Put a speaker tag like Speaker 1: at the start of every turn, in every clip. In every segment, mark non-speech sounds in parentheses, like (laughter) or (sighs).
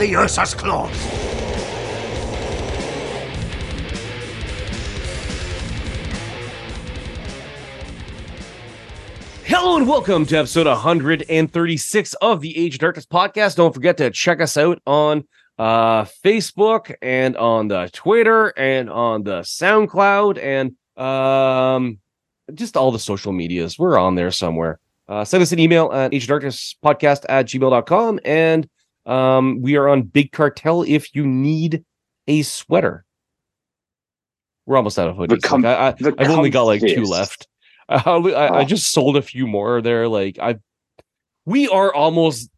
Speaker 1: the Ursus claws.
Speaker 2: Hello and welcome to episode 136 of the Age of Darkness podcast. Don't forget to check us out on uh, Facebook and on the Twitter and on the SoundCloud and um, just all the social medias. We're on there somewhere. Uh, send us an email at age of darkness podcast at gmail.com and um, we are on Big Cartel if you need a sweater. We're almost out of hoodies.
Speaker 3: com-
Speaker 2: Like, I, I, I've only got like two left. (laughs) I, I, I
Speaker 3: Oh.
Speaker 2: just sold a few more there. Like I, we are almost,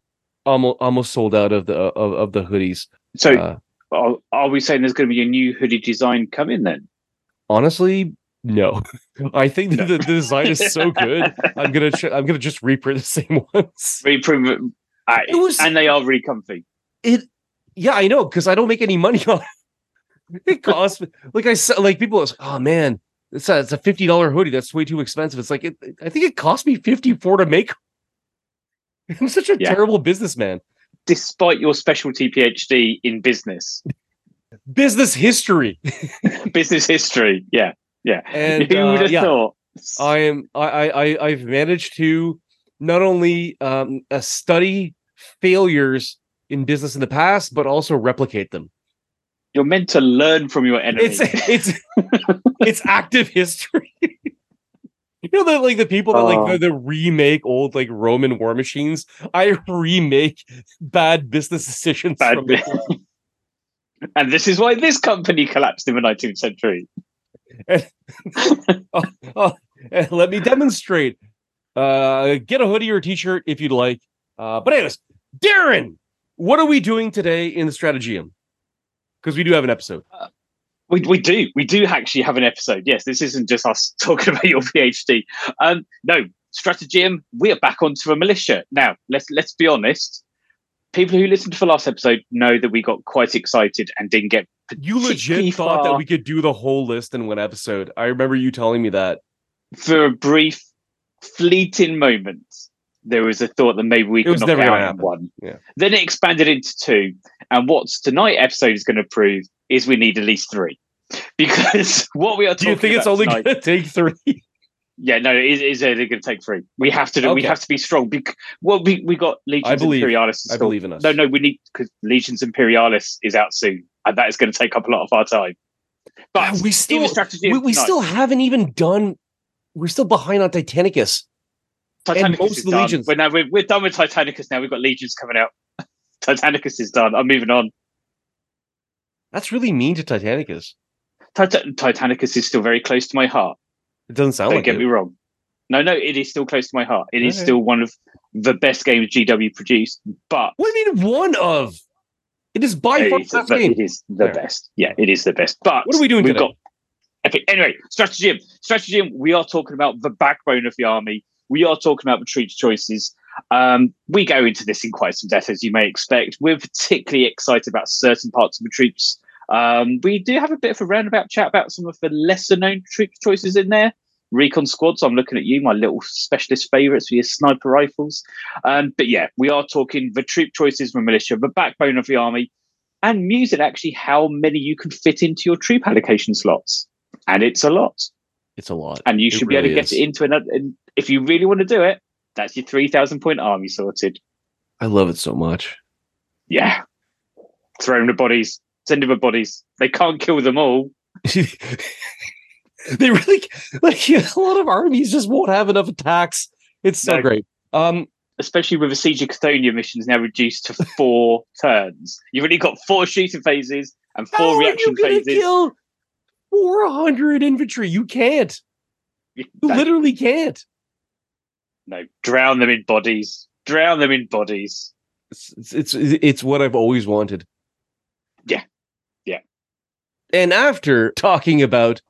Speaker 2: almost, almost sold out of the of, of the hoodies.
Speaker 3: So
Speaker 2: Uh,
Speaker 3: are, are we saying there's going to be a new hoodie design coming then?
Speaker 2: honestly, no. (laughs) I think that the, the design is so good. (laughs) I'm gonna, ch- I'm gonna just reprint the same ones.
Speaker 3: Reprove uh,
Speaker 2: It was-
Speaker 3: and they are really comfy.
Speaker 2: It, yeah, I know because I don't make any money (laughs) on it. It costs like I said, like people are like, oh man, it's a it's a fifty dollar hoodie. That's way too expensive. It's like it, I think it cost me fifty four to make. (laughs) I'm such a
Speaker 3: Yeah.
Speaker 2: terrible businessman.
Speaker 3: Despite your specialty PhD in business,
Speaker 2: Business history. (laughs)
Speaker 3: business history, yeah, yeah.
Speaker 2: And
Speaker 3: Who would
Speaker 2: uh, yeah,
Speaker 3: thought?
Speaker 2: I am. I, I. I- I've managed to not only um, uh, study failures in business in the past, but also replicate them.
Speaker 3: You're meant to learn from your enemies.
Speaker 2: It's it's (laughs) it's active history. (laughs) you know the like the people that like
Speaker 3: Oh.
Speaker 2: the, the remake old like Roman war machines. I remake bad business decisions.
Speaker 3: Bad (laughs) and this is why this company collapsed in the 19th century.
Speaker 2: oh, eh, let me demonstrate. Uh, get a hoodie or a t-shirt if you'd like. Uh, but anyways, Darren, what are we doing today in the Stratagium? Because we do have an episode.
Speaker 3: We, we do. We do actually have an episode. Yes, this isn't just us (laughs) talking about your PhD. Um, no, Stratagium, we are back onto a militia. Now, let's let's be honest. People who listened to the last episode know that we got quite excited and didn't get
Speaker 2: You legit thought that we could do the whole list in one episode. I remember you telling me that.
Speaker 3: for a brief, fleeting moment. There was a thought that maybe we
Speaker 2: It
Speaker 3: could knock
Speaker 2: never
Speaker 3: it
Speaker 2: gonna
Speaker 3: out
Speaker 2: happen.
Speaker 3: one.
Speaker 2: Yeah.
Speaker 3: Then it expanded into two. And what tonight episode is going to prove is we need at least three. (laughs) Because what we are
Speaker 2: Do you think it's only going to take three? (laughs)
Speaker 3: Yeah, no, it is, it is only going to take three. We have to do. We have to be strong. Bec- well, we we got Legions
Speaker 2: believe-
Speaker 3: Imperialis.
Speaker 2: I believe in us.
Speaker 3: No, no, we need because Legions Imperialis is out soon, and that is going to take up a lot of our time. But
Speaker 2: we still we, we still haven't even done. We're still behind on Titanicus.
Speaker 3: Titanicus
Speaker 2: most
Speaker 3: is
Speaker 2: the
Speaker 3: done.
Speaker 2: Legions-
Speaker 3: We're, now, we're, we're done with Titanicus now. We've got Legions coming out. (laughs) Titanicus is done. I'm moving on.
Speaker 2: That's really mean to Titanicus.
Speaker 3: Tit- Titanicus is still very close to my heart.
Speaker 2: It doesn't sound
Speaker 3: Don't
Speaker 2: like
Speaker 3: get
Speaker 2: it.
Speaker 3: me wrong. No, no, it is still close to my heart. It is
Speaker 2: Okay.
Speaker 3: still one of the best games GW produced. But
Speaker 2: What do you mean one of? It is by far the best
Speaker 3: it is the
Speaker 2: There.
Speaker 3: best. Yeah, it is the best. But
Speaker 2: What are we doing
Speaker 3: We've
Speaker 2: today?
Speaker 3: got epic. Anyway, stratagem. Stratagem. We are talking about the backbone of the army. We are talking about the troops' choices. Um, we go into this in quite some depth, as you may expect. We're particularly excited about certain parts of the troops. Um, we do have a bit of a roundabout chat about some of the lesser known troop choices in there. Recon squads. I'm looking at you, my little specialist favourites for your sniper rifles. Um, but yeah, we are talking the troop choices from militia, the backbone of the army, and music actually how many you can fit into your troop allocation slots. And it's a lot.
Speaker 2: It's a lot.
Speaker 3: And you should be able to get it into another. And if you really want to do it, that's your 3,000 point army sorted.
Speaker 2: I love it so much.
Speaker 3: Yeah. throw Throwing the bodies, send sending the bodies. They can't kill them all. (laughs) (laughs)
Speaker 2: they really like a lot of armies just won't have enough attacks. It's so
Speaker 3: No.
Speaker 2: great. Um,
Speaker 3: Especially with the Siege of Cthonia missions now reduced to four (laughs) turns. You've only got four shooting phases and
Speaker 2: how
Speaker 3: four
Speaker 2: are
Speaker 3: reaction phases.
Speaker 2: kill four hundred infantry? You can't. You
Speaker 3: No,
Speaker 2: literally can't.
Speaker 3: no, drown them in bodies. Drown them in bodies.
Speaker 2: It's, it's it's it's what I've always wanted.
Speaker 3: Yeah. Yeah.
Speaker 2: And after talking about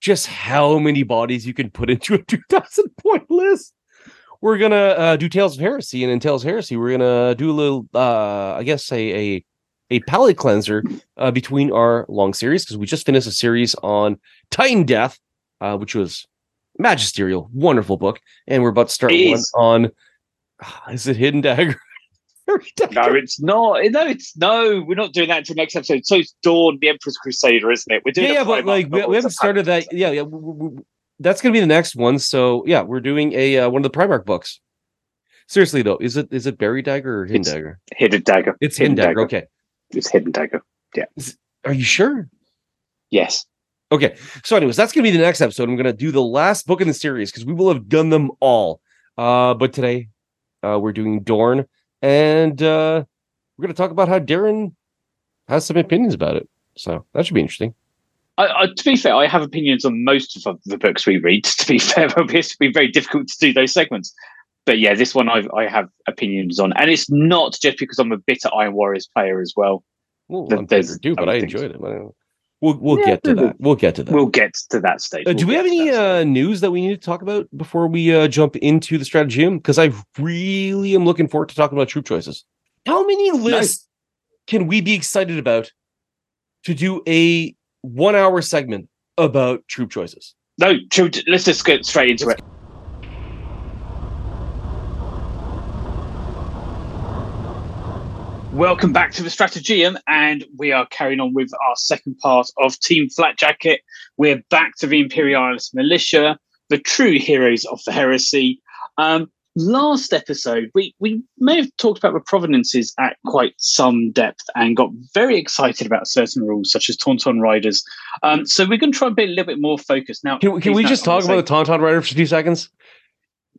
Speaker 2: just how many bodies you can put into a (laughs) 2000 point list, we're gonna uh, do Tales of Heresy, and in Tales of Heresy, we're gonna do a little, uh, I guess, a a, a palate cleanser uh, between our long series because we just finished a series on Titandeath, uh, which was magisterial, wonderful book, and we're about to start one on. (sighs) Is it Hidden Dagger? (laughs) Dagger.
Speaker 3: No, it's not. No, it's no. We're not doing that until next episode. So it's Dorn, the Emperor's Crusader, isn't it? We're doing.
Speaker 2: yeah, yeah, but like we, we haven't started that. Yeah, yeah. w- w- w- that's gonna be the next one. So yeah, we're doing a uh, one of the Primarch books. Seriously though, is it is it Buried Dagger or Hidden
Speaker 3: It's-
Speaker 2: Dagger?
Speaker 3: Hidden Dagger.
Speaker 2: It's Hidden, Dagger. Okay,
Speaker 3: It's Hidden Dagger. Yeah.
Speaker 2: Are you sure?
Speaker 3: Yes.
Speaker 2: Okay. So, anyways, that's gonna be the next episode. I'm gonna do the last book in the series because we will have done them all. Uh, but today, uh, we're doing Dorn, and uh, we're gonna talk about how Darren has some opinions about it. So that should be interesting.
Speaker 3: I, I, to be fair, I have opinions on most of the books we read. (laughs) To be fair, it's been very difficult to do those segments. But yeah, this one I've, I have opinions on, and it's not just because I'm a bitter Iron Warriors player as well.
Speaker 2: Well,
Speaker 3: Th-
Speaker 2: I'm
Speaker 3: there's
Speaker 2: bitter but I
Speaker 3: things.
Speaker 2: enjoyed it. We'll we'll
Speaker 3: Yeah,
Speaker 2: get to that. We'll get to that.
Speaker 3: We'll get to that stage.
Speaker 2: Uh, do
Speaker 3: We'll
Speaker 2: we have any uh, news that we need to talk about before we uh, jump into the strategy? Because I really am looking forward to talking about troop choices. How many lists can we be excited about to do a one hour segment about troop choices?
Speaker 3: No. Let's just get straight into it. Welcome back to the Stratagium, and we are carrying on with our second part of Team Flak Jacket. We're back to the Imperialis Militia, the true heroes of the heresy. Um, last episode, we, we may have talked about the provenances at quite some depth and got very excited about certain rules, such as Tauntaun Riders. Um, so we're going to try and be a little bit more focused now.
Speaker 2: Can, can we just talk about the Tauntaun Rider for two seconds?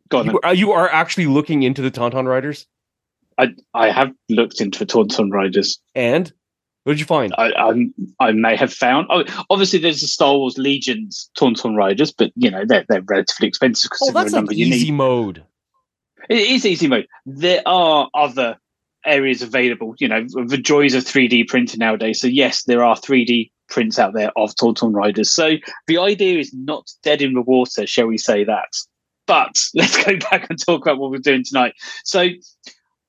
Speaker 3: Go on.
Speaker 2: You are, you are actually looking into the Tauntaun Riders,
Speaker 3: I, I have looked into Tauntaun Riders.
Speaker 2: and what did you find?
Speaker 3: I, I I may have found. Oh, obviously, there's the Star Wars Legions Tauntaun Riders, but you know they're they're relatively expensive because
Speaker 2: Oh, that's like
Speaker 3: you
Speaker 2: easy
Speaker 3: need.
Speaker 2: mode.
Speaker 3: It is easy mode. There are other areas available. You know, the joys of 3D printing nowadays. So yes, there are 3D prints out there of Tauntaun Riders. So the idea is not dead in the water, shall we say that? But (laughs) let's go back and talk about what we're doing tonight. So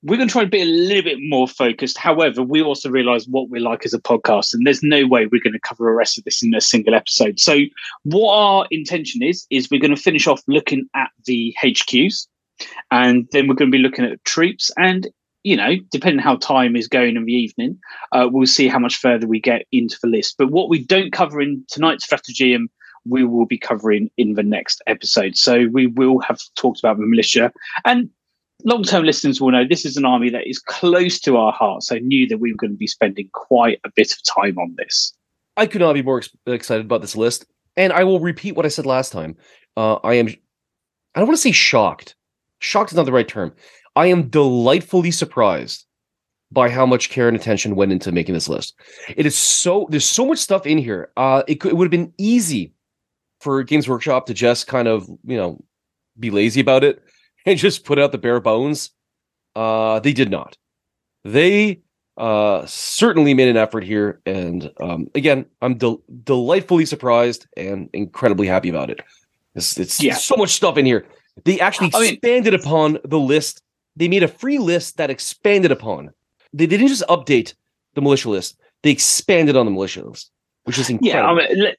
Speaker 3: we're going to try and be a little bit more focused. However, we also realize what we're like as a podcast, and there's no way we're going to cover the rest of this in a single episode. So, what our intention is, is we're going to finish off looking at the HQs, and then we're going to be looking at troops. And, you know, depending how time is going in the evening, uh, we'll see how much further we get into the list. But what we don't cover in tonight's strategy, and we will be covering in the next episode. So, we will have talked about the militia. And long term listeners will know this is an army that is close to our hearts. So knew that we were going to be spending quite a bit of time on this.
Speaker 2: I could not be more ex- excited about this list. And I will repeat what I said last time. Uh, I am, I don't want to say shocked. Shocked is not the right term. I am delightfully surprised by how much care and attention went into making this list. It is so, there's so much stuff in here. Uh, it, could, it would have been easy for Games Workshop to just kind of, you know, be lazy about it and just put out the bare bones. Uh, they did not. They uh certainly made an effort here and um again i'm del- delightfully surprised and incredibly happy about it it's, it's
Speaker 3: Yeah.
Speaker 2: so much stuff in here they actually
Speaker 3: I mean-
Speaker 2: expanded upon the list they made a free list that expanded upon they didn't just update the militia list they expanded on the militia list which is
Speaker 3: Yeah,
Speaker 2: incredible
Speaker 3: I mean, let,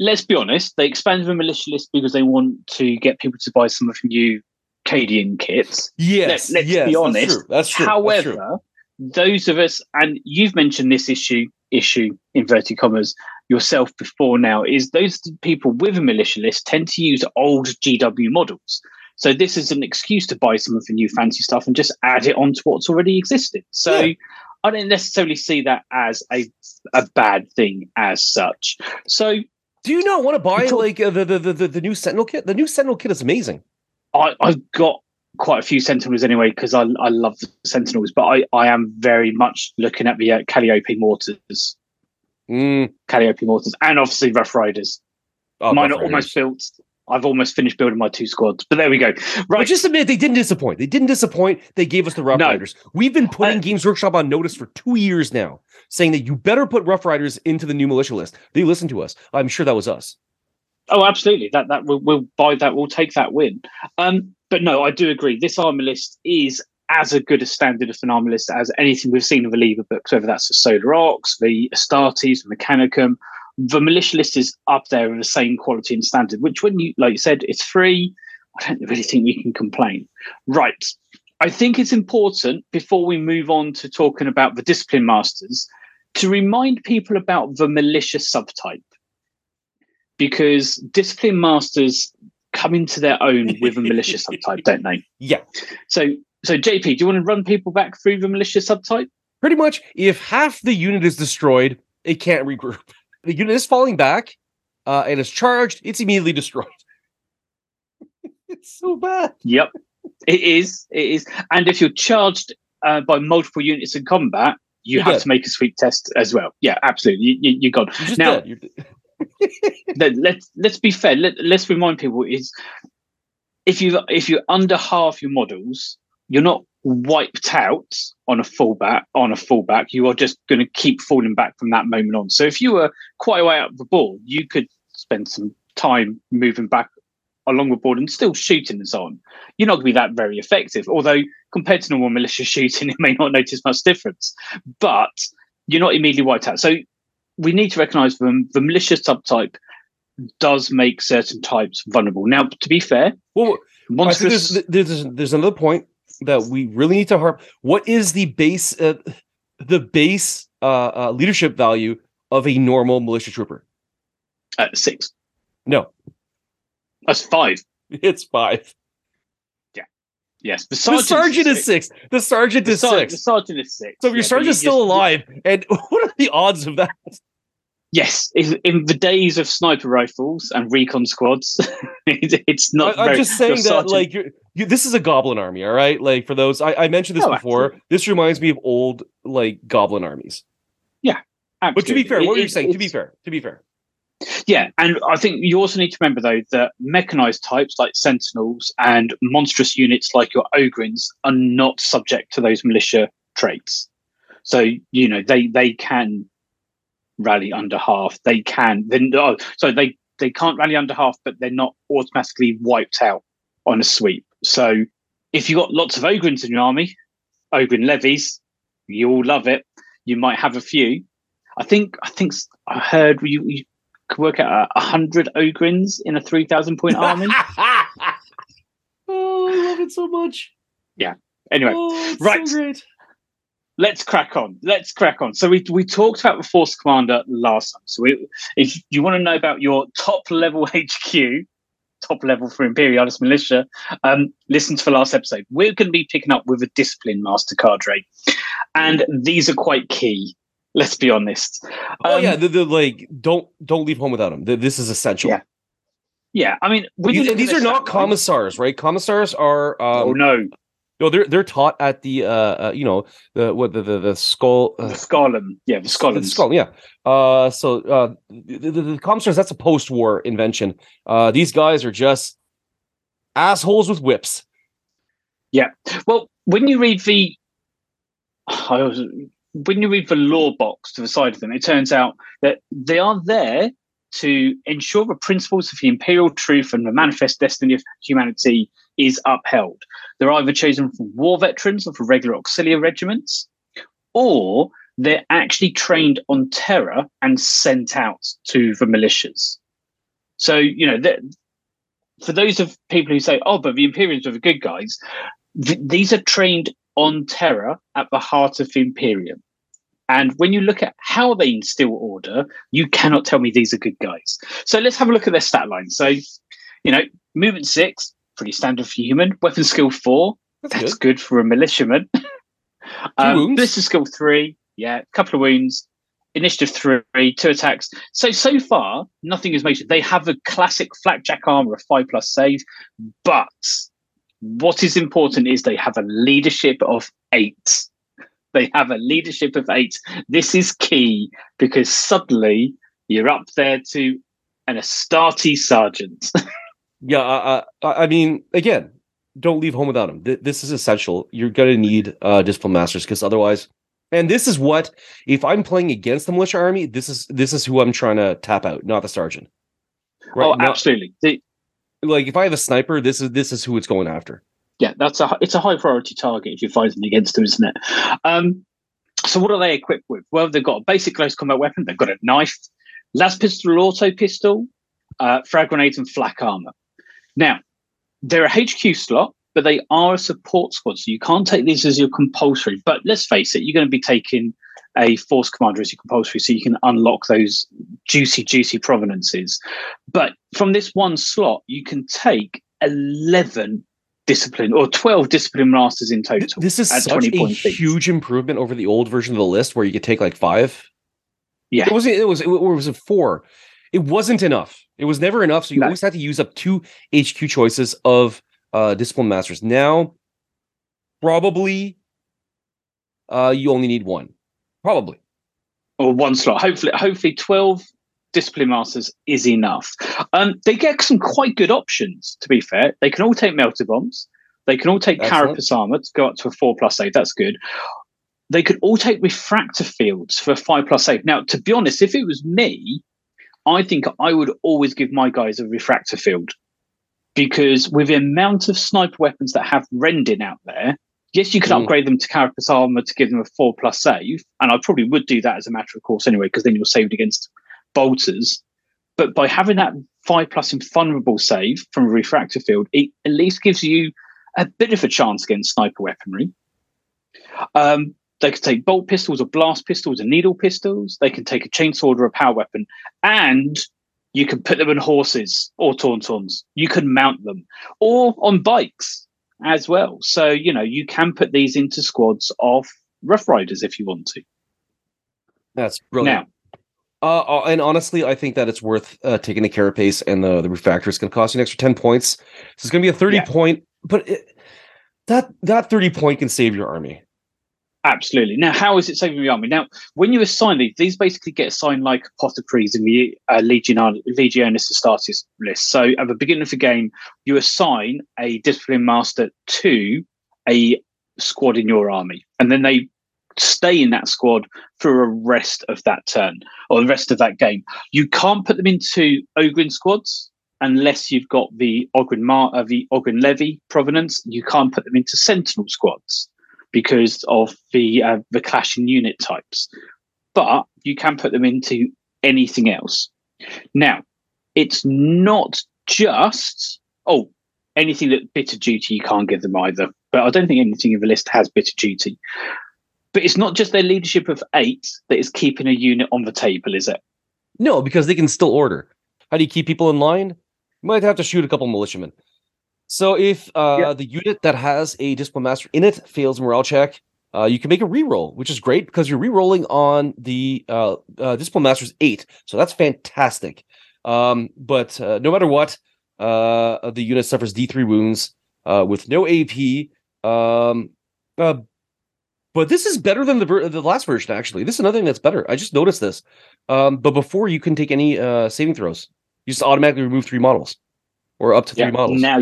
Speaker 3: let's be honest. They expanded the militia list because they want to get people to buy some of the new Cadian kits.
Speaker 2: yes
Speaker 3: let's
Speaker 2: yes,
Speaker 3: be
Speaker 2: that's
Speaker 3: honest.
Speaker 2: true, that's true that's
Speaker 3: However,
Speaker 2: true.
Speaker 3: those of us, and you've mentioned this issue, issue inverted commas yourself before now, is those people with a militia list tend to use old GW models. So this is an excuse to buy some of the new fancy stuff and just add it onto what's already existed. So
Speaker 2: Yeah.
Speaker 3: I don't necessarily see that as a a bad thing as such. So
Speaker 2: do you not want to buy like uh, the, the the the new sentinel kit the new sentinel kit is amazing
Speaker 3: I, I've got quite a few Sentinels anyway because I, I love the Sentinels, but I, I am very much looking at the uh, Calliope Mortars,
Speaker 2: Mm,
Speaker 3: Calliope Mortars, and obviously Rough Riders.
Speaker 2: oh,
Speaker 3: Mine
Speaker 2: Rough
Speaker 3: are almost built. I've almost finished building my two squads, but there we go.
Speaker 2: But
Speaker 3: Right,
Speaker 2: just admit they didn't disappoint. They didn't disappoint. They gave us the Rough
Speaker 3: No.
Speaker 2: Riders. We've been putting
Speaker 3: I-
Speaker 2: Games Workshop on notice for two years now, saying that you better put Rough Riders into the new militia list. They listened to us. I'm sure that was us.
Speaker 3: Oh, absolutely. That that we'll, we'll buy that. We'll take that win. Um, but no, I do agree. This armor list is as a good a standard of an armor list as anything we've seen in the Liber books, whether that's the Solar Aux, the Astartes, the Mechanicum. The militia list is up there in the same quality and standard. Which, when you like you said, it's free. I don't really think you can complain. Right. I think it's important before we move on to talking about the discipline masters to remind people about the militia subtype because discipline masters come into their own with a militia (laughs) subtype, don't they?
Speaker 2: Yeah.
Speaker 3: So, so JP, do you want to run people back through the militia subtype?
Speaker 2: Pretty much, if half the unit is destroyed, it can't regroup. (laughs) The unit is falling back, uh, and is charged. It's immediately destroyed. (laughs) it's so bad.
Speaker 3: Yep, it is. It is. And if you're charged uh, by multiple units in combat, you
Speaker 2: You're
Speaker 3: have
Speaker 2: dead.
Speaker 3: to make a sweep test as well. Yeah, absolutely. You, you, you're gone. Now- let, let's let's be fair. Let, let's remind people is if you if you're under half your models, you're not wiped out on a fullback on a fullback. You are just going to keep falling back from that moment on. So if you were quite a way up the ball you could spend some time moving back along the board and still shooting and so on. You're not going to be that very effective. Although compared to normal militia shooting, (laughs) you may not notice much difference. But you're not immediately wiped out. So we need to recognise them. The militia subtype does make certain types vulnerable. Now, to be fair,
Speaker 2: well,
Speaker 3: monstrous.
Speaker 2: there's, there's there's another point that we really need to harp. What is the base uh, the base uh, uh, leadership value of a normal militia trooper?
Speaker 3: at six.
Speaker 2: No,
Speaker 3: That's five. (laughs)
Speaker 2: it's five.
Speaker 3: Yes, the
Speaker 2: The
Speaker 3: sergeant,
Speaker 2: sergeant is six. The sergeant
Speaker 3: The,
Speaker 2: is
Speaker 3: ser-
Speaker 2: six.
Speaker 3: the sergeant is six.
Speaker 2: So if your
Speaker 3: Yeah,
Speaker 2: sergeant's
Speaker 3: you
Speaker 2: still
Speaker 3: just-
Speaker 2: alive, and (laughs) what are the odds of that?
Speaker 3: Yes, in the days of sniper rifles and recon squads, (laughs) it's not.
Speaker 2: I, am just saying that,
Speaker 3: sergeant-
Speaker 2: like, you're, you, this is a goblin army, all right? Like, for those, I, I mentioned this
Speaker 3: Oh,
Speaker 2: before.
Speaker 3: absolutely.
Speaker 2: This reminds me of old, like, goblin armies. Yeah, absolutely. but to be fair, what
Speaker 3: It-
Speaker 2: were you
Speaker 3: it-
Speaker 2: saying? To be fair, to be fair,
Speaker 3: Yeah, and I think you also need to remember though that mechanized types like sentinels and monstrous units like your Ogryns are not subject to those militia traits. So you know they they can rally under half. They can then oh, so they they can't rally under half, but they're not automatically wiped out on a sweep. So if you've got lots of Ogryns in your army, Ogryn levies, you all love it. You might have a few. I think I think I heard you, you could work out a hundred Ogryns in a three thousand point (laughs) army.
Speaker 2: oh, I love it so much. Yeah.
Speaker 3: Anyway,
Speaker 2: oh,
Speaker 3: right.
Speaker 2: so
Speaker 3: let's crack on. Let's crack on. So we we talked about the force commander last time. So we, if you want to know about your top level (laughs) HQ, top level for Imperialis Militia, um, listen to the last episode. We're going to be picking up with a discipline master cadre, and these are quite key. Let's be honest.
Speaker 2: Oh
Speaker 3: Um,
Speaker 2: yeah, the, the like don't don't leave home without them. Th- This is essential.
Speaker 3: Yeah. yeah. I mean,
Speaker 2: These, these are not commissars, right? Commissars are um,
Speaker 3: oh no,
Speaker 2: no, they're they're taught at the uh, uh you know the what the the, the skull uh,
Speaker 3: the Scarlum. Yeah, the
Speaker 2: The
Speaker 3: Scarlums.
Speaker 2: skull, yeah. Uh, so uh, the, the, the commissars, that's a post-war invention. Uh, these guys are just assholes with whips.
Speaker 3: Yeah well, when you read the, (sighs) I was, when you read the law box to the side of them, it turns out that they are there to ensure the principles of the imperial truth and the manifest destiny of humanity is upheld. They're either chosen from war veterans or from regular auxiliary regiments, or they're actually trained on Terra and sent out to the militias. So, you know, that for those of people who say, oh, but the Imperials are the good guys, th- these are trained on Terra at the heart of the Imperium. And when you look at how they instill order, you cannot tell me these are good guys. So let's have a look at their stat line. So, you know, movement six, pretty standard for human. Weapon skill four,
Speaker 2: That's,
Speaker 3: that's
Speaker 2: good.
Speaker 3: good for a militiaman. (laughs) um,
Speaker 2: wounds.
Speaker 3: Ballistic skill three, yeah, a couple of wounds. Initiative three, two attacks. So so far, nothing is major. They have a classic flakjack armor of five plus save, but what is important is they have a leadership of eight. They have a leadership of eight. This is key because suddenly you're up there to an Astarte sergeant. (laughs)
Speaker 2: Yeah, uh, uh, I mean, again, don't leave home without him. Th- this is essential. You're gonna need uh, discipline masters because otherwise, and this is what if I'm playing against the militia army, this is this is who I'm trying to tap out, not the sergeant.
Speaker 3: oh,
Speaker 2: Not-
Speaker 3: absolutely. The-
Speaker 2: like if I have a sniper, this is this is who it's going after.
Speaker 3: yeah, that's a it's a high priority target if you're fighting against them, isn't it? Um, so what are they equipped with? Well, they've got a basic close combat weapon. They've got a knife, las pistol, auto pistol, uh, frag grenades, and flak armor. Now, they're a HQ slot. but they are a support squad. So you can't take these as your compulsory. But let's face it, you're going to be taking a force commander as your compulsory so you can unlock those juicy, juicy provenances. But from this one slot, you can take 11 discipline or 12 discipline masters in total.
Speaker 2: This is such a huge improvement over the old version of the list where you could take like five.
Speaker 3: Yeah.
Speaker 2: It was it was it was a four. It wasn't enough. It was never enough. So you no. always had to use up two HQ choices of uh discipline masters. Now, probably uh you only need one. Probably.
Speaker 3: Or one slot. Hopefully, hopefully 12 discipline masters is enough. Um, they get some quite good options, to be fair. They can all take melter bombs. They can all take carapace armor to go up to a four plus eight. That's good. They could all take refractor fields for a five plus eight. Now, to be honest, if it was me, I think I would always give my guys a refractor field because with the amount of sniper weapons that have rending out there, yes, you could mm. upgrade them to carapace armor to give them a four plus save, and I probably would do that as a matter of course anyway, because then you're saved against bolters. But by having that five plus invulnerable save from a refractor field, it at least gives you a bit of a chance against sniper weaponry. Um, they can take bolt pistols or blast pistols or needle pistols. They can take a chainsaw or a power weapon, and you can put them on horses or tauntauns. You can mount them or on bikes as well. So you know you can put these into squads of rough riders if you want to.
Speaker 2: That's brilliant. Now, uh, uh, and honestly, I think that it's worth uh, taking the carapace and the the refractor is going to cost you an extra ten points. So it's going to be a thirty yeah. point, but it, that that thirty point can save your army.
Speaker 3: Absolutely. Now, how is it saving the army? Now, when you assign these, these basically get assigned like apothecaries in the uh, Legion, Legiones Astartes list. So at the beginning of the game, you assign a discipline master to a squad in your army, and then they stay in that squad for the rest of that turn or the rest of that game. You can't put them into Ogryn squads unless you've got the Ogryn Mar- uh, the Ogryn Levy provenance. You can't put them into Sentinel squads because of the uh, the clashing unit types. But you can put them into anything else. Now, it's not just oh anything that bitter duty you can't give them either. But I don't think anything in the list has bitter duty. But it's not just their leadership of eight that is keeping a unit on the table, is it?
Speaker 2: No, because they can still order. How do you keep people in line? You might have to shoot a couple militiamen. So if uh, the unit that has a discipline master in it fails morale check, uh, you can make a reroll, which is great because you're rerolling on the uh, uh, discipline master's eight. So that's fantastic. Um, but uh, no matter what, uh, the unit suffers D3 wounds uh, with no AP. Um, uh, but this is better than the ver- the last version. Actually, this is another thing that's better. I just noticed this. Um, but before you can take any uh, saving throws, you just automatically remove three models, or up to three
Speaker 3: yeah,
Speaker 2: models.
Speaker 3: Now,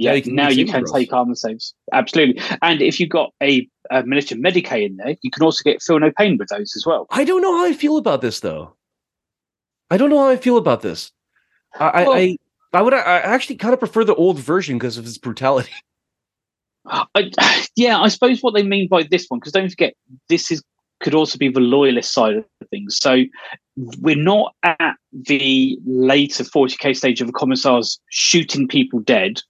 Speaker 3: yeah, you now you can take armor saves. Absolutely, and if you've got a, a miniature Medicae in there, you can also get feel no pain with those as well.
Speaker 2: I don't know how I feel about this though. I don't know how I feel about this. I well, I, I would I actually kind of prefer the old version because of its brutality. (laughs)
Speaker 3: I, yeah, I suppose what they mean by this one, because don't forget, this is could also be the loyalist side of things. So we're not at the later 40k stage of the commissars shooting people dead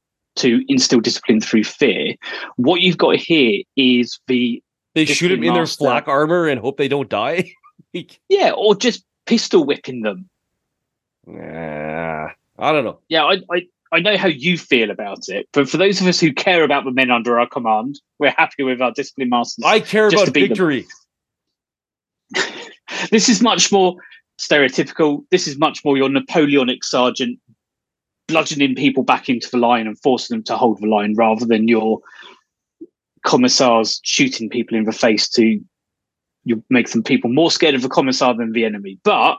Speaker 3: to instill discipline through fear. What you've got here is the
Speaker 2: they shoot them in their flak armor and hope they don't die. (laughs)
Speaker 3: yeah, or just pistol whipping them.
Speaker 2: Yeah, I don't know.
Speaker 3: Yeah, I, I I know how you feel about it, but for those of us who care about the men under our command, we're happy with our discipline masters.
Speaker 2: I care about victory. (laughs)
Speaker 3: this is much more stereotypical. This is much more your Napoleonic sergeant bludgeoning people back into the line and forcing them to hold the line rather than your commissars shooting people in the face to you make them people more scared of the commissar than the enemy. But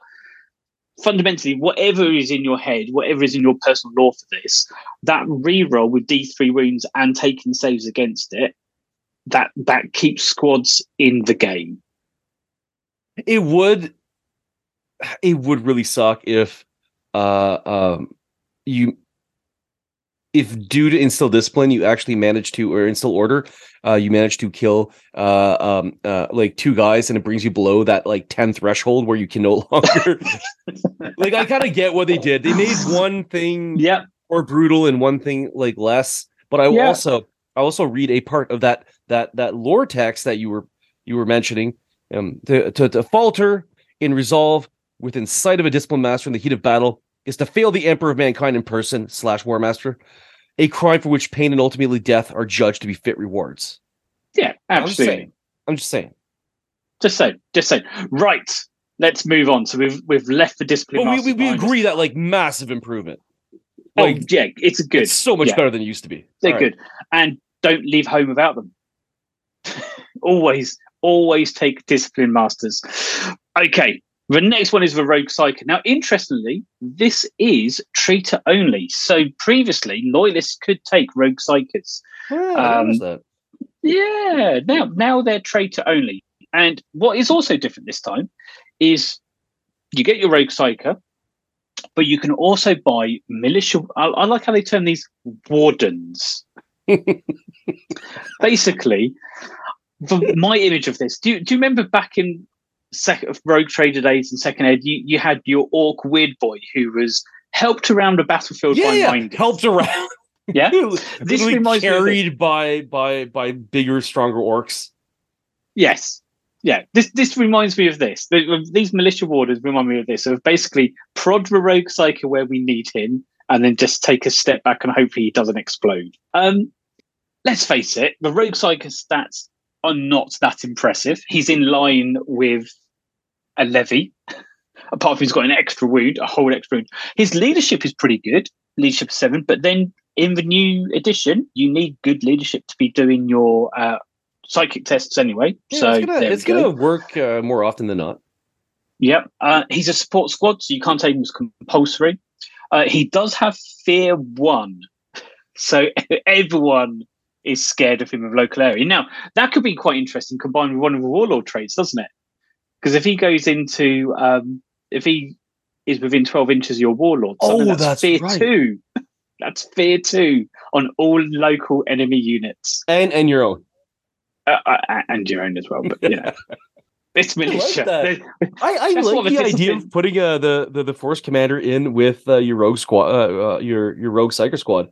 Speaker 3: fundamentally, whatever is in your head, whatever is in your personal law for this, that reroll with D3 wounds and taking saves against it, that that keeps squads in the game.
Speaker 2: It would it would really suck if uh um you if due to instill discipline you actually manage to or instill order uh you manage to kill uh um uh like two guys and it brings you below that like 10 threshold where you can no (laughs) longer (laughs) like i kind of get what they did they made one thing
Speaker 3: yeah
Speaker 2: more brutal and one thing like less but i yeah. also I also read a part of that that that lore text that you were you were mentioning. Um, to, to, to falter in resolve within sight of a disciplined master in the heat of battle is to fail the emperor of mankind in person slash war master, a crime for which pain and ultimately death are judged to be fit rewards.
Speaker 3: Yeah, absolutely.
Speaker 2: I'm just saying.
Speaker 3: Just saying. Just saying. Right. Let's move on. So we've we've left the discipline.
Speaker 2: We, we, we agree that like massive improvement.
Speaker 3: Oh
Speaker 2: Like
Speaker 3: yeah, it's a good.
Speaker 2: it's so much
Speaker 3: yeah.
Speaker 2: better than it used to be.
Speaker 3: They're
Speaker 2: All right.
Speaker 3: good. And don't leave home without them. (laughs) always, always take discipline masters. Okay. The next one is the Rogue Psyker. Now, interestingly, this is traitor only. So previously, loyalists could take Rogue Psykers.
Speaker 2: Yeah,
Speaker 3: Um,
Speaker 2: that.
Speaker 3: Yeah, now now they're traitor only. And what is also different this time is you get your Rogue Psyker, but you can also buy militia. I, I like how they term these wardens. (laughs) Basically, the, my image of this. Do you, do you remember back in second Rogue Trader days and Second Ed, you, you had your orc weird boy who was helped around a battlefield
Speaker 2: Yeah,
Speaker 3: by
Speaker 2: yeah. helped around. (laughs)
Speaker 3: Yeah? (laughs)
Speaker 2: this
Speaker 3: reminds me of
Speaker 2: carried by by by bigger, stronger orcs.
Speaker 3: Yes. Yeah, this this reminds me of this. The- These militia warders remind me of this. Of basically prod the rogue psyker where we need him, and then just take a step back and hope he doesn't explode. Um, let's face it, the rogue psyker stats are not that impressive. He's in line with a levy, apart from he's got an extra wound, a whole extra wound. His leadership is pretty good, leadership seven, but then in the new edition, you need good leadership to be doing your uh, psychic tests anyway.
Speaker 2: Yeah,
Speaker 3: so
Speaker 2: it's gonna,
Speaker 3: there
Speaker 2: it's
Speaker 3: we go.
Speaker 2: work uh, more often than not.
Speaker 3: Yep. Uh, he's a support squad, so you can't take him as compulsory. Uh, he does have fear one, (laughs) so (laughs) everyone is scared of him of local area. Now that could be quite interesting combined with one of the warlord traits, doesn't it? Because if he goes into, um, if he is within twelve inches of your warlord,
Speaker 2: Oh,
Speaker 3: that's,
Speaker 2: that's
Speaker 3: fear
Speaker 2: right.
Speaker 3: two. (laughs) that's fear two on all local enemy units
Speaker 2: And and your own.
Speaker 3: uh, uh, and your own as well. But you know, (laughs) it's
Speaker 2: like
Speaker 3: militia.
Speaker 2: that.
Speaker 3: There's-
Speaker 2: I, I like the
Speaker 3: the
Speaker 2: idea
Speaker 3: discipline-
Speaker 2: of putting uh, the, the the force commander in with uh, your rogue squad, uh, uh, your your rogue psyker squad.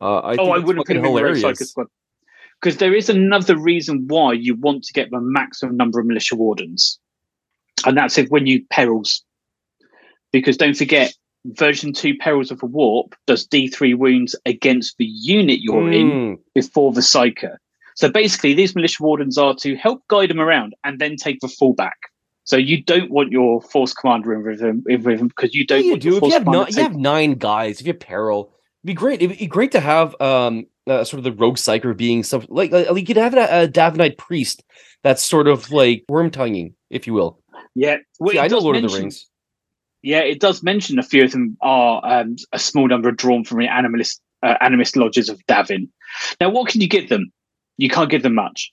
Speaker 2: Uh, I
Speaker 3: oh,
Speaker 2: think
Speaker 3: I wouldn't put
Speaker 2: fucking
Speaker 3: him in the Rogue
Speaker 2: hilarious.
Speaker 3: Squad. Because there is another reason why you want to get the maximum number of militia wardens. And that's if when you perils. Because don't forget, version 2 perils of a warp does D3 wounds against the unit you're in
Speaker 2: Mm,
Speaker 3: before the psyker. So basically, these militia wardens are to help guide them around and then take the full back. So you don't want your force commander in with him because you don't
Speaker 2: you
Speaker 3: want
Speaker 2: do
Speaker 3: your
Speaker 2: if you have
Speaker 3: to
Speaker 2: you have nine guys. If you have peril, it'd be great. It'd be great to have um uh, sort of the rogue psyker being some like like you could have a, a Davinite priest that's sort of like worm tonguing, if you will.
Speaker 3: Yeah, well,
Speaker 2: See,
Speaker 3: it
Speaker 2: I know
Speaker 3: does
Speaker 2: Lord of the
Speaker 3: mention-
Speaker 2: Rings.
Speaker 3: Yeah, it does mention a few of them are um, a small number are drawn from the animalist uh, animist lodges of Davin. Now, what can you give them? You can't give them much.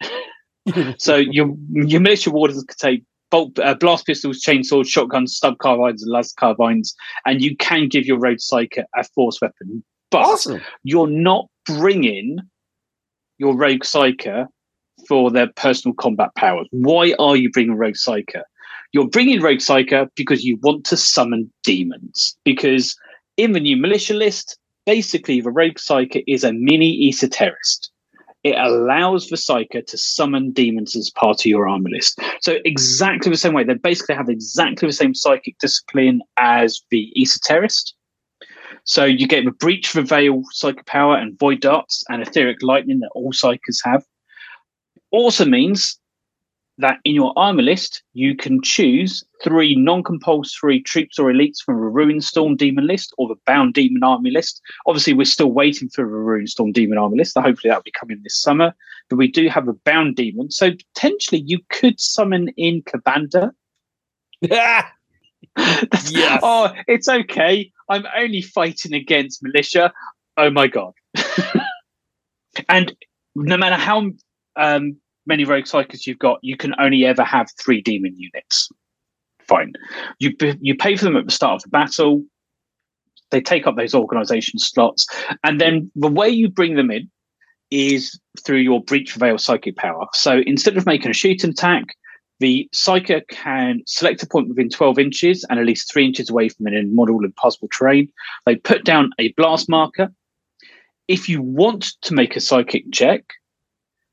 Speaker 3: (laughs) so your your militia warders could take bolt, uh, blast pistols, chainsaws, shotguns, stub carbines, and laser carbines, and you can give your road psyker a force weapon. But
Speaker 2: awesome.
Speaker 3: you're not bringing your rogue psyker for their personal combat powers. Why are you bringing rogue psyker? You're bringing rogue psyker because you want to summon demons. Because in the new militia list, basically the rogue psyker is a mini esoterist. It allows the psyker to summon demons as part of your armor list. So exactly the same way, they basically have exactly the same psychic discipline as the esoterist. So you get the breach, the veil, psychic power, and void darts, and etheric lightning that all psykers have. Also means that in your armor list, you can choose three non-compulsory troops or elites from a Ruinstorm Demon list or the Bound Demon Army list. Obviously, we're still waiting for the Ruinstorm Demon Army list. So hopefully, that'll be coming this summer. But we do have a Bound Demon, so potentially you could summon in Ka'Bandha. That's- (laughs) (laughs)
Speaker 2: Yes.
Speaker 3: Oh, it's okay. I'm only fighting against militia. Oh my god. (laughs) and no matter how um, many rogue psykers you've got, you can only ever have three demon units. Fine. You you pay for them at the start of the battle. They take up those organization slots, and then the way you bring them in is through your breach veil psychic power. So instead of making a shoot and attack, the psyker can select a point within 12 inches and at least three inches away from an model and possible terrain. They put down a blast marker. if you want to make a psychic check,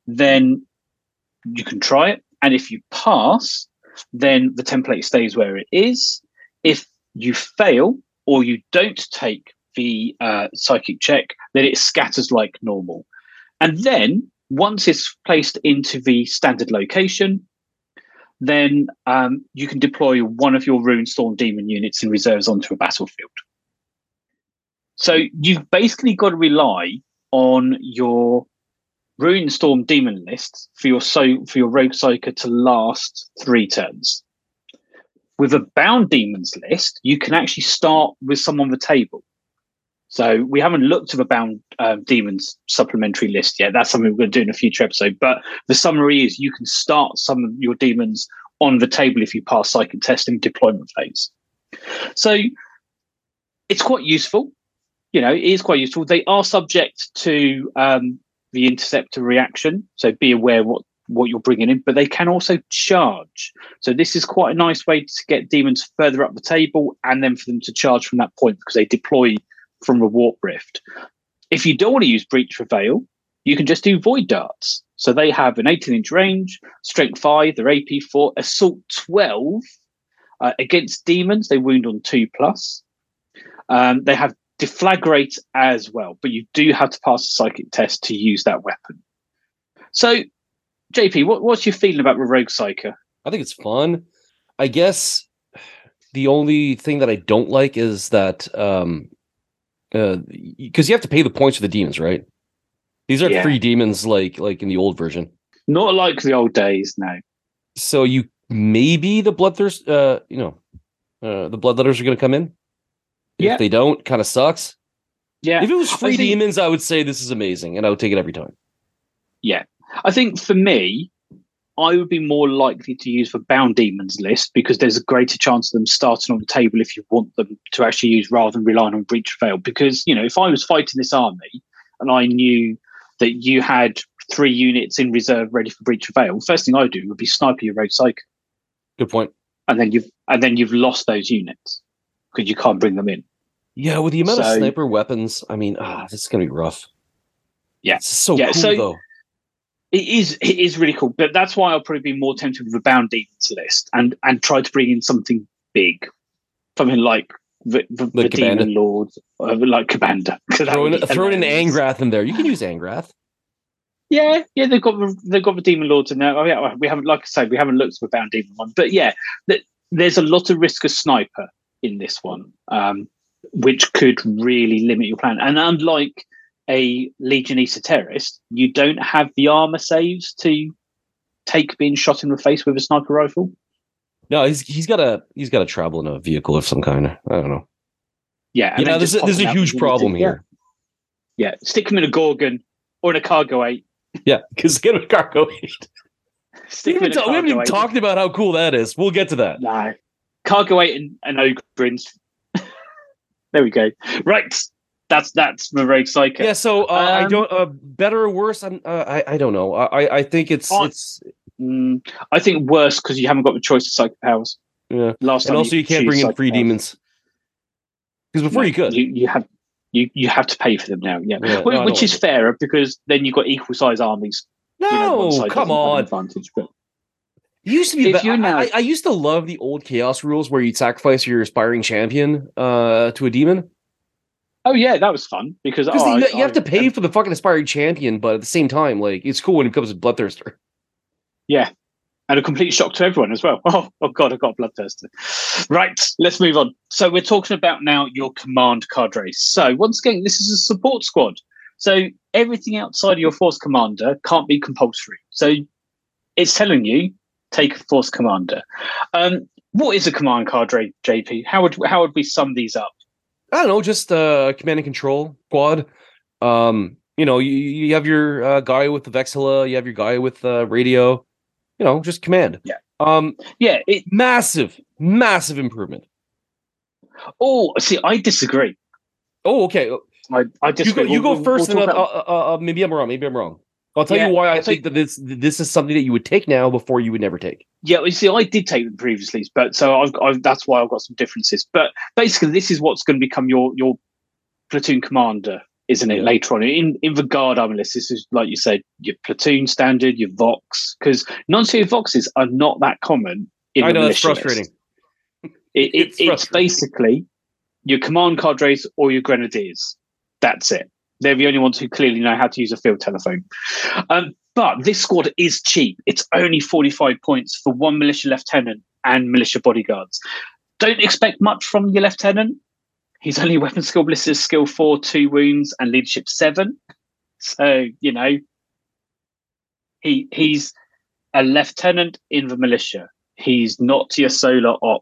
Speaker 3: then you can try it. And if you pass, then the template stays where it is. If you fail or you don't take the uh, psychic check, then it scatters like normal. And then once it's placed into the standard location, then um, you can deploy one of your Ruinstorm demon units in reserves onto a battlefield. So you've basically got to rely on your Ruinstorm demon list for your so for your rogue psyker to last three turns. With a bound demons list, you can actually start with some on the table. So we haven't looked at the bound uh, demons supplementary list yet. That's something we're going to do in a future episode. But the summary is you can start some of your demons on the table if you pass psychic test in deployment phase. So it's quite useful. You know, it is quite useful. They are subject to um, the interceptor reaction, so be aware what what you're bringing in. But they can also charge. So this is quite a nice way to get demons further up the table, and then for them to charge from that point because they deploy from a warp rift. If you don't want to use breach veil, you can just do void darts. So they have an 18 inch range, strength 5, their AP 4, assault 12. Uh, against demons, they wound on 2 plus. Um, they have deflagrate as well, but you do have to pass a psychic test to use that weapon. So, JP, what, what's your feeling about the Rogue Psyker?
Speaker 2: I think it's fun. I guess the only thing that I don't like is that um, because uh, you have to pay the points for the demons, right? These are yeah. free demons, like like in the old version.
Speaker 3: Not like the old days, no.
Speaker 2: So you maybe the bloodthirst, uh, you know, uh, the bloodletters are going to come in.
Speaker 3: Yeah.
Speaker 2: If they don't, kind of sucks.
Speaker 3: Yeah.
Speaker 2: If it was free I think, demons, I would say this is amazing, and I would take it every time.
Speaker 3: Yeah, I think for me, I would be more likely to use the bound demons list because there's a greater chance of them starting on the table if you want them to actually use rather than relying on breach fail. Because you know, if I was fighting this army and I knew that you had three units in reserve ready for breach of veil, first thing I do would be sniper your road psych.
Speaker 2: Good point.
Speaker 3: And then you've and then you've lost those units because you can't bring them in.
Speaker 2: Yeah, with the amount so, of sniper weapons, I mean, ah, this is gonna be rough.
Speaker 3: Yeah,
Speaker 2: it's so yeah, cool so, though.
Speaker 3: It is it is really cool, but that's why I'll probably be more tempted with the bound demons list and and try to bring in something big, something like the, the, like the demon lord, uh, like Ka'Bandha. (laughs)
Speaker 2: Throw in, throw in an Angrath in there. You can use Angrath.
Speaker 3: Yeah, yeah, they've got they've got the demon lords in there. Oh, yeah, we haven't, like I said, we haven't looked at the bound demon one, but yeah, the, there's a lot of risk of sniper in this one, um, which could really limit your plan. And unlike a Legionissa Terrorist, you don't have the armor saves to take being shot in the face with a sniper rifle.
Speaker 2: No, he's he's got a he's got to travel in a vehicle of some kind. I don't know.
Speaker 3: Yeah,
Speaker 2: you know, is this is a huge problem here.
Speaker 3: Yeah. yeah, stick him in a Gorgon or in a cargo eight.
Speaker 2: Yeah, because get him a cargo eight. (laughs) we haven't, ta- we haven't even talked about how cool that is. We'll get to that.
Speaker 3: No, cargo eight and, and Ogryns. (laughs) there we go. Right, that's that's the rogue psyker.
Speaker 2: Yeah. So uh, um, I don't uh, better or worse. I'm uh, I I don't know. I I think it's it's
Speaker 3: Mm, I think worse because you haven't got the choice of psychic powers.
Speaker 2: Yeah. Last and also you, you can't bring in free demons because before
Speaker 3: no,
Speaker 2: you could.
Speaker 3: You, you have you you have to pay for them now. Yeah, yeah no, which is fairer because then you've got equal size armies.
Speaker 2: No, you know, come on. Advantage, but it used to be. If you now, I, I, used to love the old chaos rules where you'd sacrifice your aspiring champion uh, to a demon.
Speaker 3: Oh yeah, that was fun because
Speaker 2: oh, you, I, you, have to pay for the fucking aspiring champion, but at the same time, like it's cool when it comes to bloodthirster.
Speaker 3: Yeah. And a complete shock to everyone as well. (laughs) Oh, oh God, I've got a bloodthirster. Right, let's move on. So we're talking about now your command cadre. So once again, this is a support squad. So everything outside of your force commander can't be compulsory. So it's telling you take a force commander. Um, what is a command cadre, JP? How would how would we sum these up?
Speaker 2: I don't know, just uh, command and control squad. Um, you know, you, you have your uh, guy with the Vexilla, you have your guy with the uh, radio you know, just command.
Speaker 3: Yeah.
Speaker 2: Um,
Speaker 3: yeah, it,
Speaker 2: massive, massive improvement.
Speaker 3: Oh, see, I disagree.
Speaker 2: Oh, okay.
Speaker 3: I, I disagree.
Speaker 2: You go, you go 1st we'll and uh, uh, uh, maybe I'm wrong. Maybe I'm wrong. I'll tell yeah, you why I think that this this is something that you would take now before you would never take.
Speaker 3: Yeah, you see, I did take them previously, but so I've, I've that's why I've got some differences. But basically, this is what's going to become your your platoon commander isn't it? Later on in in the guard armor list, this is like you said, your platoon standard, your Vox, because non-sealed Voxes are not that common. In
Speaker 2: I know it's frustrating.
Speaker 3: It, it,
Speaker 2: It's
Speaker 3: it's
Speaker 2: frustrating.
Speaker 3: basically your command cadres or your grenadiers. That's it. They're the only ones who clearly know how to use a field telephone. Um, but this squad is cheap. It's only 45 points for one militia lieutenant and militia bodyguards. Don't expect much from your lieutenant. He's only (laughs) weapon skill ballistic skill four, two wounds, and leadership seven. So, you know, he he's a lieutenant in the militia. He's not your Solar Aux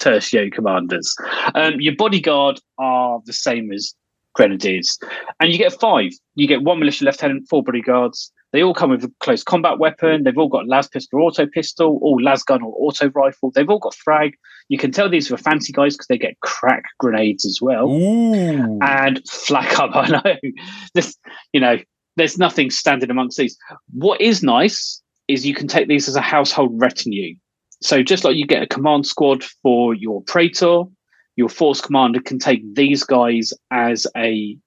Speaker 3: tertio commanders. Um, your bodyguard are the same as grenadiers, and you get five. You get one militia lieutenant, four bodyguards. They all come with a close combat weapon. They've all got las pistol, or auto pistol, or las gun or auto rifle. They've all got frag. You can tell these are fancy guys because they get crack grenades as well
Speaker 2: Ooh.
Speaker 3: and flak up. (laughs) I know. This, you know, there's nothing standard amongst these. What is nice is you can take these as a household retinue. So just like you get a command squad for your praetor, your force commander can take these guys as a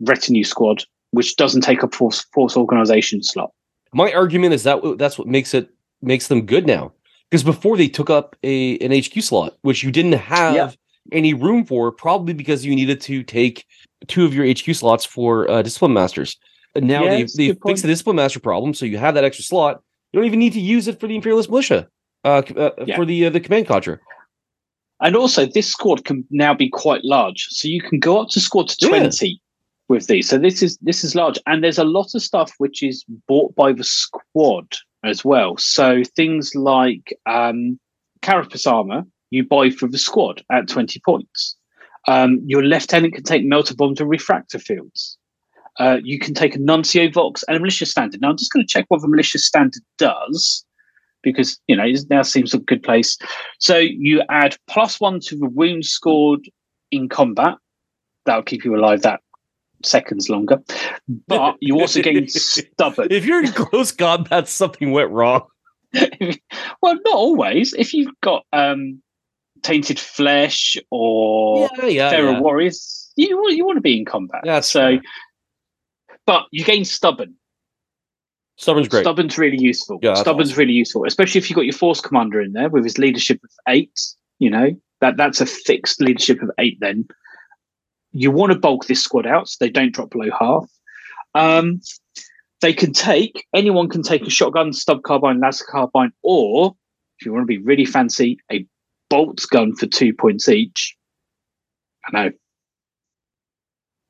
Speaker 3: retinue squad, which doesn't take up force force organization slot.
Speaker 2: My argument is that that's what makes it makes them good now. Because before they took up a an HQ slot, which you didn't have
Speaker 3: Yeah.
Speaker 2: any room for, probably because you needed to take two of your HQ slots for uh, discipline masters. And now
Speaker 3: Yeah, good point.
Speaker 2: fixed the discipline master problem, so you have that extra slot. You don't even need to use it for the Imperialis Militia, uh, uh,
Speaker 3: Yeah.
Speaker 2: for the uh, the command cadre.
Speaker 3: And also, this squad can now be quite large, so you can go up to squad to
Speaker 2: Yeah.
Speaker 3: twenty with these. So this is this is large, and there's a lot of stuff which is bought by the squad as well. So things like um, carapace armor you buy for the squad at twenty points. Um, your lieutenant can take melter bombs and refractor fields. Uh, you can take a nuncio vox and a militia standard. Now I'm just going to check what the militia standard does because you know it now seems a good place. So you add plus one to the wounds scored in combat. That'll keep you alive that seconds longer. But you also gain (laughs) stubborn.
Speaker 2: If you're in close combat, something went wrong. (laughs)
Speaker 3: well, not always. If you've got um, tainted flesh or
Speaker 2: yeah, yeah,
Speaker 3: feral
Speaker 2: yeah.
Speaker 3: warriors, you want you want to be in combat.
Speaker 2: Yeah,
Speaker 3: so.
Speaker 2: fair.
Speaker 3: But you gain stubborn.
Speaker 2: Stubborn's great.
Speaker 3: Stubborn's really useful.
Speaker 2: Yeah,
Speaker 3: Stubborn's
Speaker 2: awesome.
Speaker 3: really useful, especially if you've got your force commander in there with his leadership of eight. You know that that's a fixed leadership of eight. Then you want to bulk this squad out so they don't drop below half. Um, they can take anyone can take a shotgun, stub carbine, laser carbine, or if you want to be really fancy, a bolt gun for two points each. I know,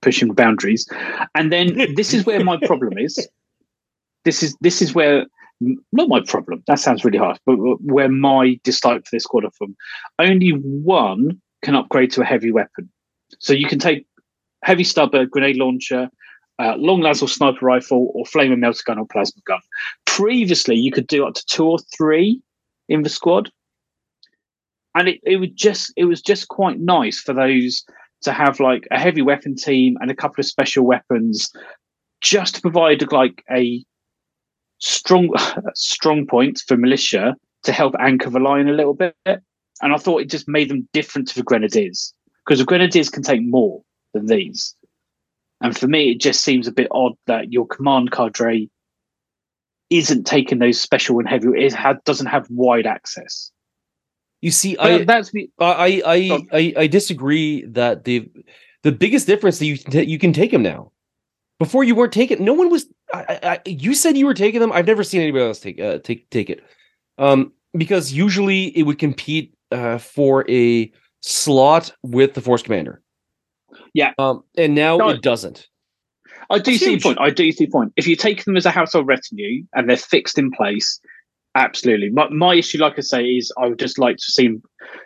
Speaker 3: pushing boundaries. And then this is where my problem is. (laughs) This is this is where not my problem. That sounds really harsh, but where my dislike for this squad from. Only one can upgrade to a heavy weapon, so you can take heavy stubber, grenade launcher, uh, long laser sniper rifle, or flamer melter gun or plasma gun. Previously, you could do up to two or three in the squad, and it, it would just it was just quite nice for those to have like a heavy weapon team and a couple of special weapons, just to provide like a strong strong points for militia to help anchor the line a little bit. And I thought it just made them different to the grenadiers because the grenadiers can take more than these. And for me, it just seems a bit odd that your command cadre isn't taking those special and heavy. It ha- doesn't have wide access.
Speaker 2: You see,
Speaker 3: But
Speaker 2: I
Speaker 3: that's me.
Speaker 2: I I, I. I disagree that the the biggest difference that you can you can take them now. Before you weren't taking. No one was. I, I, you said you were taking them. I've never seen anybody else take uh, take take it. Um, because usually it would compete uh, for a slot with the force commander.
Speaker 3: Yeah.
Speaker 2: Um, and now
Speaker 3: No.
Speaker 2: it doesn't.
Speaker 3: I do
Speaker 2: That's
Speaker 3: see your point. I do see your point. If you take them as a household retinue and they're fixed in place, absolutely. My, my issue, like I say, is I would just like to see them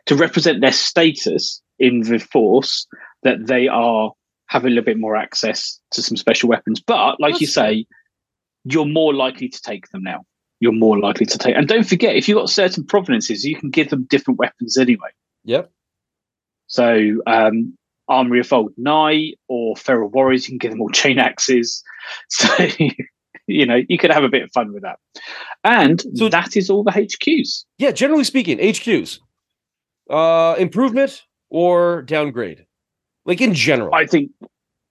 Speaker 3: to represent their status in the force that they are have a little bit more access to some special weapons. But like you
Speaker 2: That's fair.
Speaker 3: say, you're more likely to take them now. You're more likely to take, and don't forget, if you've got certain provenances, you can give them different weapons anyway.
Speaker 2: Yep.
Speaker 3: So, um, Armory of Old Night or Feral Warriors, you can give them all chain axes. (laughs) So, you know, you could have a bit of fun with that. And
Speaker 2: So-
Speaker 3: that is all the HQs.
Speaker 2: Yeah, generally speaking, HQs, uh, improvement or downgrade, like in general.
Speaker 3: I think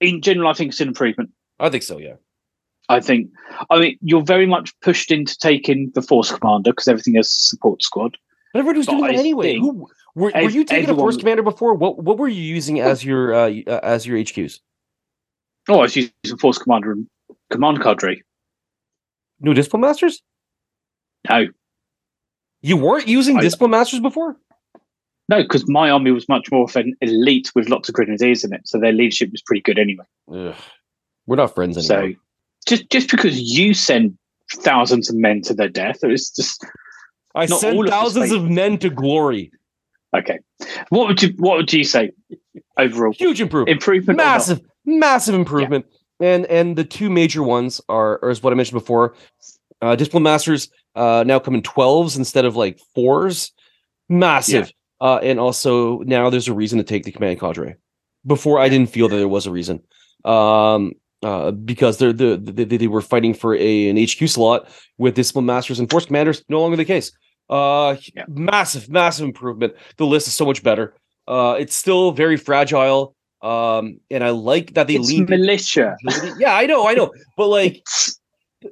Speaker 3: in general, I think it's an improvement.
Speaker 2: I think so. Yeah.
Speaker 3: I think. I mean, you're very much pushed into taking the force commander because everything is support squad.
Speaker 2: But everybody was doing that anyway. Who, were, were you taking a force commander before? What what were you using as your uh, uh, as your HQs?
Speaker 3: Oh, I was using force commander and command cadre.
Speaker 2: No discipline masters?
Speaker 3: No,
Speaker 2: You weren't using
Speaker 3: I-
Speaker 2: discipline masters before?
Speaker 3: no, because my army was much more of an elite with lots of grenadiers in it, so their leadership was pretty good anyway.
Speaker 2: Ugh. We're not friends
Speaker 3: So
Speaker 2: anymore.
Speaker 3: Just just because you send thousands of men to their death, it's just
Speaker 2: I
Speaker 3: not
Speaker 2: sent
Speaker 3: all of
Speaker 2: thousands
Speaker 3: mate.
Speaker 2: of men to glory.
Speaker 3: okay. What would you What would you say overall
Speaker 2: Huge improvement.
Speaker 3: improvement?
Speaker 2: massive, massive improvement. And and the two major ones are, are is what I mentioned before. Uh, discipline masters uh, now come in twelves instead of like fours. Massive. Uh, and also now there's a reason to take the command cadre. Before I didn't feel that there was a reason. Um, uh, because they're the, the, they, they were fighting for a an HQ slot with discipline masters and force commanders. No longer the case. Uh,
Speaker 3: Yeah.
Speaker 2: massive, massive improvement. The list is so much better. Uh, it's still very fragile. Um, and I like that they
Speaker 3: It's militia.
Speaker 2: yeah, I know, I know, (laughs) but like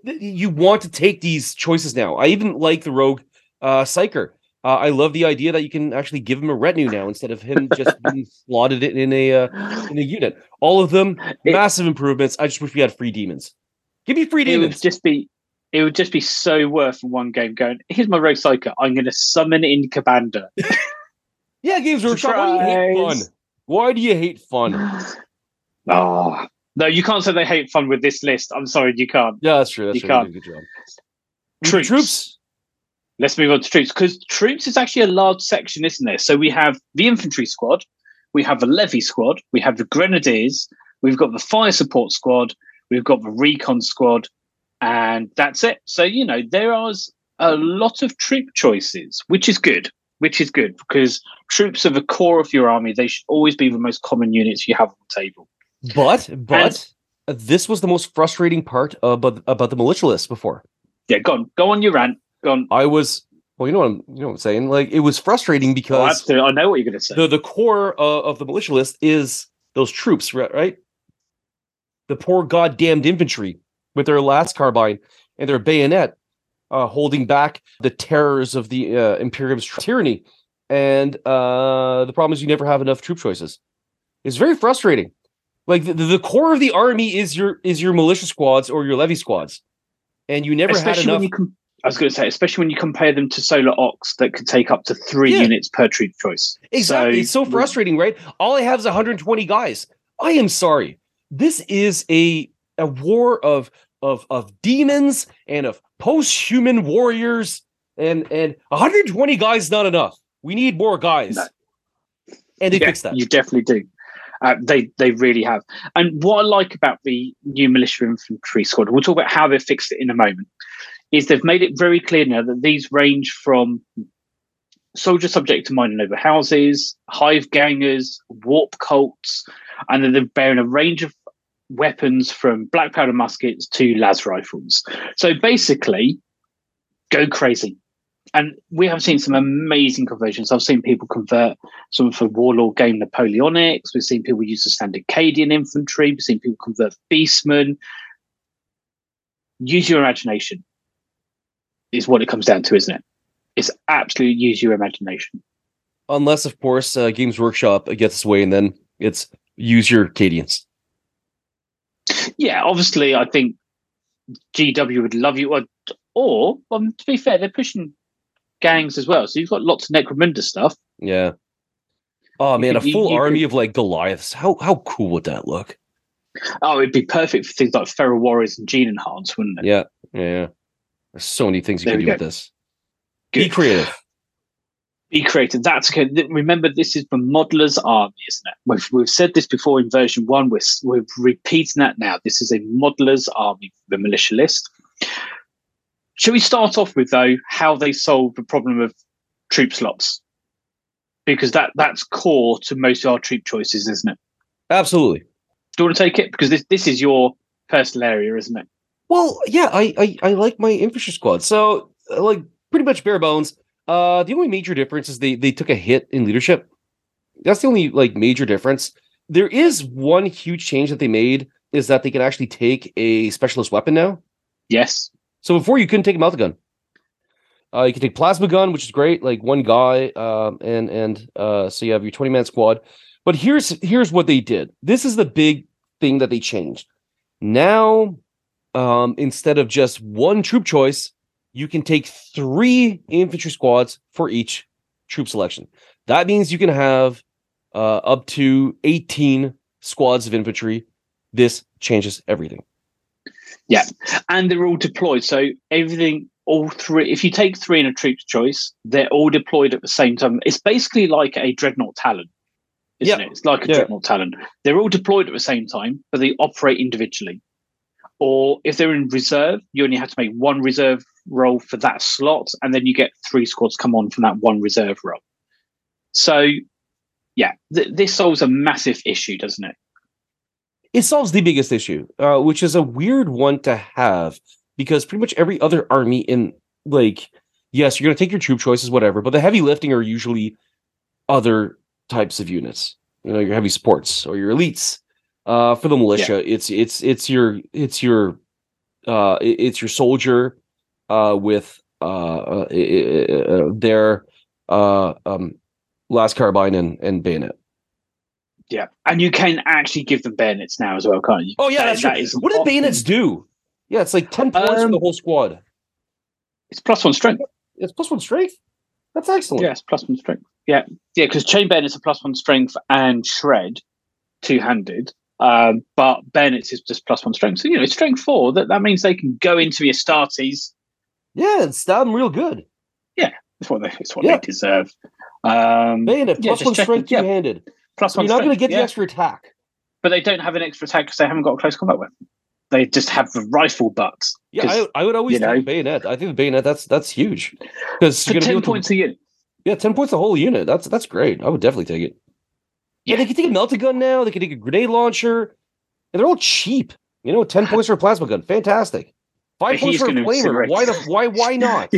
Speaker 2: you want to take these choices now. I even like the rogue uh psyker. Uh, I love the idea that you can actually give him a retinue now instead of him just (laughs) being slotted in a uh, in a unit. All of them
Speaker 3: It-
Speaker 2: massive improvements. I just wish we had free demons. Give me free
Speaker 3: It would
Speaker 2: demons.
Speaker 3: just be. It would just be so worth one game going. Here's my rogue psyker. I'm going to summon in Ka'Bandha. (laughs) (laughs)
Speaker 2: yeah, games workshop. Why do you hate fun? Why do you hate fun? (sighs)
Speaker 3: Oh no, you can't say they hate fun with this list. I'm sorry, you can't.
Speaker 2: Yeah, that's true. That's
Speaker 3: You
Speaker 2: true.
Speaker 3: Can't.
Speaker 2: Good job.
Speaker 3: Troops.
Speaker 2: Troops.
Speaker 3: Let's move on to troops because troops is actually a large section, isn't there? So we have the infantry squad, we have the levy squad, we have the grenadiers, we've got the fire support squad, we've got the recon squad, and that's it. So you know there are a lot of troop choices, which is good. Which is good because troops are the core of your army. They should always be the most common units you have on the table.
Speaker 2: But but this was the most frustrating part about about the militia list before.
Speaker 3: Yeah, go on, go on your rant.
Speaker 2: I was well, you know what I'm you know what I'm saying. Like it was frustrating
Speaker 3: Oh,
Speaker 2: because
Speaker 3: absolutely. I know what you're going to say.
Speaker 2: the the core uh, of the militia list is those troops, right? The poor goddamned infantry with their las carbine and their bayonet, uh, holding back the terrors of the uh, imperialist tyranny. And uh, the problem is you never have enough troop choices. It's very frustrating. Like the, the core of the army is your is your militia squads or your levy squads, and you never
Speaker 3: especially
Speaker 2: had enough.
Speaker 3: When you com- I was going to say, especially when you compare them to Solar Aux that could take up to three
Speaker 2: Yeah.
Speaker 3: units per troop choice.
Speaker 2: Exactly. it's so frustrating, right? All I have is 120 guys. I am sorry. This is a a war of of of demons and of post-human warriors and and 120 guys is not enough. We need more guys.
Speaker 3: No.
Speaker 2: And they
Speaker 3: Yeah,
Speaker 2: fixed that.
Speaker 3: you definitely do. Uh, they they really have. And what I like about the new militia infantry squad, we'll talk about how they've fixed it in a moment, is they've made it very clear now that these range from soldier subject to mining over houses, hive gangers, warp cults, and then they're bearing a range of weapons from black powder muskets to las rifles. So basically, go crazy. And we have seen some amazing conversions. I've seen people convert some for Warlord game Napoleonics. We've seen people use the standard Cadian infantry. We've seen people convert Beastmen. Use your imagination is what it comes down to, isn't it? It's absolutely use your imagination.
Speaker 2: Unless, of course, uh, Games Workshop gets its way, and then it's use your Cadians.
Speaker 3: Yeah, obviously, I think GW would love you. Or, or um, to be fair, they're pushing gangs as well. So you've got lots of Necromunda stuff.
Speaker 2: Yeah. Oh man, a
Speaker 3: you-
Speaker 2: full
Speaker 3: you
Speaker 2: army
Speaker 3: could-
Speaker 2: of like Goliaths. How how cool would that look?
Speaker 3: Oh, it'd be perfect for things like Feral Warriors and Gene Enhance, wouldn't it?
Speaker 2: Yeah, yeah. There's so many things you
Speaker 3: There
Speaker 2: can do with
Speaker 3: go.
Speaker 2: this. Be creative.
Speaker 3: be creative. That's okay. Remember, this is the modeler's army, isn't it? We've, we've said this before in version one. We're, we're repeating that now. This is a modeler's army, the militia list. Shall we start off with, though, how they solve the problem of troop slots? Because that, that's core to most of our troop choices, isn't it?
Speaker 2: Absolutely.
Speaker 3: Do you want to take it? Because this, this is your personal area, isn't it?
Speaker 2: Well, yeah, I I, I like my infantry squad. So uh, like pretty much bare bones. Uh, the only major difference is they they took a hit in leadership. That's the only like major difference. there is one huge change that they made is that they can actually take a specialist weapon now.
Speaker 3: Yes.
Speaker 2: So before you couldn't take a melta gun. Uh, you can take plasma gun, which is great, like one guy, um, and and uh, so you have your twenty man squad. But here's here's what they did. This is the big thing that they changed. Now, um, instead of just one troop choice, you can take three infantry squads for each troop selection. That means you can have uh, up to 18 squads of infantry. This changes everything.
Speaker 3: Yeah. And they're all deployed. So everything, all three, if you take three in a troop choice, they're all deployed at the same time. It's basically like a dreadnought talon, isn't
Speaker 2: Yeah.
Speaker 3: it? It's like a
Speaker 2: Yeah.
Speaker 3: dreadnought talon. They're all deployed at the same time, but they operate individually. Or if they're in reserve, you only have to make one reserve roll for that slot, and then you get three squads come on from that one reserve roll. So, yeah, th- this solves a massive issue, doesn't it?
Speaker 2: it solves the biggest issue, uh, which is a weird one to have because pretty much every other army in like, yes, you're gonna take your troop choices, whatever, but the heavy lifting are usually other types of units. You know, your heavy sports or your elites. Uh, for the militia, it's it's it's your it's your uh it's your soldier uh with uh, uh, uh, their uh um las carbine and, and bayonet.
Speaker 3: Yeah, and you can actually give them bayonets now as well, can't you?
Speaker 2: Oh yeah,
Speaker 3: That-
Speaker 2: that's
Speaker 3: that
Speaker 2: true. What
Speaker 3: do
Speaker 2: bayonets do? Yeah, it's like ten points for
Speaker 3: Um,
Speaker 2: the whole squad.
Speaker 3: It's plus one strength.
Speaker 2: It's plus one strength. That's excellent.
Speaker 3: Yes, plus one strength. Yeah, yeah, because chain bayonets are plus one strength and shred, two handed. Um, but bayonets is just plus one strength. So you know, it's strength four. That that means they can go into your starties.
Speaker 2: Yeah, and stab them real good.
Speaker 3: Yeah, it's what they, it's what
Speaker 2: Yeah.
Speaker 3: they deserve. Um,
Speaker 2: Bayonet
Speaker 3: Yeah,
Speaker 2: plus one strength two handed.
Speaker 3: plus
Speaker 2: So
Speaker 3: one.
Speaker 2: you're not going to get the extra attack.
Speaker 3: but they don't have an extra attack because they haven't got a close combat weapon. They just have the rifle butts.
Speaker 2: Yeah, I, I would always
Speaker 3: you know-
Speaker 2: the bayonet. I think the bayonet that's that's huge because
Speaker 3: ten points a unit.
Speaker 2: yeah, ten points a whole unit. That's that's great. I would definitely take it. Yeah,
Speaker 3: Yeah.
Speaker 2: they can take a melta gun now. They can take a grenade launcher, and they're all cheap. You know, ten (sighs) points for a plasma gun, fantastic. Five points for a flamer. Why the why why (laughs) not?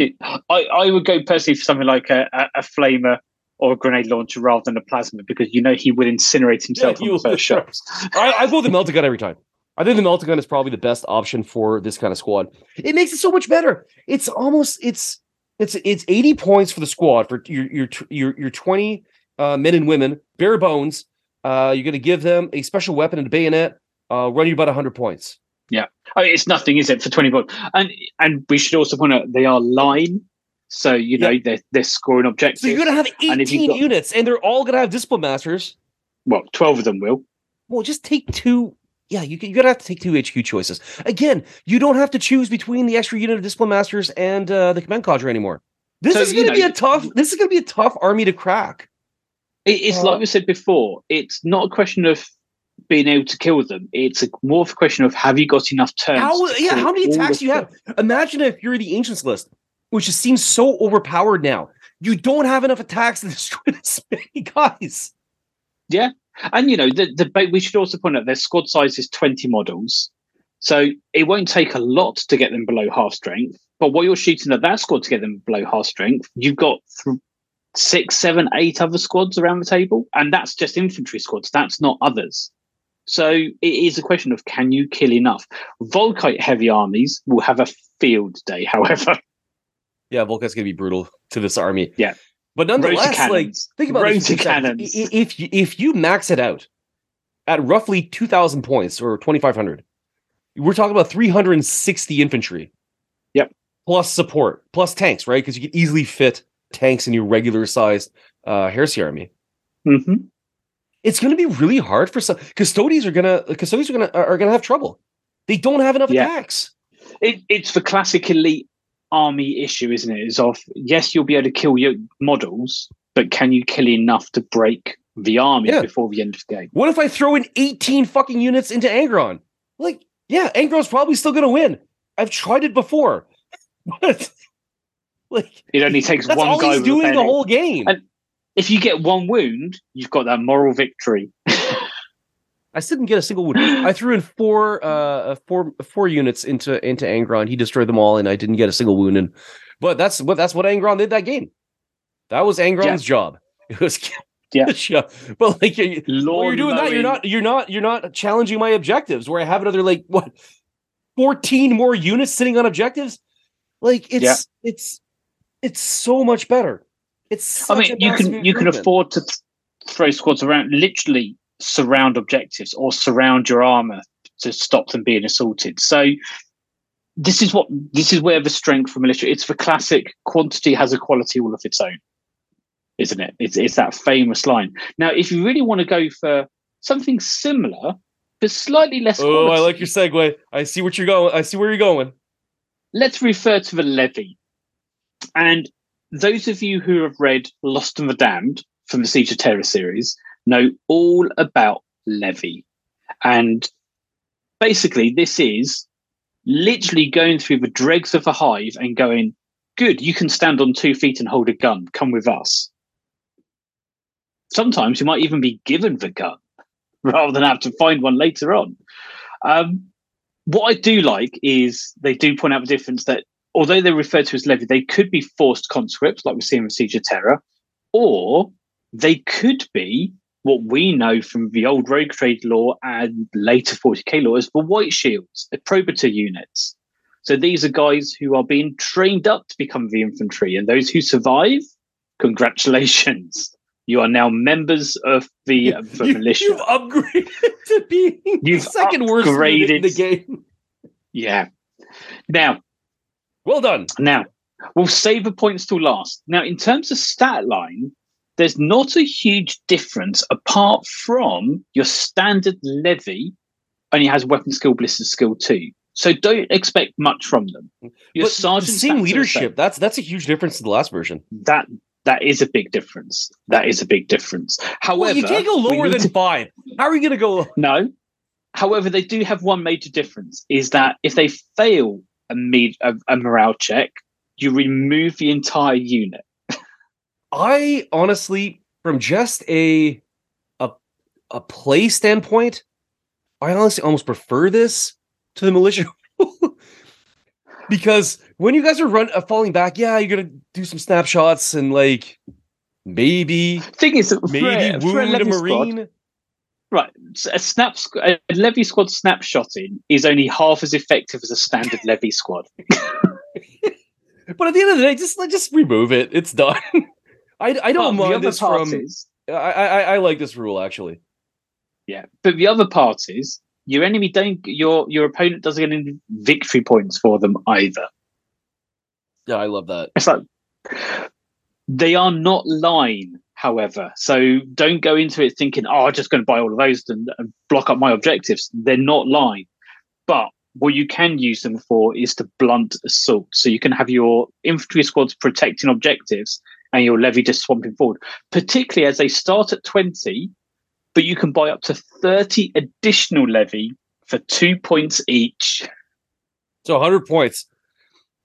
Speaker 3: I, I would go personally for something like a, a, a flamer or a grenade launcher rather than a plasma because you know he would incinerate himself
Speaker 2: he
Speaker 3: on the first (laughs) shot.
Speaker 2: I, I go with the melta gun every time. I think the melta gun is probably the best option for this kind of squad. It makes it so much better. It's almost it's it's it's 80 points for the squad for your your your your 20 uh, men and women, bare bones. Uh, you're going to give them a special weapon and a bayonet. Uh, run you about 100 points.
Speaker 3: I mean, it's nothing, is it, for twenty points? And and we should also point out they are line, so you know they're they're scoring objectives.
Speaker 2: So you're going to have 18
Speaker 3: you've got-
Speaker 2: units, and they're all going to have discipline masters.
Speaker 3: well, twelve of them will.
Speaker 2: Well, just take two. Yeah, you, you're gonna have to take two HQ choices. Again, you don't have to choose between the extra unit of discipline masters and uh, the command cadre anymore. This
Speaker 3: So,
Speaker 2: is gonna be a tough. This is gonna be a tough army to crack.
Speaker 3: It, it's like we said before. It's not a question of being able to kill them. It's a, more of a question of have you got enough turns?
Speaker 2: How? Yeah, how many attacks do you have? Imagine if you're the ancients list, which just seems so overpowered now. You don't have enough attacks to (laughs) destroy this many guys.
Speaker 3: Yeah, and you know, the, the we should also point out their squad size is 20 models. So it won't take a lot to get them below half strength. But what you're shooting at that squad to get them below half strength, you've got th- six, seven, eight other squads around the table. And that's just infantry squads. That's not others. So it is a question of can you kill enough? Volkite heavy armies will have a field day, (laughs) however.
Speaker 2: Yeah, Volkite's gonna be brutal to this army.
Speaker 3: Yeah.
Speaker 2: but nonetheless, like think about this
Speaker 3: Rotor
Speaker 2: for a second.
Speaker 3: cannons.
Speaker 2: If if you max it out at roughly two thousand points or twenty five hundred, we're talking about three hundred and sixty infantry.
Speaker 3: Yep.
Speaker 2: Plus support, plus tanks, right? Because you can easily fit tanks in your regular sized uh, heresy army.
Speaker 3: hmm
Speaker 2: It's going to be really hard for some custodians are gonna custodians are gonna are gonna have trouble. They don't have enough
Speaker 3: Yeah.
Speaker 2: attacks.
Speaker 3: it, it's the classic elite army issue, isn't it? Is of yes, you'll be able to kill your models, but can you kill enough to break the army
Speaker 2: Yeah.
Speaker 3: before the end of the game?
Speaker 2: What if I throw in 18 fucking units into Angron? Like, yeah, Angron's probably still gonna win. I've tried it before. (laughs) But like
Speaker 3: It only (laughs) takes
Speaker 2: that's
Speaker 3: one
Speaker 2: all
Speaker 3: guy
Speaker 2: he's doing the whole game.
Speaker 3: And- If you get one wound, you've got that moral victory. (laughs)
Speaker 2: I didn't get a single wound. I threw in four uh four four units into into Angron. He destroyed them all, and I didn't get a single wound. And but that's what that's what Angron did that game. That was Angron's job. (laughs) It was
Speaker 3: Yeah.
Speaker 2: yeah. But like you- when you're doing that, you're not you're not you're not challenging my objectives where I have another like what 14 more units sitting on objectives. Like it's
Speaker 3: Yeah.
Speaker 2: it's it's so much better. It's
Speaker 3: I mean,
Speaker 2: a
Speaker 3: you can you can afford to th- throw squads around, literally surround objectives or surround your armor to stop them being assaulted. So this is what this is where the strength for militia. It's the classic quantity has a quality all of its own, isn't it? It's it's that famous line. Now, if you really want to go for something similar, but slightly less.
Speaker 2: Oh, I like your segue. I see what you're going. I see where you're going.
Speaker 3: let's refer to the levy. And those of you who have read Lost and the Damned from the Siege of Terror series know all about levy. And basically, this is literally going through the dregs of a hive and going, Good, you can stand on two feet and hold a gun. Come with us. Sometimes you might even be given the gun (laughs) rather than have to find one later on. Um, what I do like is they do point out the difference that although they're referred to as levy, they could be forced conscripts, like we see in Siege of Terror, or they could be what we know from the old rogue trade law and later 40k law as the white shields, the probator units. So these are guys who are being trained up to become the infantry, and those who survive, congratulations. You are now members of the, uh, of the
Speaker 2: You-
Speaker 3: militia.
Speaker 2: You've upgraded to being
Speaker 3: You've
Speaker 2: the second worst unit in the game.
Speaker 3: Yeah. Now,
Speaker 2: Well done.
Speaker 3: Now, we'll save the points till last. Now, in terms of stat line, there's not a huge difference apart from your standard levy only has weapon skill, ballistic skill two. So don't expect much from them. Your
Speaker 2: But
Speaker 3: sergeant
Speaker 2: the same leadership. That's that's a huge difference to the last version.
Speaker 3: That that is a big difference. That is a big difference. However,
Speaker 2: Well, you can't go lower than
Speaker 3: to-
Speaker 2: five. How are you going to go?
Speaker 3: no. However, they do have one major difference: is that if they fail a, med- a, a morale check, you remove the entire unit.
Speaker 2: I honestly, from just a a a play standpoint, I honestly almost prefer this to the militia. (laughs) because when you guys are run uh, falling back, yeah, you're gonna do some snapshots and like maybe
Speaker 3: Thing is, for a-
Speaker 2: maybe
Speaker 3: for a
Speaker 2: wound a
Speaker 3: squad-
Speaker 2: marine.
Speaker 3: Right? A snap, a levy squad snapshotting is only half as effective as a standard levy squad. (laughs)
Speaker 2: But at the end of the day, just just remove it. It's done. (laughs) I, I don't
Speaker 3: But
Speaker 2: mind this
Speaker 3: part
Speaker 2: from. I, I I like this rule actually.
Speaker 3: yeah, but the other parties, your enemy don't your your opponent doesn't get any victory points for them either.
Speaker 2: Yeah, I love that.
Speaker 3: It's like they are not line, however. So don't go into it thinking, "Oh, I'm just going to buy all of those and, and block up my objectives." They're not line, but what you can use them for is to blunt assault. So you can have your infantry squads protecting objectives and your levy just swamping forward. Particularly as they start at twenty, but you can buy up to thirty additional levy for two points each.
Speaker 2: So 100 points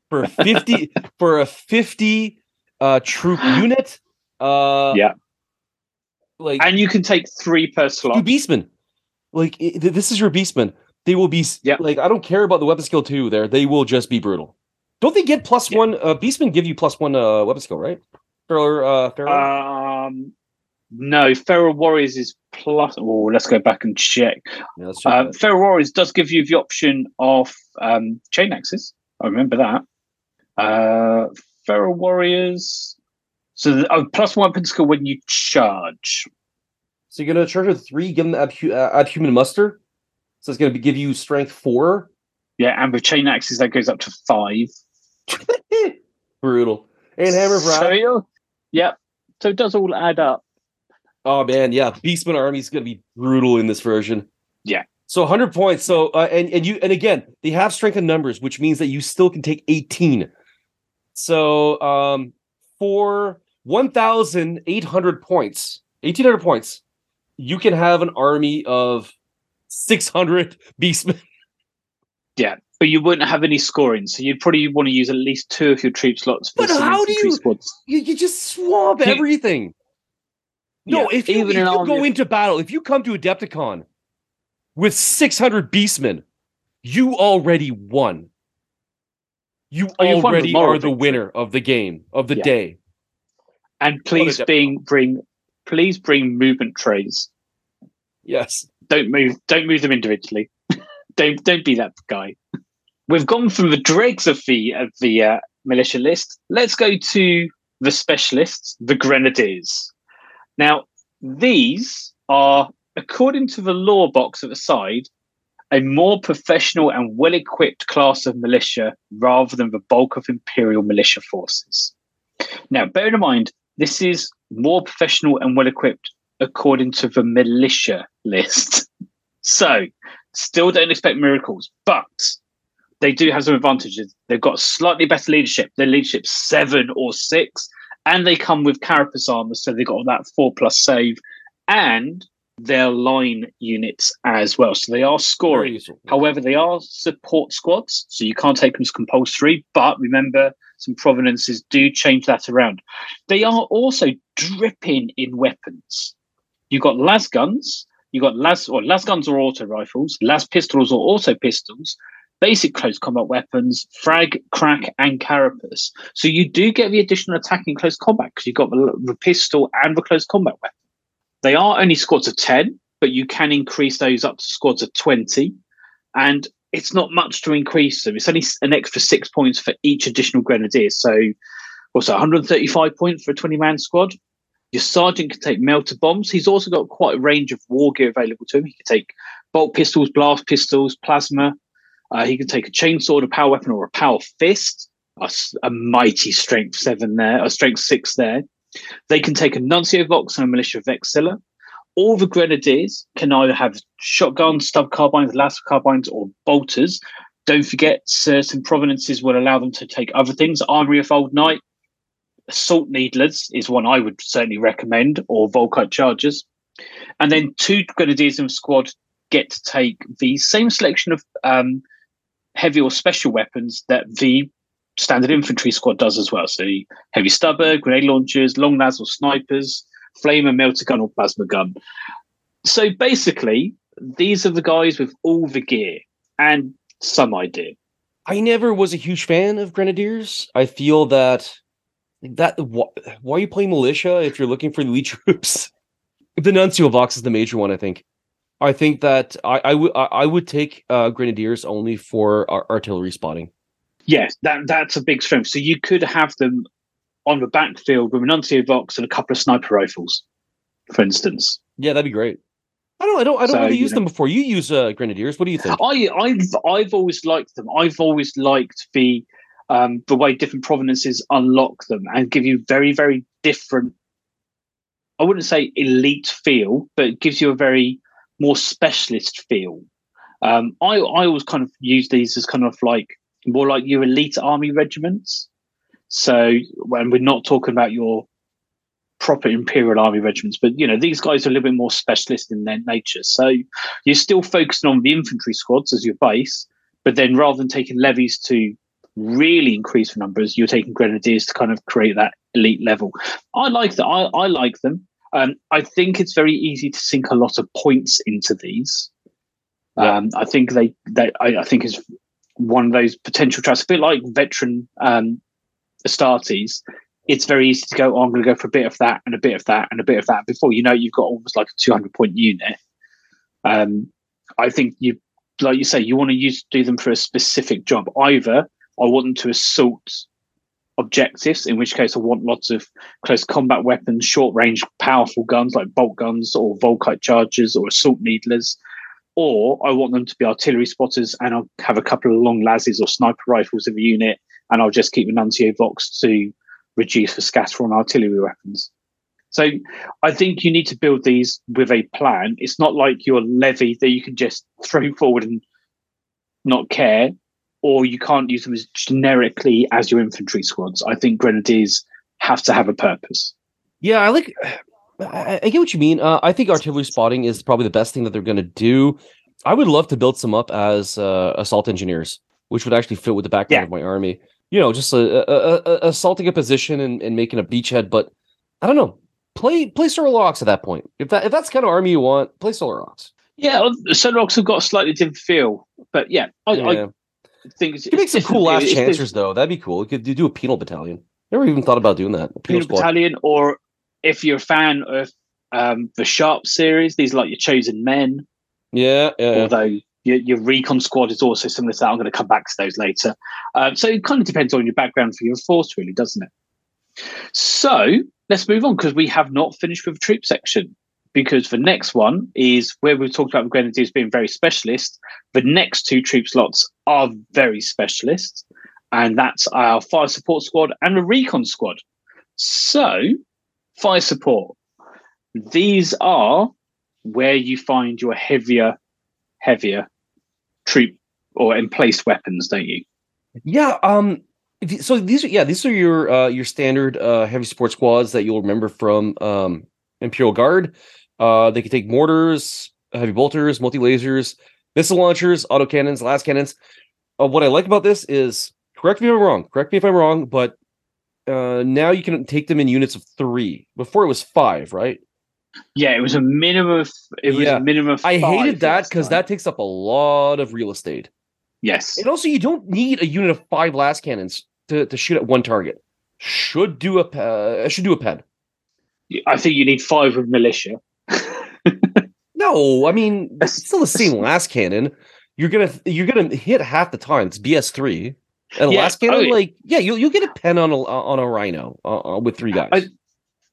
Speaker 2: for 50 (laughs) for a 50 uh troop (gasps) unit. Uh
Speaker 3: Yeah.
Speaker 2: Like
Speaker 3: And you can take three per
Speaker 2: two beastmen. Like i- th- this is your beastmen. They will be
Speaker 3: Yeah.
Speaker 2: like I don't care about the weapon skill two there. They will just be brutal. Don't they get plus
Speaker 3: Yeah.
Speaker 2: one uh beastmen give you plus one uh weapon skill, right? For uh, Pharaoh?
Speaker 3: Um, no, Feral Warriors is plus. Oh, let's go back and check.
Speaker 2: yeah, check
Speaker 3: Uh. Feral Warriors does give you the option of um, chain axes. I remember that. Uh, Feral Warriors. So oh, plus one skill when you charge.
Speaker 2: So you're gonna charge with three, give them abhu- uh, Abhuman Muster. So it's gonna be, give you strength four.
Speaker 3: Yeah, and with chain axes that goes up to five. (laughs)
Speaker 2: Brutal. And hammer of
Speaker 3: So
Speaker 2: wrath.
Speaker 3: Yep. So it does all add up.
Speaker 2: Oh man, yeah, Beastman Army is gonna be brutal in this version.
Speaker 3: Yeah.
Speaker 2: So 100 points. So uh, and and you and again, they have strength in numbers, which means that you still can take 18. So um for 1,800 points, 1,800 points, you can have an army of 600 (laughs) Beastmen.
Speaker 3: Yeah, but you wouldn't have any scoring, so you'd probably want to use at least two of your troop slots for
Speaker 2: But how do you-
Speaker 3: squads.
Speaker 2: You, you just swamp
Speaker 3: You-
Speaker 2: everything. No,
Speaker 3: Yeah,
Speaker 2: if you,
Speaker 3: even
Speaker 2: if you go into battle, if you come to Adepticon with 600 Beastmen, you already won. You
Speaker 3: Oh, won
Speaker 2: already are the winner of the game, of the
Speaker 3: Yeah.
Speaker 2: day.
Speaker 3: And please being bring please bring movement trays.
Speaker 2: Yes.
Speaker 3: Don't move. Don't move them individually. (laughs) don't don't be that guy. We've gone from the dregs of the of the uh, militia list. Let's go to the specialists, the grenadiers. Now, these are, according to the law box at the side, a more professional and well equipped class of militia rather than the bulk of imperial militia forces. Now, bear in mind, this is more professional and well equipped according to the militia list. (laughs) so, still don't expect miracles, but they do have some advantages. They've got slightly better leadership. Their leadership seven or six, and they come with carapace armor, so they've got that four plus save, and their line units as well. So they are scoring. However, they are support squads, so you can't take them as compulsory. But remember, some provenances do change that around. They are also dripping in weapons. You've got las guns, you've got las or las guns or auto rifles, las pistols or auto pistols, basic close combat weapons, frag, crack, and carapace. So you do get the additional attack in close combat because you've got the, the pistol and the close combat weapon. They are only squads of 10, but you can increase those up to squads of 20. And it's not much to increase them. It's only an extra six points for each additional grenadier. So, also 135 points for a 20 man squad. Your sergeant can take melter bombs. He's also got quite a range of war gear available to him. He can take bolt pistols, blast pistols, plasma. Uh, he can take a chainsaw, a power weapon, or a power fist. A, a mighty strength seven there, a strength six there. They can take a Nuncio Vox and a Militia Vexilla. All the Grenadiers can either have shotguns, stub carbines, lasso carbines, or bolters. Don't forget, certain provenances will allow them to take other things. Armory of Old Night, Assault Needlers is one I would certainly recommend, or Volkite Chargers. And then two Grenadiers in the squad get to take the same selection of um, heavy or special weapons that the standard infantry squad does as well. So heavy stubber, grenade launchers, long las or snipers, flamer, melter gun or plasma gun. So basically, these are the guys with all the gear and some idea.
Speaker 2: I never was a huge fan of grenadiers. I feel that that why, why are you playing militia if you're looking for elite (laughs) troops? the Nuncio Vox is the major one, I think. I think that I, I would I would take uh, grenadiers only for artillery spotting.
Speaker 3: Yes, that that's a big strength. So you could have them on the backfield with an Nuncio Vox and a couple of sniper rifles, for instance.
Speaker 2: Yeah, that'd be great. I don't, I don't, I don't so, really use know, them before. You use uh, grenadiers. What do you think?
Speaker 3: I, I've, I've always liked them. I've always liked the, um, the way different provenances unlock them and give you very, very different. I wouldn't say elite feel, but it gives you a very more specialist feel. Um, I, I always kind of use these as kind of like more like your elite army regiments. So when we're not talking about your proper imperial army regiments, but you know these guys are a little bit more specialist in their nature. So you're still focusing on the infantry squads as your base, but then rather than taking levies to really increase the numbers, you're taking grenadiers to kind of create that elite level. I like that. I, I like them. Um, I think it's very easy to sink a lot of points into these. Yeah. Um, I think they, they I, I, think it's one of those potential traps, a bit like veteran um, Astartes. It's very easy to go, oh, I'm going to go for a bit of that and a bit of that and a bit of that. Before you know, you've got almost like a 200 point unit. Um, I think you, like you say, you want to use do them for a specific job. Either I want them to assault objectives, in which case I want lots of close combat weapons, short range, powerful guns like bolt guns or Volkite chargers or assault needlers or I want them to be artillery spotters and I'll have a couple of long lasses or sniper rifles in the unit and I'll just keep the Nuncio Vox to reduce the scatter on artillery weapons. So I think you need to build these with a plan. It's not like your levy that you can just throw (laughs) forward and not care, or you can't use them as generically as your infantry squads. I think grenadiers have to have a purpose.
Speaker 2: Yeah, I like I, I get what you mean. Uh, I think artillery spotting is probably the best thing that they're going to do. I would love to build some up as uh, assault engineers, which would actually fit with the background yeah. of my army. You know, just a, a, a, assaulting a position and, and making a beachhead. But I don't know. Play play Solar Aux at that point. If that if that's kind of army you want, play Solar Aux.
Speaker 3: Yeah, Solar Aux have got a slightly different feel, but yeah, I, yeah. I think it's,
Speaker 2: you make some cool last chancers though. That'd be cool. You could do a penal battalion. Never even thought about doing that.
Speaker 3: A penal, penal battalion or if you're a fan of Um, the Sharpe series, these are like your chosen men.
Speaker 2: Yeah, yeah.
Speaker 3: Although your, your recon squad is also similar to that. I'm going to come back to those later. Um, so it kind of depends on your background for your force, really, doesn't it? So let's move on because we have not finished with the troop section. Because the next one is where we've talked about the grenadiers being very specialist. The next two troop slots are very specialist, and that's our fire support squad and the recon squad. So, fire support. These are where you find your heavier, heavier troop or emplaced weapons, don't you?
Speaker 2: Yeah. Um. So these are yeah these are your uh your standard uh heavy support squads that you'll remember from um Imperial Guard. Uh, they can take mortars, heavy bolters, multi lasers, missile launchers, auto cannons, las cannons. Uh, what I like about this is correct me if I'm wrong. Correct me if I'm wrong, but uh, now you can take them in units of three. Before it was five, right?
Speaker 3: Yeah, it was a minimum. Of, it was
Speaker 2: Yeah.
Speaker 3: a minimum. Of
Speaker 2: I hated that because that takes up a lot of real estate.
Speaker 3: Yes,
Speaker 2: And also, you don't need a unit of five las cannons to, to shoot at one target. Should do a uh, should do a pen.
Speaker 3: I think you need five with militia.
Speaker 2: No, I mean (laughs) it's still the same las cannon. You're gonna you're gonna hit half the time. It's BS three. And
Speaker 3: Yeah,
Speaker 2: las cannon,
Speaker 3: oh,
Speaker 2: like yeah, you'll you'll get a pen on a on a rhino uh, uh, with three guys.
Speaker 3: I-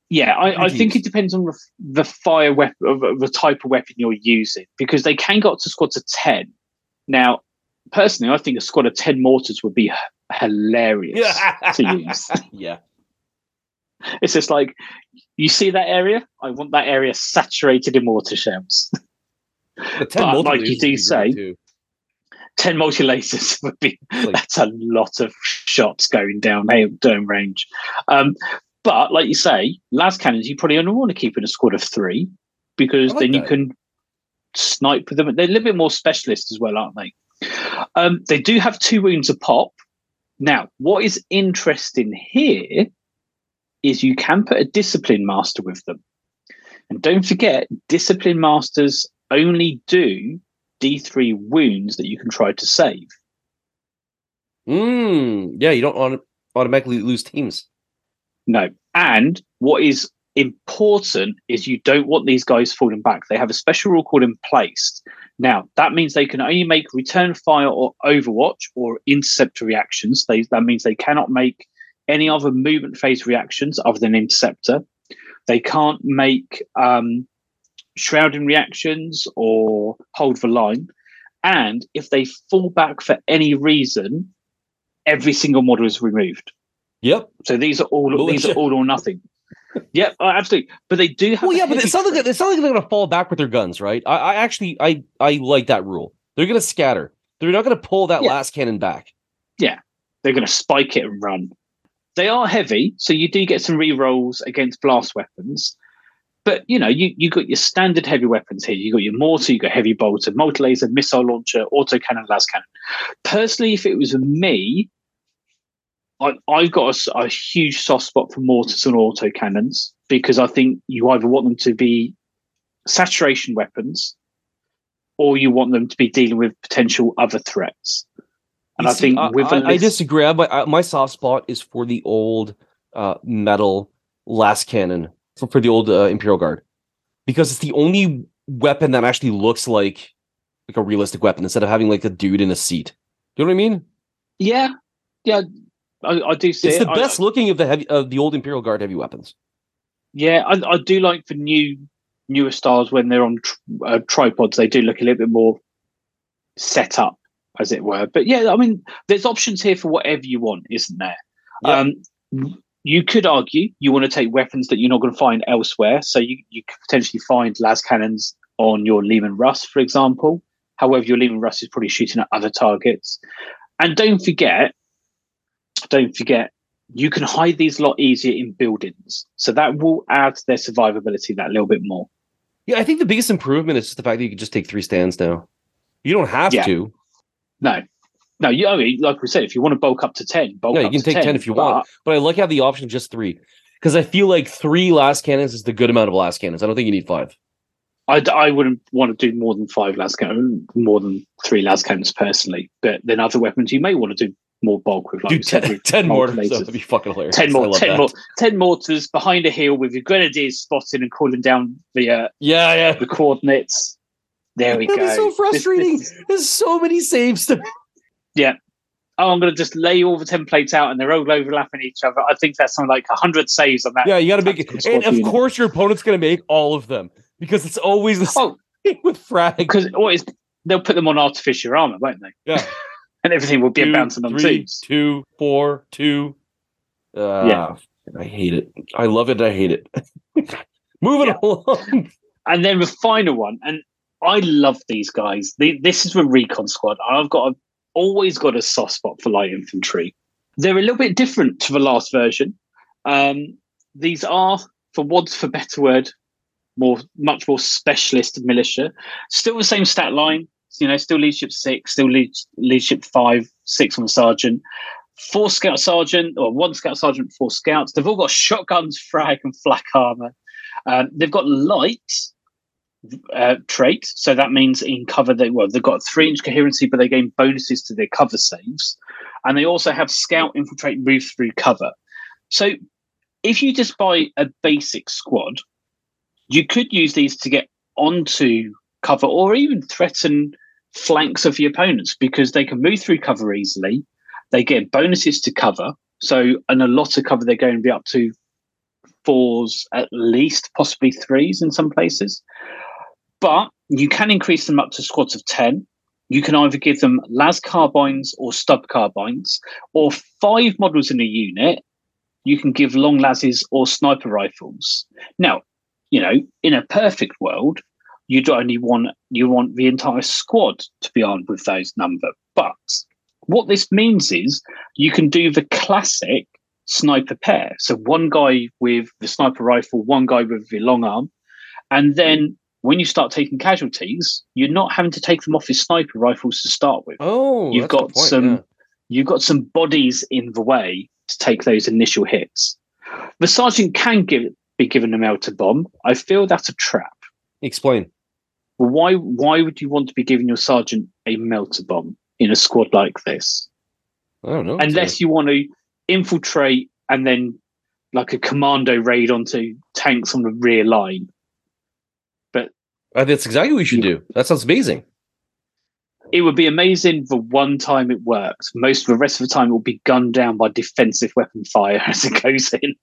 Speaker 3: Yeah, I, I think it depends on the, the fire weapon, the type of weapon you're using, because they can go up to squads of ten. Now, personally, I think a squad of ten mortars would be h- hilarious to use. (laughs)
Speaker 2: yeah.
Speaker 3: It's just like you see that area. I want that area saturated in mortar shells. (laughs)
Speaker 2: The 10
Speaker 3: But like you
Speaker 2: would
Speaker 3: do
Speaker 2: be
Speaker 3: say,
Speaker 2: too.
Speaker 3: ten multi lasers (laughs) would be
Speaker 2: Like-
Speaker 3: that's a lot of shots going down down range. Um, but like you say, las cannons, you probably only want to keep in a squad of three because
Speaker 2: like
Speaker 3: then you can snipe with them. They're a little bit more specialist as well, aren't they? Um, they do have two wounds a pop. Now, what is interesting here is you can put a discipline master with them. And don't forget, discipline masters only do D3 wounds that you can try to save.
Speaker 2: Mm, yeah, you don't auto- automatically lose teams.
Speaker 3: No. And what is important is you don't want these guys falling back. They have a special rule called in place. Now, that means they can only make return fire or overwatch or interceptor reactions. They, that means they cannot make any other movement phase reactions other than interceptor. They can't make um, shrouding reactions or hold the line. And if they fall back for any reason, every single model is removed.
Speaker 2: Yep.
Speaker 3: So these are all these are (laughs) all or nothing. Yep, uh, absolutely. But they do have.
Speaker 2: Well, yeah, but it's not like it's not like they're gonna fall back with their guns, right? I, I actually I I like that rule. They're gonna scatter. They're not gonna pull that
Speaker 3: Yeah.
Speaker 2: las cannon back.
Speaker 3: Yeah, they're going to spike it and run. They are heavy, so you do get some re-rolls against blast weapons. But you know, you you got your standard heavy weapons here. You got your mortar, you got heavy bolter, multi laser, missile launcher, auto cannon, las cannon. Personally, if it was me, I, I've got a huge soft spot for mortars and auto cannons because I think you either want them to be saturation weapons, or you want them to be dealing with potential other threats. And
Speaker 2: You
Speaker 3: I
Speaker 2: see,
Speaker 3: think
Speaker 2: I,
Speaker 3: with a
Speaker 2: I,
Speaker 3: list-
Speaker 2: disagree. I- My I- my soft spot is for the old uh, metal las cannon for, for the old uh, Imperial Guard because it's the only weapon that actually looks like like a realistic weapon instead of having like a dude in a seat. You know what I mean?
Speaker 3: Yeah, yeah, I, I do see
Speaker 2: It's
Speaker 3: it.
Speaker 2: the
Speaker 3: I-
Speaker 2: best looking of the heavy of the old Imperial Guard heavy weapons.
Speaker 3: yeah, I, I do like the new newer styles when they're on tr- uh, tripods. They do look a little bit more set up, as it were. But yeah, I mean, there's options here for whatever you want, isn't there?
Speaker 2: Yeah.
Speaker 3: Um, you could argue you want to take weapons that you're not going to find elsewhere. So you, you could potentially find las cannons on your Leman Russ, for example. However, your Leman Russ is probably shooting at other targets. And don't forget, don't forget, you can hide these a lot easier in buildings. So that will add their survivability that little bit more.
Speaker 2: Yeah, I think the biggest improvement is just the fact that you can just take three stands now. You don't have
Speaker 3: Yeah.
Speaker 2: to.
Speaker 3: No, no, you I mean, like we said, if you want to bulk up to 10, bulk
Speaker 2: Yeah, you can take 10 if you want.
Speaker 3: but-
Speaker 2: But I like to have the option of just three because I feel like three las cannons is the good amount of las cannons. I don't think you need five.
Speaker 3: I, I wouldn't want to do more than five las cannons, more than three las cannons personally. But then other weapons, you may want to do more bulk with like
Speaker 2: Dude, 10,
Speaker 3: several
Speaker 2: 10 mortars. That'd be fucking hilarious.
Speaker 3: Ten more, ten
Speaker 2: that.
Speaker 3: more, ten mortars behind a hill with your grenadiers spotting and calling down the uh,
Speaker 2: Yeah, yeah.
Speaker 3: the coordinates. There we
Speaker 2: That'd
Speaker 3: go.
Speaker 2: be so frustrating.
Speaker 3: this-
Speaker 2: There's so many saves to (laughs) Yeah.
Speaker 3: oh, I'm going to just lay all the templates out and they're all overlapping each other. I think that's something like 100 saves on that.
Speaker 2: Yeah, you got to make it. And of course, your opponent's going to make all of them because it's always the same
Speaker 3: Oh, (laughs)
Speaker 2: with frag.
Speaker 3: because always they'll put them on artificial armor, won't they?
Speaker 2: Yeah. (laughs)
Speaker 3: and everything will be
Speaker 2: Two,
Speaker 3: bouncing on
Speaker 2: three,
Speaker 3: twos.
Speaker 2: two, four, two. Uh,
Speaker 3: Yeah.
Speaker 2: I hate it. I love it. I hate it. (laughs) Moving
Speaker 3: Yeah.
Speaker 2: along.
Speaker 3: And then the final one, and I love these guys. The- This is the Recon Squad. I've got a, always got a soft spot for light infantry. They're a little bit different to the last version. Um, these are, for want for better word, more much more specialist militia. Still the same stat line. You know, still leadership six, still lead, leadership five, six on the sergeant, four scout sergeant, or one scout sergeant, four scouts. They've all got shotguns, (laughs) frag, and flak armor. Um, they've got light uh, trait, so that means in cover they well they've got three inch coherency, but they gain bonuses to their cover saves, and they also have scout, infiltrate, move through cover. So if you just buy a basic squad, you could use these to get onto cover or even threaten flanks of your opponents because they can move through cover easily. They get bonuses to cover. So, and a lot of cover, they're going to be up to fours, at least possibly threes in some places. But you can increase them up to squads of 10. You can either give them las carbines or stub carbines, or five models in a unit. You can give long lases or sniper rifles. Now, you know, in a perfect world, you'd only want you want the entire squad to be armed with those number. But what this means is you can do the classic sniper pair. So one guy with the sniper rifle, one guy with the long arm, and then when you start taking casualties, you're not having to take them off his sniper rifles to start with.
Speaker 2: Oh,
Speaker 3: You've
Speaker 2: that's a good
Speaker 3: got
Speaker 2: point,
Speaker 3: some-
Speaker 2: yeah.
Speaker 3: You've got some bodies in the way to take those initial hits. The sergeant can give be given a melter bomb. I feel that's a trap.
Speaker 2: Explain.
Speaker 3: Well, why why would you want to be giving your sergeant a melter bomb in a squad like this?
Speaker 2: I don't know.
Speaker 3: Unless you want to infiltrate and then like a commando raid onto tanks on the rear line.
Speaker 2: Uh, that's exactly what you should do. That sounds amazing.
Speaker 3: It would be amazing the one time it works. Most of the rest of the time it will be gunned down by defensive weapon fire (laughs) as it goes in.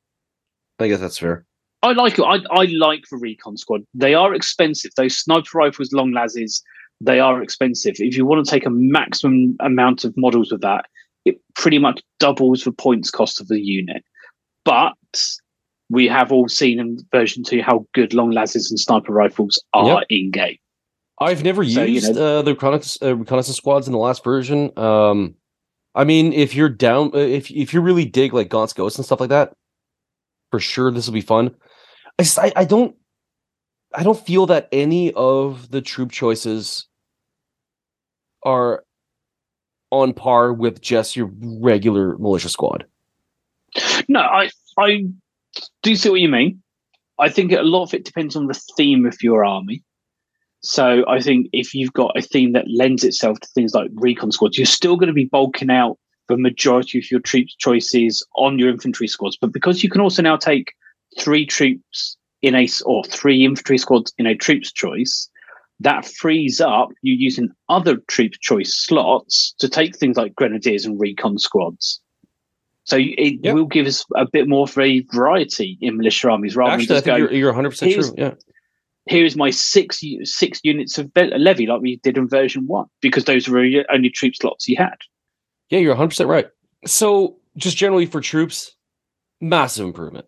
Speaker 2: I guess that's fair.
Speaker 3: I like it. I, I like the recon squad. They are expensive. Those sniper rifles, long lases, they are expensive. If you want to take a maximum amount of models with that, it pretty much doubles the points cost of the unit. But we have all seen in version two how good long lases and sniper rifles are
Speaker 2: Yep.
Speaker 3: in game.
Speaker 2: I've never
Speaker 3: So, you
Speaker 2: used
Speaker 3: know-
Speaker 2: uh, the reconnaissance, uh, reconnaissance squads in the last version. Um, I mean, if you're down, uh, if if you really dig like Gaunt's Ghosts and stuff like that, for sure this will be fun. I, I don't I don't feel that any of the troop choices are on par with just your regular militia squad.
Speaker 3: No, I I do see what you mean. I think a lot of it depends on the theme of your army. So I think if you've got a theme that lends itself to things like recon squads, you're still going to be bulking out the majority of your troop choices on your infantry squads. But because you can also now take three troops in a or three infantry squads in a troops choice, that frees up you using other troop choice slots to take things like grenadiers and recon squads. So it
Speaker 2: Yeah.
Speaker 3: will give us a bit more of a variety in militia armies rather
Speaker 2: Actually,
Speaker 3: than just
Speaker 2: think
Speaker 3: go,
Speaker 2: you're you're 100 percent true. Yeah.
Speaker 3: here's my six six units of be- levy like we did in version one, because those were your only troop slots you had.
Speaker 2: Yeah, you're 100% right. So, just generally for troops, massive improvement.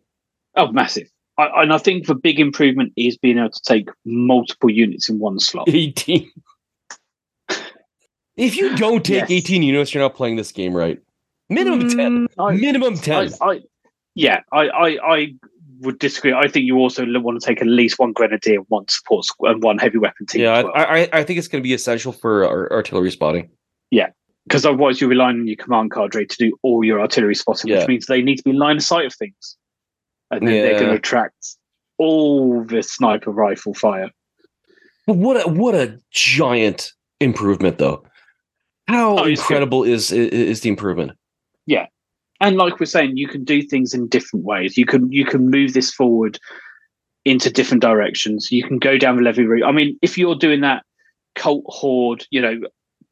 Speaker 3: Oh, massive. I, and I think the big improvement is being able to take multiple units in one slot. (laughs)
Speaker 2: 18. if you don't take
Speaker 3: Yes.
Speaker 2: 18 units, you're not playing this game right. Minimum 10.
Speaker 3: Mm, I-
Speaker 2: Minimum 10.
Speaker 3: I, I, yeah, I, I, I would disagree. I think you also want to take at least one grenadier, one support, squ- and one heavy weapon team.
Speaker 2: yeah,
Speaker 3: well.
Speaker 2: I, I, I think it's going to be essential for ar- artillery spotting.
Speaker 3: Yeah, because otherwise you're relying on your command cadre to do all your artillery spotting,
Speaker 2: Yeah.
Speaker 3: which means they need to be in line of sight of things, and then they're going to attract all the sniper rifle fire.
Speaker 2: But what a, what a giant improvement, though. How
Speaker 3: Oh, good.
Speaker 2: incredible is, is is the improvement?
Speaker 3: Yeah, and like we're saying, you can do things in different ways. You can you can move this forward into different directions. You can go down the levy route. I mean, if you're doing that cult horde, you know,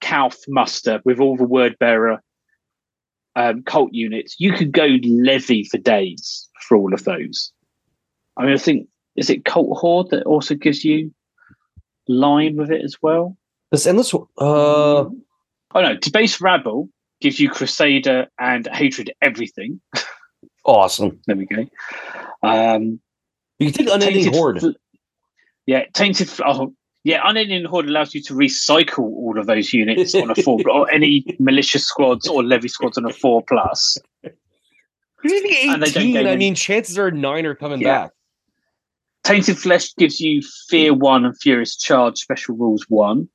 Speaker 3: Calf muster with all the word bearer um, cult units, you could go levy for days for all of those. I mean, I think is it cult horde that also gives you line with it as well.
Speaker 2: This endless. Uh,
Speaker 3: oh no, debase rabble gives you crusader and hatred everything. (laughs)
Speaker 2: awesome.
Speaker 3: There we go. Um,
Speaker 2: You can take unending
Speaker 3: Tainted
Speaker 2: horde.
Speaker 3: Yeah, tainted. Oh, yeah, unending horde allows you to recycle all of those units on a four, (laughs) or any militia squads or levy squads on a four plus. And they don't
Speaker 2: Eighteen. I mean, chances are nine are coming
Speaker 3: Yeah.
Speaker 2: back.
Speaker 3: Tainted flesh gives you fear one and furious charge special rules one.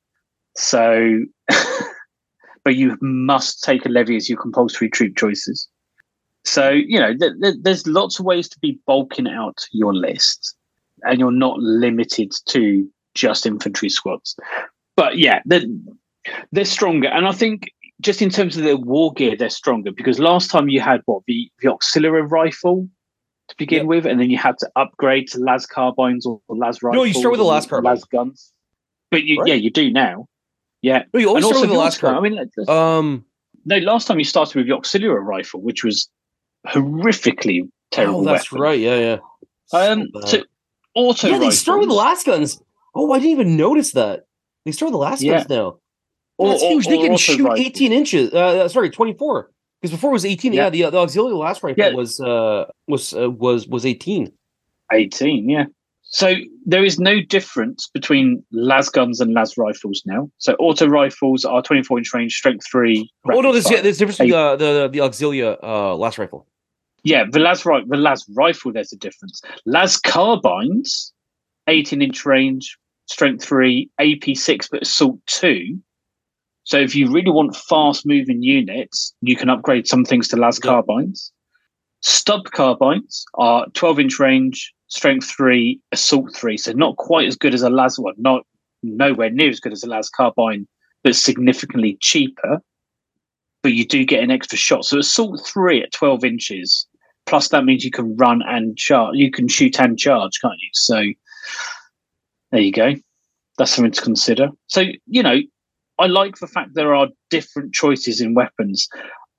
Speaker 3: So, (laughs) but you must take a levy as your compulsory troop choices. So you know, th- th- there's lots of ways to be bulking out your list, and you're not limited to just infantry squads. But yeah, they're, they're stronger, and I think just in terms of their war gear, they're stronger because last time you had what the the auxiliary rifle to begin
Speaker 2: Yep.
Speaker 3: with, and then you had to upgrade to las carbines or, or las rifles.
Speaker 2: No, you start with the las carbine.
Speaker 3: las guns. But you,
Speaker 2: Right.
Speaker 3: yeah, you do now. Yeah,
Speaker 2: No, you always
Speaker 3: and
Speaker 2: start
Speaker 3: also
Speaker 2: with the last.
Speaker 3: I mean, like,
Speaker 2: Um,
Speaker 3: no, las time you started with the auxiliary rifle, which was horrifically terrible.
Speaker 2: oh, that's
Speaker 3: weapon.
Speaker 2: right. Yeah, yeah.
Speaker 3: Um,
Speaker 2: So
Speaker 3: auto
Speaker 2: yeah, they start with the las guns. Oh, I didn't even notice that. They start with the last
Speaker 3: Yeah.
Speaker 2: guns now.
Speaker 3: Or-
Speaker 2: That's
Speaker 3: or-
Speaker 2: huge. They
Speaker 3: or
Speaker 2: can shoot
Speaker 3: rifles.
Speaker 2: 18 inches. Uh, sorry, 24. Because before it was 18. Yeah,
Speaker 3: Yeah.
Speaker 2: the, the auxiliary las rifle
Speaker 3: Yeah.
Speaker 2: was uh was uh, was was 18.
Speaker 3: 18, yeah. So there is no difference between las guns and las rifles now. So auto rifles are 24 inch range, strength three.
Speaker 2: Oh no, there's yeah, there's a difference between uh, the the auxilia uh las rifle.
Speaker 3: Yeah, the las ri- the las rifle. There's a difference. Las carbines, 18 inch range, strength three, AP six, but assault two. So if you really want fast moving units, you can upgrade some things to las
Speaker 2: Yep.
Speaker 3: carbines. Stub carbines are 12 inch range, strength three, assault three. So not quite as good as a las one, not nowhere near as good as a las carbine, but significantly cheaper. But you do get an extra shot. So assault three at 12 inches plus that means you can run and charge you can shoot and charge can't you so there you go that's something to consider so you know i like the fact there are different choices in weapons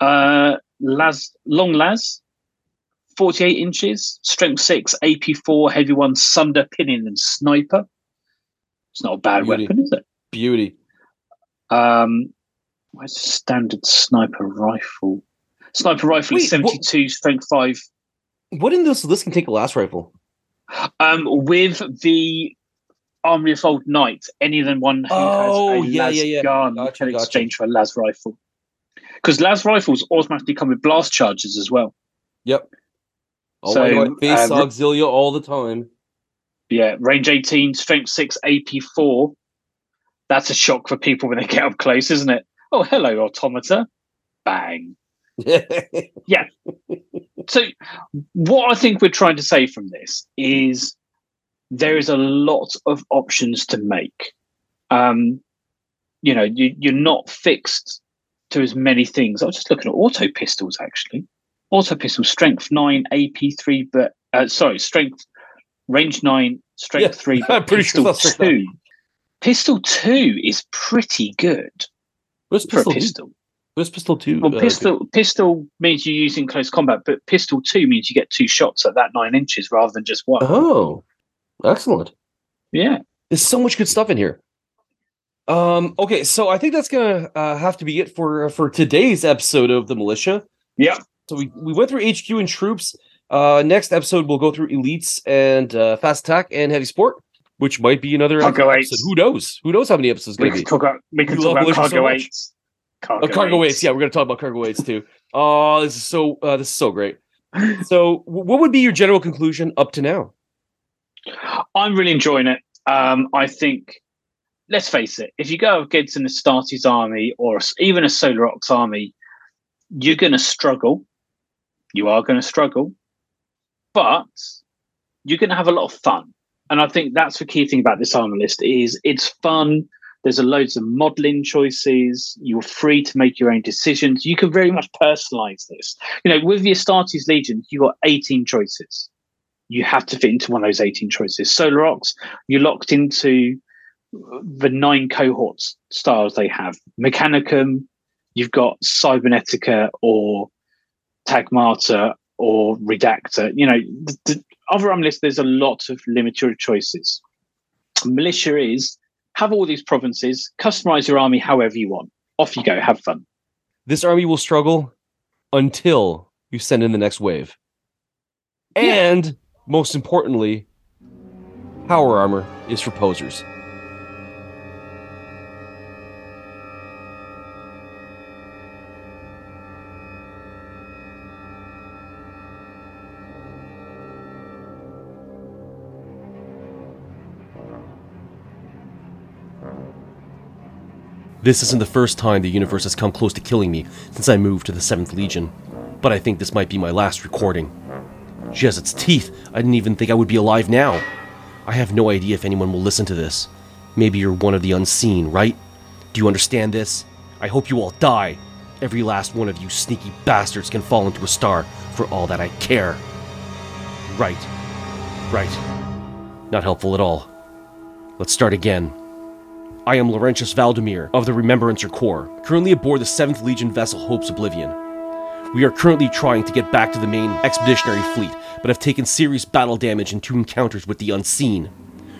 Speaker 3: uh las long las 48 inches strength 6 ap4 heavy one sunder pinning and sniper it's not a bad
Speaker 2: Beauty.
Speaker 3: weapon is it
Speaker 2: Beauty.
Speaker 3: um where's the standard sniper rifle sniper rifle is
Speaker 2: Wait, what-
Speaker 3: 72 strength 5
Speaker 2: What in this list can take a las rifle?
Speaker 3: Um, with the Armory of Old Night, any than one who
Speaker 2: Oh,
Speaker 3: has a
Speaker 2: yeah,
Speaker 3: las
Speaker 2: yeah, yeah.
Speaker 3: gun
Speaker 2: Gotcha,
Speaker 3: can
Speaker 2: gotcha.
Speaker 3: exchange for a las rifle. Because las rifles automatically come with blast charges as well.
Speaker 2: Yep. Oh,
Speaker 3: So,
Speaker 2: know, I face
Speaker 3: uh,
Speaker 2: auxilia all the time.
Speaker 3: Yeah, range 18, strength 6, AP4. That's a shock for people when they get up close, isn't it? Oh, hello, automata. Bang. (laughs) Yeah. So, what I think we're trying to say from this is there is a lot of options to make. Um, you know, you, you're not fixed to as many things. I was just looking at auto pistols actually. Auto pistol strength nine, AP three, but uh, sorry, strength range nine, strength
Speaker 2: Yeah,
Speaker 3: three, (laughs) but
Speaker 2: sure
Speaker 3: pistol
Speaker 2: that's
Speaker 3: two. Pistol two is pretty good
Speaker 2: What's
Speaker 3: for a
Speaker 2: pistol? two?
Speaker 3: pistol.
Speaker 2: What's pistol two?
Speaker 3: Well,
Speaker 2: uh,
Speaker 3: pistol pistol means you're using close combat, but pistol two means you get two shots at that nine inches rather than just one.
Speaker 2: Oh, excellent.
Speaker 3: Yeah.
Speaker 2: There's so much good stuff in here. Um. Okay, so I think that's gonna uh, have to be it for for today's episode of the militia.
Speaker 3: Yeah.
Speaker 2: So we, we went through HQ and troops. Uh, next episode we'll go through elites and uh, fast attack and heavy sport, which might be another
Speaker 3: Cargo
Speaker 2: episode.
Speaker 3: eights.
Speaker 2: Who knows? Who knows how many episodes it's gonna be?
Speaker 3: talk about we can
Speaker 2: You
Speaker 3: talk about
Speaker 2: militia so
Speaker 3: cargo eights. Cargo,
Speaker 2: Uh, cargo weights. Yeah, we're gonna talk about cargo weights too. Oh, this is so uh, this is so great. (laughs) So, w- what would be your general conclusion up to now?
Speaker 3: I'm really enjoying it. Um, I think, let's face it, if you go against an Astartes army or even a Solar Aux army, you're going to struggle. You are going to struggle, but you're going to have a lot of fun. And I think that's the key thing about this armor list is it's fun There's a loads of modeling choices. You're free to make your own decisions. You can very much personalize this. You know, with the Astartes Legion, you got 18 choices. You have to fit into one of those 18 choices. Solar Aux, you're locked into the nine cohorts styles they have. Mechanicum, you've got Cybernetica or Taghmata or Redactor. You know, the, the other arm list, there's a lot of limited choices. Militia is have all these provinces, customize your army however you want. Off you go, have fun.
Speaker 4: This army will struggle until you send in the next wave. And yeah. Most importantly, power armor is for posers. This isn't the first time the universe has come close to killing me since I moved to the 7th Legion, but I think this might be my last recording. Its teeth, I didn't even think I would be alive now. I have no idea if anyone will listen to this. Maybe you're one of the unseen, right? Do you understand this? I hope you all die. Every last one of you sneaky bastards can fall into a star for all that I care. Right. Right. Not helpful at all. Let's start again. I am Laurentius Valdemir of the Remembrancer Corps, currently aboard the 7th Legion vessel Hope's Oblivion. We are currently trying to get back to the main expeditionary fleet, but have taken serious battle damage in two encounters with the Unseen.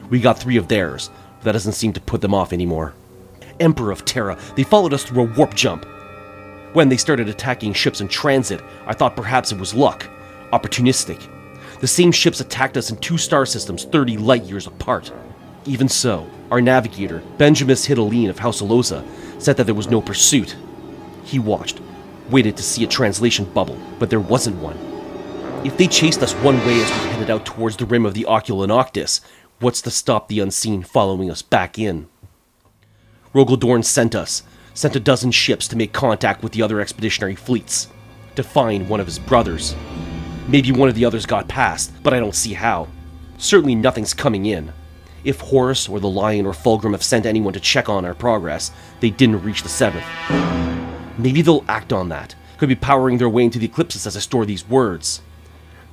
Speaker 4: We got three of theirs, but that doesn't seem to put them off anymore. Emperor of Terra, they followed us through a warp jump. When they started attacking ships in transit, I thought perhaps it was luck, opportunistic. The same ships attacked us in two star systems 30 light years apart. Even so, our navigator, Benjamin Hidalin of House Alosa, said that there was no pursuit. He watched, waited to see a translation bubble, but there wasn't one. If they chased us one way as we headed out towards the rim of the Ocula Octus, what's to stop the unseen following us back in? Rogal Dorn sent us, sent a dozen ships to make contact with the other expeditionary fleets, to find one of his brothers. Maybe one of the others got past, but I don't see how. Certainly nothing's coming in. If Horus or the Lion or Fulgrim have sent anyone to check on our progress, they didn't reach the seventh. Maybe they'll act on that. Could be powering their way into the Eclipsis as I store these words.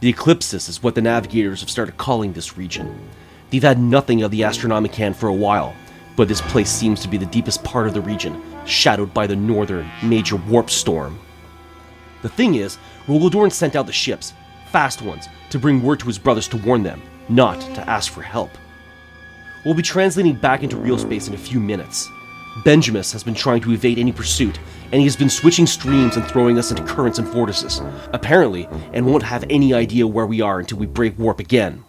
Speaker 4: The Eclipsis is what the navigators have started calling this region. They've had nothing of the Astronomican for a while, but this place seems to be the deepest part of the region, shadowed by the northern major warp storm. The thing is, Rogal Dorn sent out the ships, fast ones, to bring word to his brothers to warn them, not to ask for help. We'll be translating back into real space in a few minutes. Benjamin has been trying to evade any pursuit, and he has been switching streams and throwing us into currents and vortices, apparently, and won't have any idea where we are until we break warp again.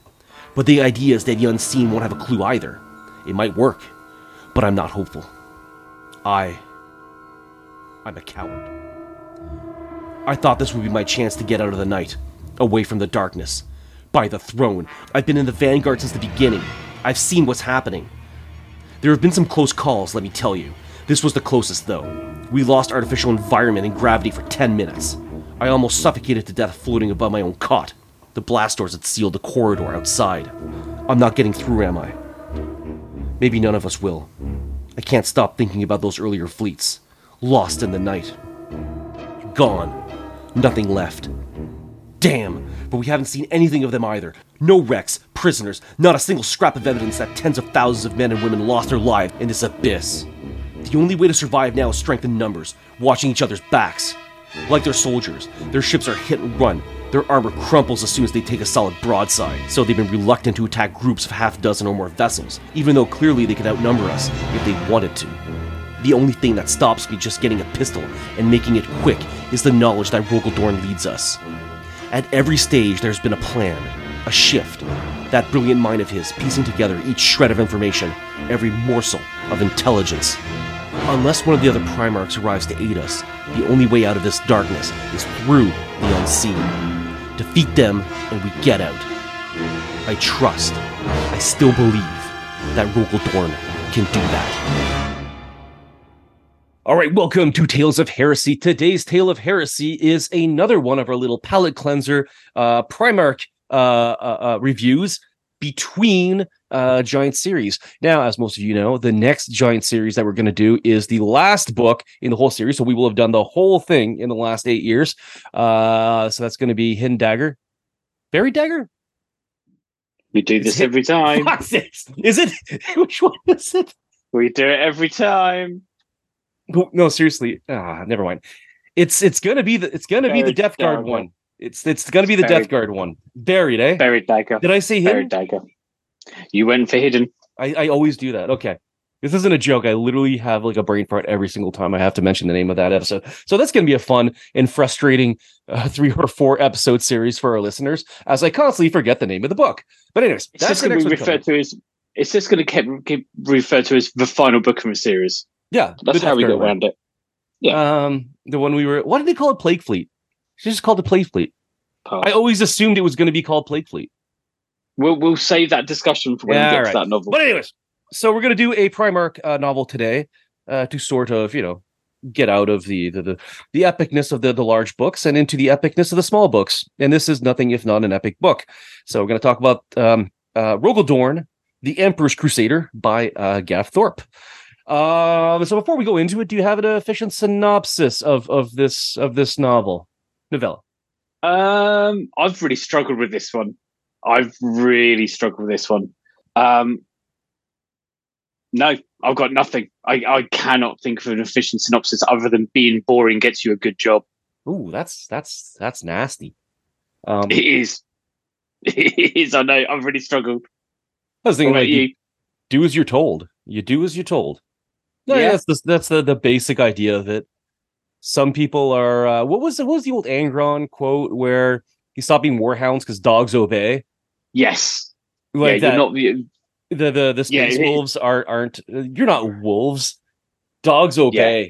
Speaker 4: But the idea is that the unseen won't have a clue either. It might work, but I'm not hopeful. I. I'm a coward. I thought this would be my chance to get out of the night, away from the darkness. By the throne, I've been in the Vanguard since the beginning, I've seen what's happening. There have been some close calls, let me tell you. This was the closest, though. We lost artificial environment and gravity for 10 minutes. I almost suffocated to death floating above my own cot. The blast doors had sealed the corridor outside. I'm not getting through, am I? Maybe none of us will. I can't stop thinking about those earlier fleets. Lost in the night. Gone. Nothing left. Damn, but we haven't seen anything of them either. No wrecks, prisoners, not a single scrap of evidence that tens of thousands of men and women lost their lives in this abyss. The only way to survive now is strength in numbers, watching each other's backs. Like their soldiers, their ships are hit and run. Their armor crumples as soon as they take a solid broadside, so they've been reluctant to attack groups of half dozen or more vessels, even though clearly they could outnumber us if they wanted to. The only thing that stops me just getting a pistol and making it quick is the knowledge that Rogal Dorn leads us. At every stage, there's been a plan, a shift. That brilliant mind of his piecing together each shred of information, every morsel of intelligence. Unless one of the other Primarchs arrives to aid us, the only way out of this darkness is through the unseen. Defeat them, and we get out. I trust, I still believe, that Rogal Dorn can do that. All right, welcome to Tales of Heresy. Today's Tale of Heresy is another one of our little palate cleanser uh, Primarch uh, uh, uh, reviews.
Speaker 2: Between uh, giant series. Now, as most of you know, the next giant series that we're going to do is the last book in the whole series. So we will have done the whole thing in the last eight years. Uh, so that's going to be Hidden Dagger, Buried Dagger.
Speaker 3: We do this every time. (laughs)
Speaker 2: Is it? (laughs) Which one is it?
Speaker 3: We do it every time.
Speaker 2: No, seriously. Ah, never mind. It's it's gonna be the it's gonna be the Death Guard one. It's it's gonna be the Buried. Death Guard one. Buried, eh?
Speaker 3: Buried dagger.
Speaker 2: Did I say hidden?
Speaker 3: Buried dagger. You went for hidden.
Speaker 2: I, I always do that. Okay. This isn't a joke. I literally have like a brain fart every single time I have to mention the name of that episode. So that's going to be a fun and frustrating uh, (laughs) three or four episode series for our listeners, as I constantly forget the name of the book. But anyways,
Speaker 3: it's that's going to be referred to as. It's just going to keep, keep referred to as the final book of the series.
Speaker 2: Yeah,
Speaker 3: that's how we get around it.
Speaker 2: Yeah, um, the one we were. What did they call it? Plague Fleet. She just called it Plague Fleet. Oh. I always assumed it was going to be called Plague Fleet.
Speaker 3: We'll we'll save that discussion for when yeah, we get right. to that novel.
Speaker 2: But anyways, so we're going to do a Primarch uh, novel today uh, to sort of you know get out of the, the the the epicness of the the large books and into the epicness of the small books. And this is nothing if not an epic book. So we're going to talk about um, uh, Rogal Dorn, the Emperor's Crusader by uh, Gav Thorpe. Um, so before we go into it, do you have an efficient synopsis of of this of this novel novella?
Speaker 3: Um, I've really struggled with this one. I've really struggled with this one. Um, no, I've got nothing. I, I cannot think of an efficient synopsis other than being boring gets you a good job.
Speaker 2: Ooh, that's that's that's nasty. Um,
Speaker 3: it is. (laughs) It is. I know. I've really struggled.
Speaker 2: I was thinking about you. Do as you're told. You do as you're told. No, yeah, that's the, that's the, the basic idea of it. Some people are. Uh, what was the, what was the old Angron quote where he stopped being warhounds because dogs obey?
Speaker 3: Yes.
Speaker 2: Like yeah, that, not the the the, the space yeah, wolves are aren't. You're not wolves. Dogs obey. Yeah.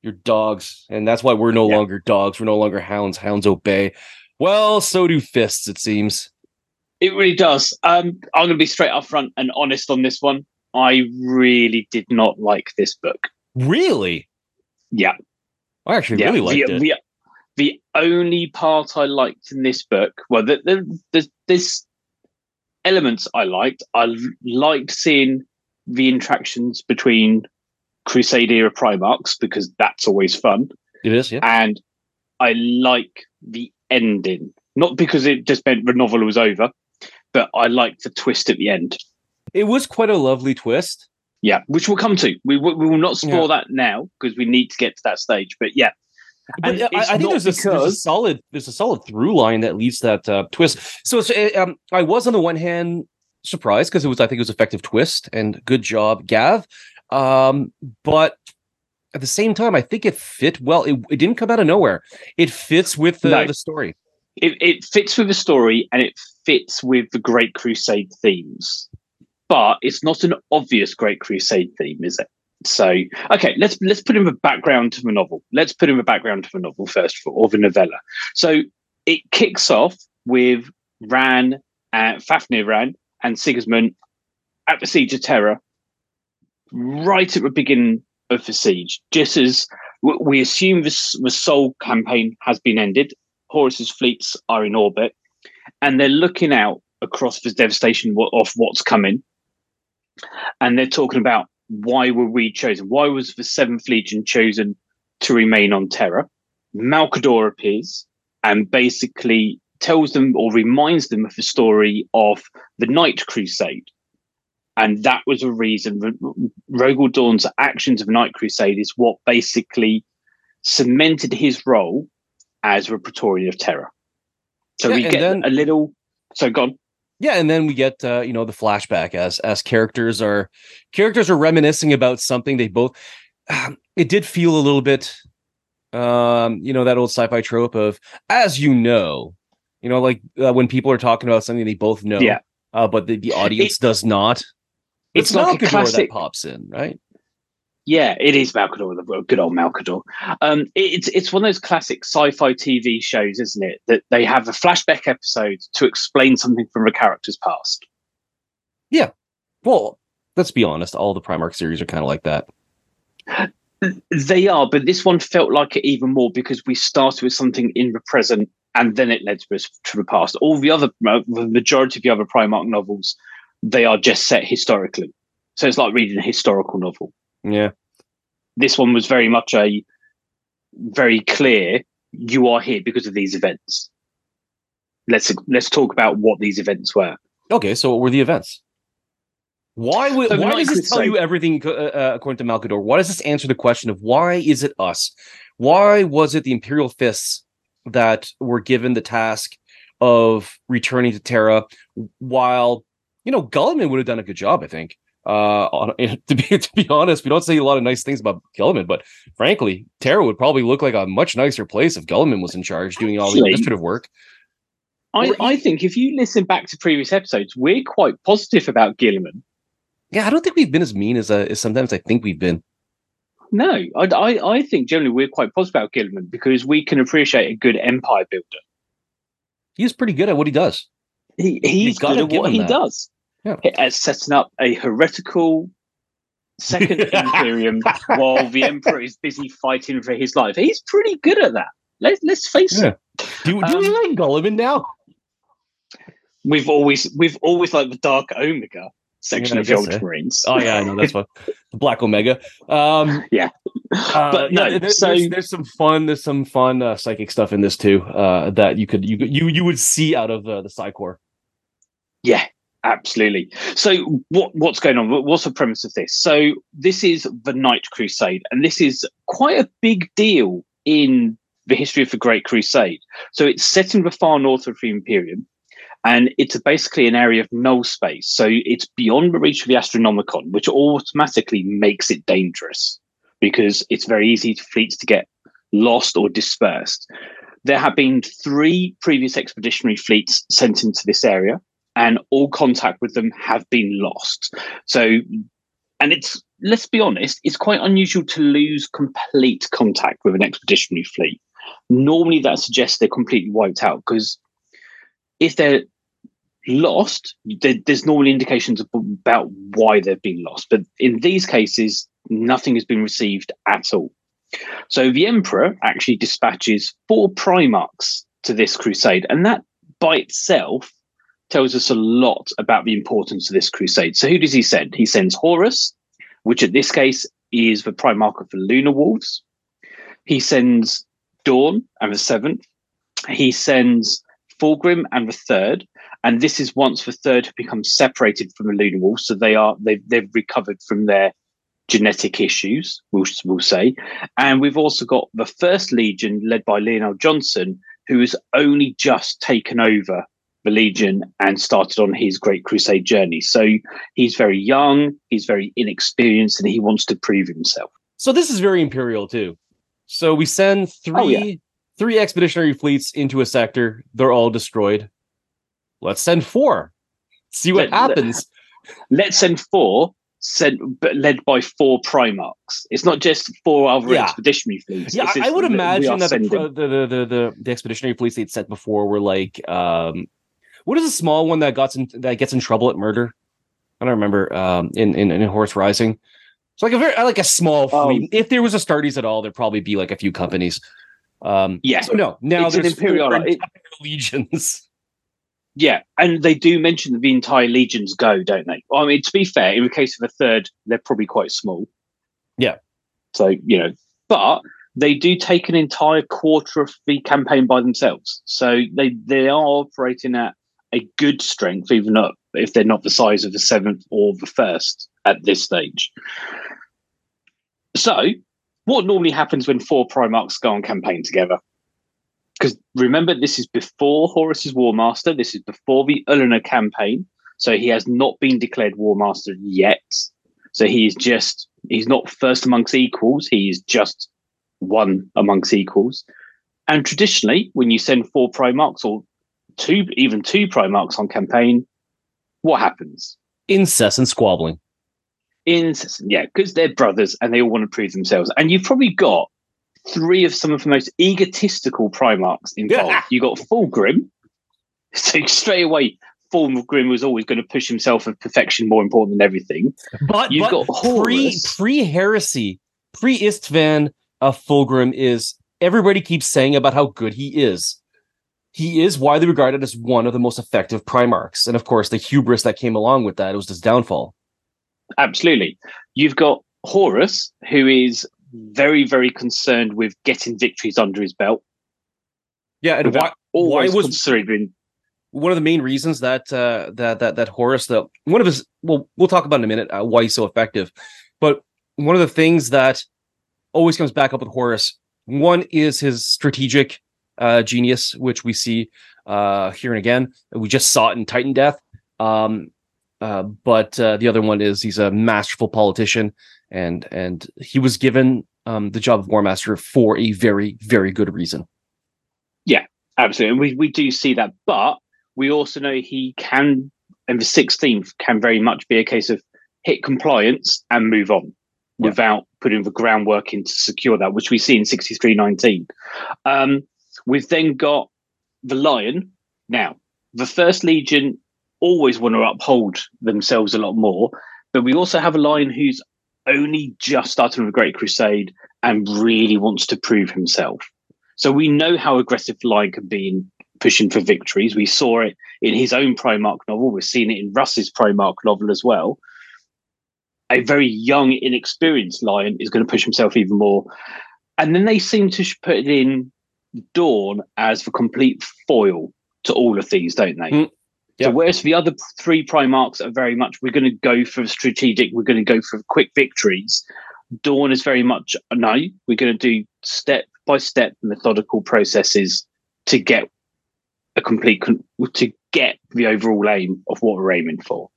Speaker 2: You're dogs, and that's why we're no yeah. longer dogs. We're no longer hounds. Hounds obey. Well, so do fists. It seems.
Speaker 3: It really does. Um, I'm going to be straight up front and honest on this one. I really did not like this book.
Speaker 2: Really?
Speaker 3: Yeah.
Speaker 2: I actually yeah. really liked
Speaker 3: the,
Speaker 2: it.
Speaker 3: The, the only part I liked in this book, well, the, the, the, this elements I liked. I liked seeing the interactions between Crusade era Primarchs because that's always fun.
Speaker 2: It is, yeah.
Speaker 3: And I like the ending, not because it just meant the novel was over, but I liked the twist at the end.
Speaker 2: It was quite a lovely twist.
Speaker 3: Yeah, which we'll come to. We, we will not spoil yeah. that now because we need to get to that stage. But yeah,
Speaker 2: but I, I, think there's, a, there's, a, solid there's a solid through line that leads that uh, twist. So eh, um, I was on the one hand surprised because it was I think it was effective twist and good job, Gav. Um, but at the same time, I think it fit well. It, it didn't come out of nowhere. It fits with the, no. the story.
Speaker 3: It, it fits with the story and it fits with the Great Crusade themes. But it's not an obvious Great Crusade theme, is it? So, okay, let's let's put in the background to the novel. Let's put in the background to the novel first, for, or the novella. So it kicks off with Rann, uh, Fafnir Rann, and Sigismund at the siege of Terra, right at the beginning of the siege. Just as we assume this the Sol campaign has been ended, Horus's fleets are in orbit, and they're looking out across the devastation of what's coming, and they're talking about why were we chosen? Why was the Seventh Legion chosen to remain on Terra? Malcador appears and basically tells them or reminds them of the story of the Night Crusade. And that was a reason Rogal Dorn's actions of Night Crusade is what basically cemented his role as a Praetorian of Terra. So yeah, we get then, a little. So, gone
Speaker 2: yeah and then we get uh, you know the flashback as as characters are characters are reminiscing about something they both um, it did feel a little bit um you know that old sci-fi trope of as you know you know like uh, when people are talking about something they both know
Speaker 3: yeah.
Speaker 2: uh, but the, the audience it, does not. It's, it's not classic... that pops in right
Speaker 3: yeah, it is Malcador, the good old Malcador. Um, it's it's one of those classic sci-fi TV shows, isn't it? That they have a flashback episode to explain something from a character's past.
Speaker 2: Yeah, well, let's be honest. All the Primarch series are kind of like that.
Speaker 3: They are, but this one felt like it even more because we started with something in the present and then it led to us to the past. All the other, the majority of the other Primarch novels, they are just set historically. So it's like reading a historical novel.
Speaker 2: Yeah.
Speaker 3: This one was very much a very clear. You are here because of these events. Let's let's talk about what these events were.
Speaker 2: Okay, so what were the events? Why would,
Speaker 3: So the
Speaker 2: why does this tell you everything uh, uh, according to Malcador? Why does this answer the question of why is it us? Why was it the Imperial Fists that were given the task of returning to Terra, while you know Guilliman would have done a good job? I think. Uh, (laughs) to be to be honest, we don't say a lot of nice things about Guilliman, but frankly, Terra would probably look like a much nicer place if Guilliman was in charge, doing all the administrative work.
Speaker 3: I, I think if you listen back to previous episodes, we're quite positive about Guilliman.
Speaker 2: Yeah, I don't think we've been as mean as uh, as sometimes I think we've been.
Speaker 3: No, I, I, I think generally we're quite positive about Guilliman because we can appreciate a good empire builder.
Speaker 2: He's pretty good at what he does.
Speaker 3: He, he's good at what he
Speaker 2: that.
Speaker 3: does.
Speaker 2: Yeah.
Speaker 3: At setting up a heretical second (laughs) imperium while the emperor is busy fighting for his life. He's pretty good at that. Let's let's face
Speaker 2: Yeah.
Speaker 3: it.
Speaker 2: Do, do we
Speaker 3: Um,
Speaker 2: like Guilliman now?
Speaker 3: We've always we've always liked the Dark Omega section
Speaker 2: Yeah,
Speaker 3: of the
Speaker 2: guess so.
Speaker 3: Ultramarines.
Speaker 2: Oh yeah, I know that's what the Black Omega. Um, (laughs)
Speaker 3: Yeah.
Speaker 2: uh,
Speaker 3: But no,
Speaker 2: yeah, there-
Speaker 3: so-
Speaker 2: there's, there's some fun. There's some fun uh, psychic stuff in this too. Uh, that you could you you you would see out of uh, the Psychor.
Speaker 3: Yeah, absolutely. So what what's going on? What's the premise of this? So this is the Night Crusade, and this is quite a big deal in the history of the Great Crusade. So it's set in the far north of the Imperium, and it's basically an area of null space. So it's beyond the reach of the Astronomican, which automatically makes it dangerous because it's very easy for fleets to get lost or dispersed. There have been three previous expeditionary fleets sent into this area and all contact with them have been lost. So, and it's let's be honest, it's quite unusual to lose complete contact with an expeditionary fleet. Normally, that suggests they're completely wiped out because if they're lost, there, there's normally indications about why they've been lost. But in these cases, nothing has been received at all. So the Emperor actually dispatches four Primarchs to this crusade, and that by itself tells us a lot about the importance of this crusade. So who does he send? He sends Horus, which in this case is the Primarch of the Lunar Wolves. He sends Dorn and the seventh. He sends Fulgrim and the third. And this is once the third have become separated from the Lunar Wolves, so they are they've they've recovered from their genetic issues, we'll, we'll say. And we've also got the first Legion led by Lion El'Jonson, who has only just taken over the Legion and started on his Great Crusade journey. So he's very young, he's very inexperienced, and he wants to prove himself.
Speaker 2: So this is very imperial too. So we send three
Speaker 3: Oh, yeah.
Speaker 2: three expeditionary fleets into a sector. They're all destroyed. Let's send four. See what
Speaker 3: Let-
Speaker 2: happens.
Speaker 3: Let's send four, sent but led by four Primarchs. It's not just four other
Speaker 2: Yeah.
Speaker 3: expeditionary fleets.
Speaker 2: Yeah, I, would imagine that the, the, the, the, the, the expeditionary fleets they'd sent before were like um what is a small one that got in that gets in trouble at murder? I don't remember um in, in, in Horus Rising. So like a very like a small
Speaker 3: Oh.
Speaker 2: fleet. If there was a Astartes at all, there'd probably be like a few companies. Um
Speaker 3: Yeah.
Speaker 2: so no, now
Speaker 3: It's
Speaker 2: there's
Speaker 3: imperial- it-
Speaker 2: legions.
Speaker 3: Yeah, and they do mention that the entire legions go, don't they? I mean, to be fair, in the case of a third, they're probably quite small.
Speaker 2: Yeah.
Speaker 3: So you know, but they do take an entire quarter of the campaign by themselves. So they they are operating at a good strength, even up if they're not the size of the seventh or the first at this stage. So, what normally happens when four Primarchs go on campaign together? because remember this is before Horus's War Master. This is before the Ullanor campaign, so he has not been declared War Master yet. So he is just he's not first amongst equals. He is just one amongst equals. And traditionally, when you send four Primarchs or two, even two Primarchs on campaign, what happens?
Speaker 2: Incessant squabbling.
Speaker 3: Incessant, yeah, because they're brothers and they all want to prove themselves. And you've probably got three of some of the most egotistical Primarchs involved. you got Fulgrim. (laughs) So straight away, Fulgrim was always going to push himself of perfection more important than everything.
Speaker 2: But,
Speaker 3: You've
Speaker 2: but
Speaker 3: got
Speaker 2: pre
Speaker 3: Horus.
Speaker 2: pre heresy, pre Isstvan of Fulgrim is everybody keeps saying about how good he is. He is widely regarded as one of the most effective Primarchs. And of course, the hubris that came along with that was his downfall.
Speaker 3: Absolutely. You've got Horus, who is very, very concerned with getting victories under his belt.
Speaker 2: Yeah, and why, why was
Speaker 3: considering
Speaker 2: one of the main reasons that uh, that that that Horus, the one of his, well, we'll talk about in a minute uh, why he's so effective, but one of the things that always comes back up with Horus, one is his strategic uh, genius, which we see uh, here and again. We just saw it in Titandeath. Um, uh, but uh, the other one is he's a masterful politician, and and he was given um, the job of War Master for a very very good reason.
Speaker 3: Yeah, absolutely. And we we do see that, but we also know he can, and the sixteenth can very much be a case of hit compliance and move on yeah. without putting the groundwork in to secure that, which we see in sixty three nineteen. Um, we've then got the Lion. Now, the First Legion always want to uphold themselves a lot more, but we also have a Lion who's only just started with a Great Crusade and really wants to prove himself. So we know how aggressive Lion can be in pushing for victories. We saw it in his own Primarch novel. We've seen it in Russ's Primarch novel as well. A very young, inexperienced Lion is going to push himself even more. And then they seem to put in Dorn as the complete foil to all of these, don't they? Mm. So whereas the other three Primarchs are very much, we're going to go for strategic, we're going to go for quick victories. Dorn is very much no, we're going to do step by step methodical processes to get a complete to get the overall aim of what we're aiming for.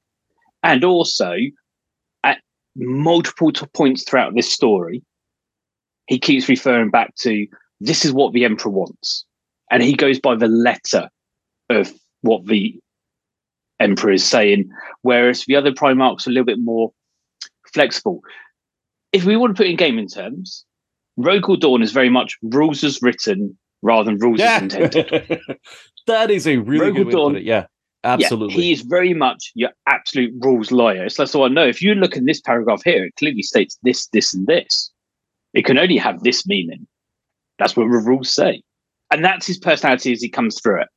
Speaker 3: And also, at multiple points throughout this story, he keeps referring back to this is what the emperor wants, and he goes by the letter of what the emperor is saying, whereas the other primarchs are a little bit more flexible. If we want to put in gaming terms, Rogal Dorn is very much rules as written rather than rules yeah. as intended. (laughs)
Speaker 2: that is a really Rogal good Dorn, Yeah, absolutely.
Speaker 3: Yeah, he is very much your absolute rules lawyer. So that's all I know. If you look in this paragraph here, it clearly states this, this, and this. It can only have this meaning. That's what the rules say. And that's his personality as he comes through it.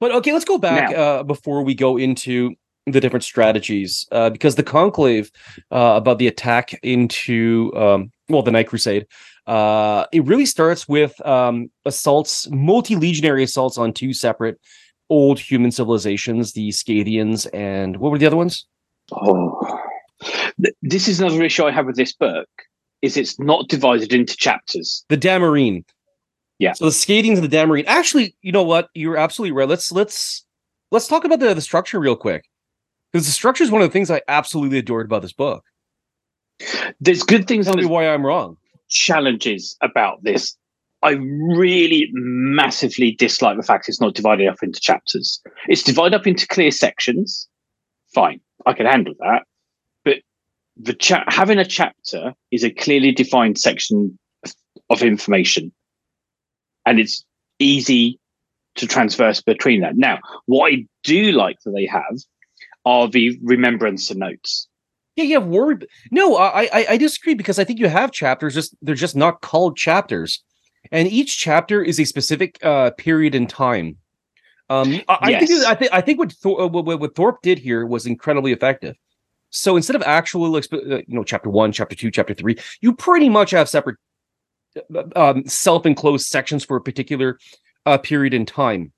Speaker 2: But okay, let's go back now, uh, before we go into the different strategies, uh, because the conclave uh, about the attack into um, well, the Night Crusade, uh, it really starts with um, assaults, multi-legionary assaults on two separate old human civilizations, the Scythians and what were the other ones?
Speaker 3: Oh, this is another issue I have with this book. Is it's not divided into chapters.
Speaker 2: The Damarine.
Speaker 3: Yeah.
Speaker 2: So the and the Damarine. Actually, you know what? You're absolutely right. Let's let's let's talk about the, the structure real quick. Because the structure is one of the things I absolutely adored about this book.
Speaker 3: There's good things.
Speaker 2: Tell me why I'm wrong.
Speaker 3: Challenges about this. I really massively dislike the fact it's not divided up into chapters. It's divided up into clear sections. Fine, I can handle that. The cha- having a chapter is a clearly defined section of information and it's easy to transverse between that. Now, what I do like that they have are the remembrance notes.
Speaker 2: Yeah, yeah. War. No, I, I I disagree because I think you have chapters. Just they're just not called chapters, and each chapter is a specific uh, period in time. Um, I, yes. I think I think I think what, Thor, uh, what what Thorpe did here was incredibly effective. So instead of actual, uh, you know, chapter one, chapter two, chapter three, you pretty much have separate um, self-enclosed sections for a particular uh, period in time,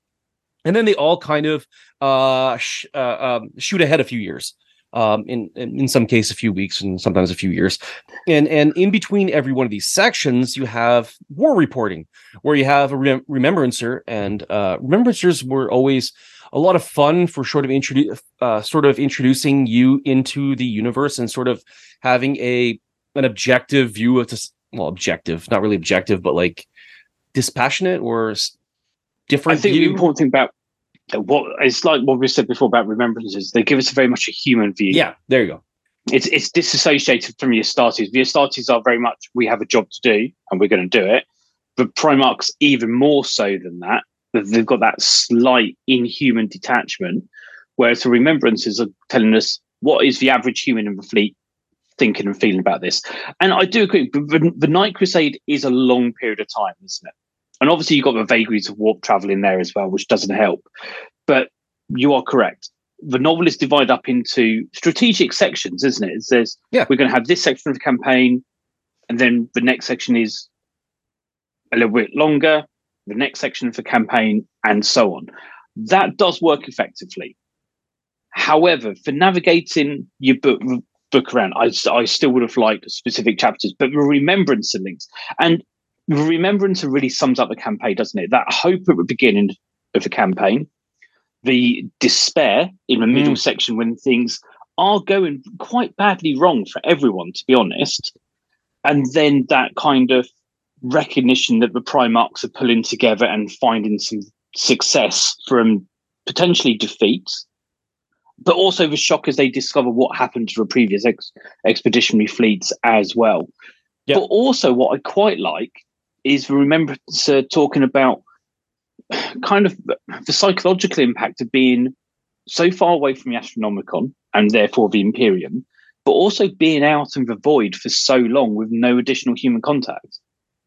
Speaker 2: and then they all kind of uh, sh- uh, um, shoot ahead a few years. Um, in in some case, a few weeks, and sometimes a few years, and and in between every one of these sections, you have war reporting, where you have a rem- remembrancer, and uh, remembrancers were always a lot of fun for sort of introduce uh, sort of introducing you into the universe and sort of having a an objective view of this well objective not really objective but like dispassionate or different
Speaker 3: i think
Speaker 2: view?
Speaker 3: the important thing about what it's like what we said before about remembrances they give us a very much a human view
Speaker 2: yeah there you go
Speaker 3: it's it's disassociated from the astartes the astartes are very much we have a job to do and we're going to do it the primarchs even more so than that they've got that slight inhuman detachment whereas the remembrances are telling us what is the average human in the fleet thinking and feeling about this. And I do agree. The, the Night Crusade is a long period of time, isn't it? And obviously, you've got the vagaries of warp travel in there as well, which doesn't help. But you are correct. The novel is divided up into strategic sections, isn't it? It says,
Speaker 2: Yeah.
Speaker 3: we're going to have this section of the campaign, and then the next section is a little bit longer, the next section of the campaign, and so on. That does work effectively. However, for navigating your book, book around, I, I still would have liked specific chapters, but the remembrance of links and remembrance really sums up the campaign, doesn't it? That hope at the beginning of the campaign, the despair in the middle mm. section when things are going quite badly wrong for everyone, to be honest, and then that kind of recognition that the Primarchs are pulling together and finding some success from potentially defeats, but also the shock as they discover what happened to the previous ex- expeditionary fleets as well.
Speaker 2: Yeah.
Speaker 3: But also, what I quite like is the remembrance uh, talking about kind of the psychological impact of being so far away from the Astronomican and therefore the Imperium, but also being out in the void for so long with no additional human contact.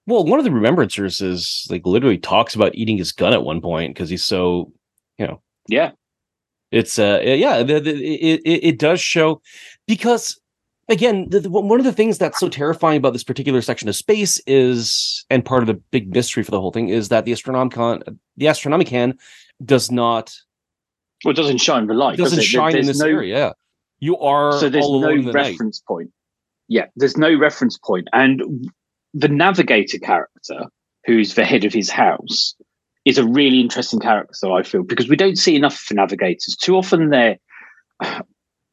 Speaker 2: Well, one of the remembrancers is like literally talks about eating his gun at one point because he's so, you know,
Speaker 3: Yeah,
Speaker 2: it's uh yeah the, the, it, it it does show because again the, the, one of the things that's so terrifying about this particular section of space is and part of the big mystery for the whole thing is that the astronomican the astronomican does not
Speaker 3: well, it doesn't shine the light.
Speaker 2: doesn't
Speaker 3: does it?
Speaker 2: shine in
Speaker 3: There's
Speaker 2: this
Speaker 3: no-
Speaker 2: area yeah you are
Speaker 3: so there's no
Speaker 2: in the night.
Speaker 3: reference point. Yeah, there's no reference point, and the navigator character, who's the head of his house, is a really interesting character. I feel because we don't see enough for navigators. Too often they're,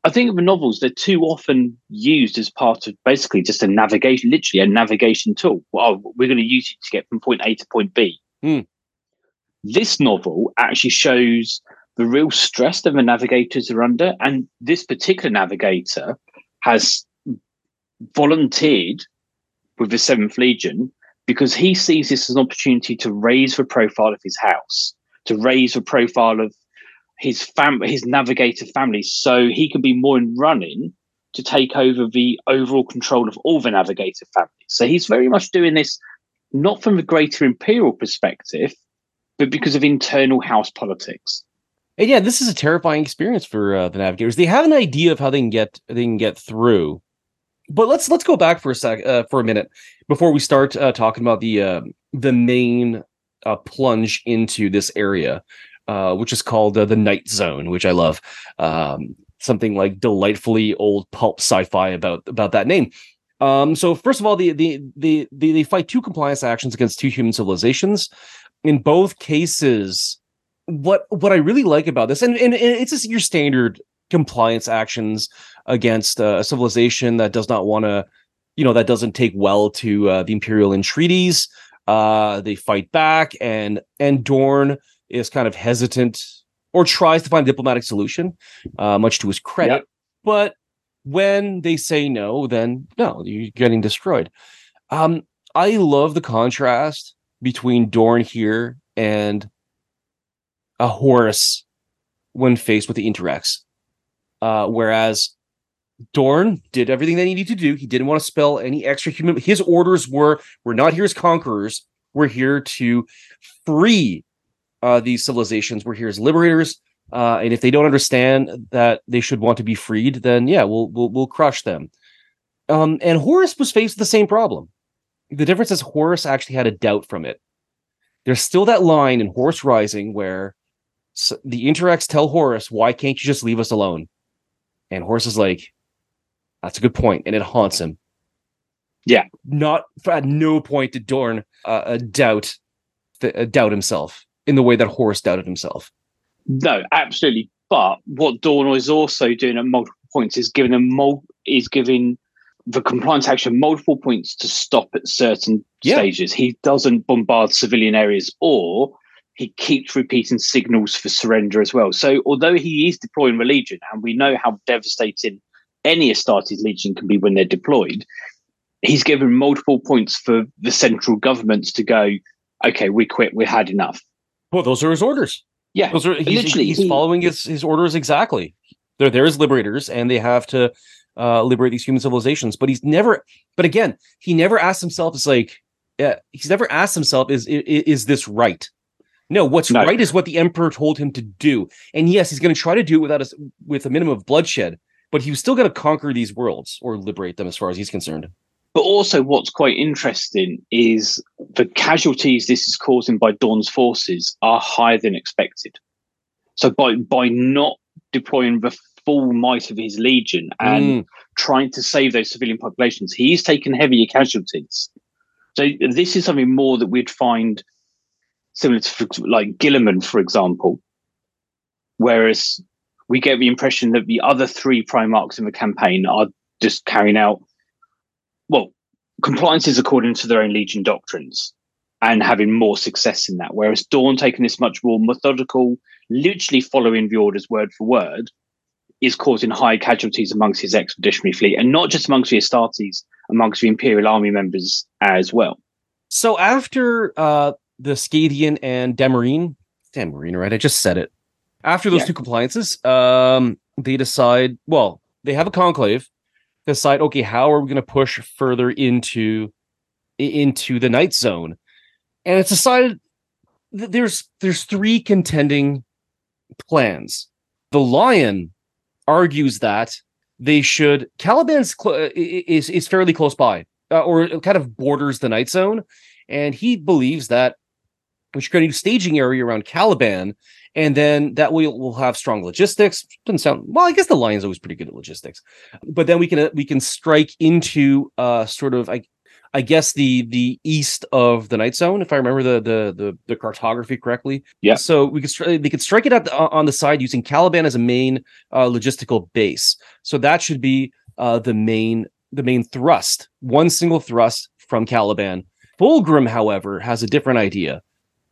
Speaker 3: I think in the novels they're too often used as part of basically just a navigation, literally a navigation tool. Well, we're going to use it to get from point A to point B.
Speaker 2: Hmm.
Speaker 3: This novel actually shows the real stress that the navigators are under. And this particular navigator has volunteered with the Seventh Legion because he sees this as an opportunity to raise the profile of his house, to raise the profile of his fam, his navigator family, so he can be more in running to take over the overall control of all the navigator families. So he's very much doing this not from the greater imperial perspective, but because of internal house politics.
Speaker 2: and yeah this is a terrifying experience for uh, the navigators they have an idea of how they can get they can get through but let's let's go back for a sec uh, for a minute before we start uh, talking about the uh, the main uh, plunge into this area, uh, which is called uh, the Night Zone, which I love. Um, something like delightfully old pulp sci-fi about about that name. Um, so first of all, the, the the the they fight two compliance actions against two human civilizations. In both cases, what what I really like about this, and, and, and it's just your standard compliance actions against uh, a civilization that does not want to, you know, that doesn't take well to uh, the imperial entreaties. Uh, they fight back, and and Dorn is kind of hesitant or tries to find a diplomatic solution, uh, much to his credit.
Speaker 3: Yep.
Speaker 2: But when they say no, then no, you're getting destroyed. Um, I love the contrast between Dorn here and a Horus when faced with the Interrex. Uh, whereas Dorn did everything they needed to do. He didn't want to spell any extra human. His orders were: "We're not here as conquerors. We're here to free uh, these civilizations. We're here as liberators. Uh, and if they don't understand that they should want to be freed, then yeah, we'll we'll, we'll crush them." Um, and Horus was faced with the same problem. The difference is Horus actually had a doubt from it. There's still that line in Horus Rising where the Interrex tell Horus, "Why can't you just leave us alone?" And Horus is like, "That's a good point," and it haunts him.
Speaker 3: Yeah.
Speaker 2: not at no point did Dorn uh, uh, doubt th- uh, doubt himself in the way that Horus doubted himself.
Speaker 3: No, absolutely. But what Dorn is also doing at multiple points is giving them mul- is giving the compliance action multiple points to stop at certain
Speaker 2: Yeah.
Speaker 3: stages. He doesn't bombard civilian areas or he keeps repeating signals for surrender as well. So although he is deploying the Legion, and we know how devastating any Astartes Legion can be when they're deployed, he's given multiple points for the central governments to go, okay, we quit, we had enough.
Speaker 2: Well, those are his orders.
Speaker 3: Yeah.
Speaker 2: Those are he's,
Speaker 3: Literally,
Speaker 2: he's
Speaker 3: he-
Speaker 2: following his his orders exactly. They're there as liberators, and they have to uh, liberate these human civilizations. But he's never. But again, he never asked himself, "It's like, uh, he's never asked himself, is, is is this right? No, what's
Speaker 3: No.
Speaker 2: right is what the emperor told him to do. And yes, he's going to try to do it without a, with a minimum of bloodshed, but he was still going to conquer these worlds or liberate them, as far as he's concerned.
Speaker 3: But also, what's quite interesting is the casualties this is causing by Dorn's forces are higher than expected. So by by not deploying the full might of his legion and
Speaker 2: Mm,
Speaker 3: trying to save those civilian populations, he's taken heavier casualties. So this is something more that we'd find similar to like Guilliman, for example, whereas we get the impression that the other three Primarchs in the campaign are just carrying out well compliances according to their own legion doctrines and having more success in that. Whereas Dorn taking this much more methodical, literally following the orders word for word, is causing high casualties amongst his expeditionary fleet, and not just amongst the Astartes, amongst the Imperial Army members as well.
Speaker 2: So after uh, the Scadian and Demarine, Demarine, right? I just said it. After those
Speaker 3: Yeah.
Speaker 2: two compliances, um, they decide. Well, they have a conclave. Decide, okay, how are we going to push further into into the night zone? And it's decided th- there's there's three contending plans. The Lion argues that they should Caliban's cl- i- is is fairly close by, uh, or kind of borders the night zone, and he believes that we should create a new staging area around Caliban, and then that way we'll have strong logistics. Doesn't sound well. I guess the Lion's always pretty good at logistics, but then we can we can strike into uh sort of I I guess the the east of the night zone, if I remember the the the, the cartography correctly.
Speaker 3: Yeah.
Speaker 2: So we could they could strike it out the, on the side using Caliban as a main uh, logistical base. So that should be uh, the main the main thrust, one single thrust from Caliban. Fulgrim, however, has a different idea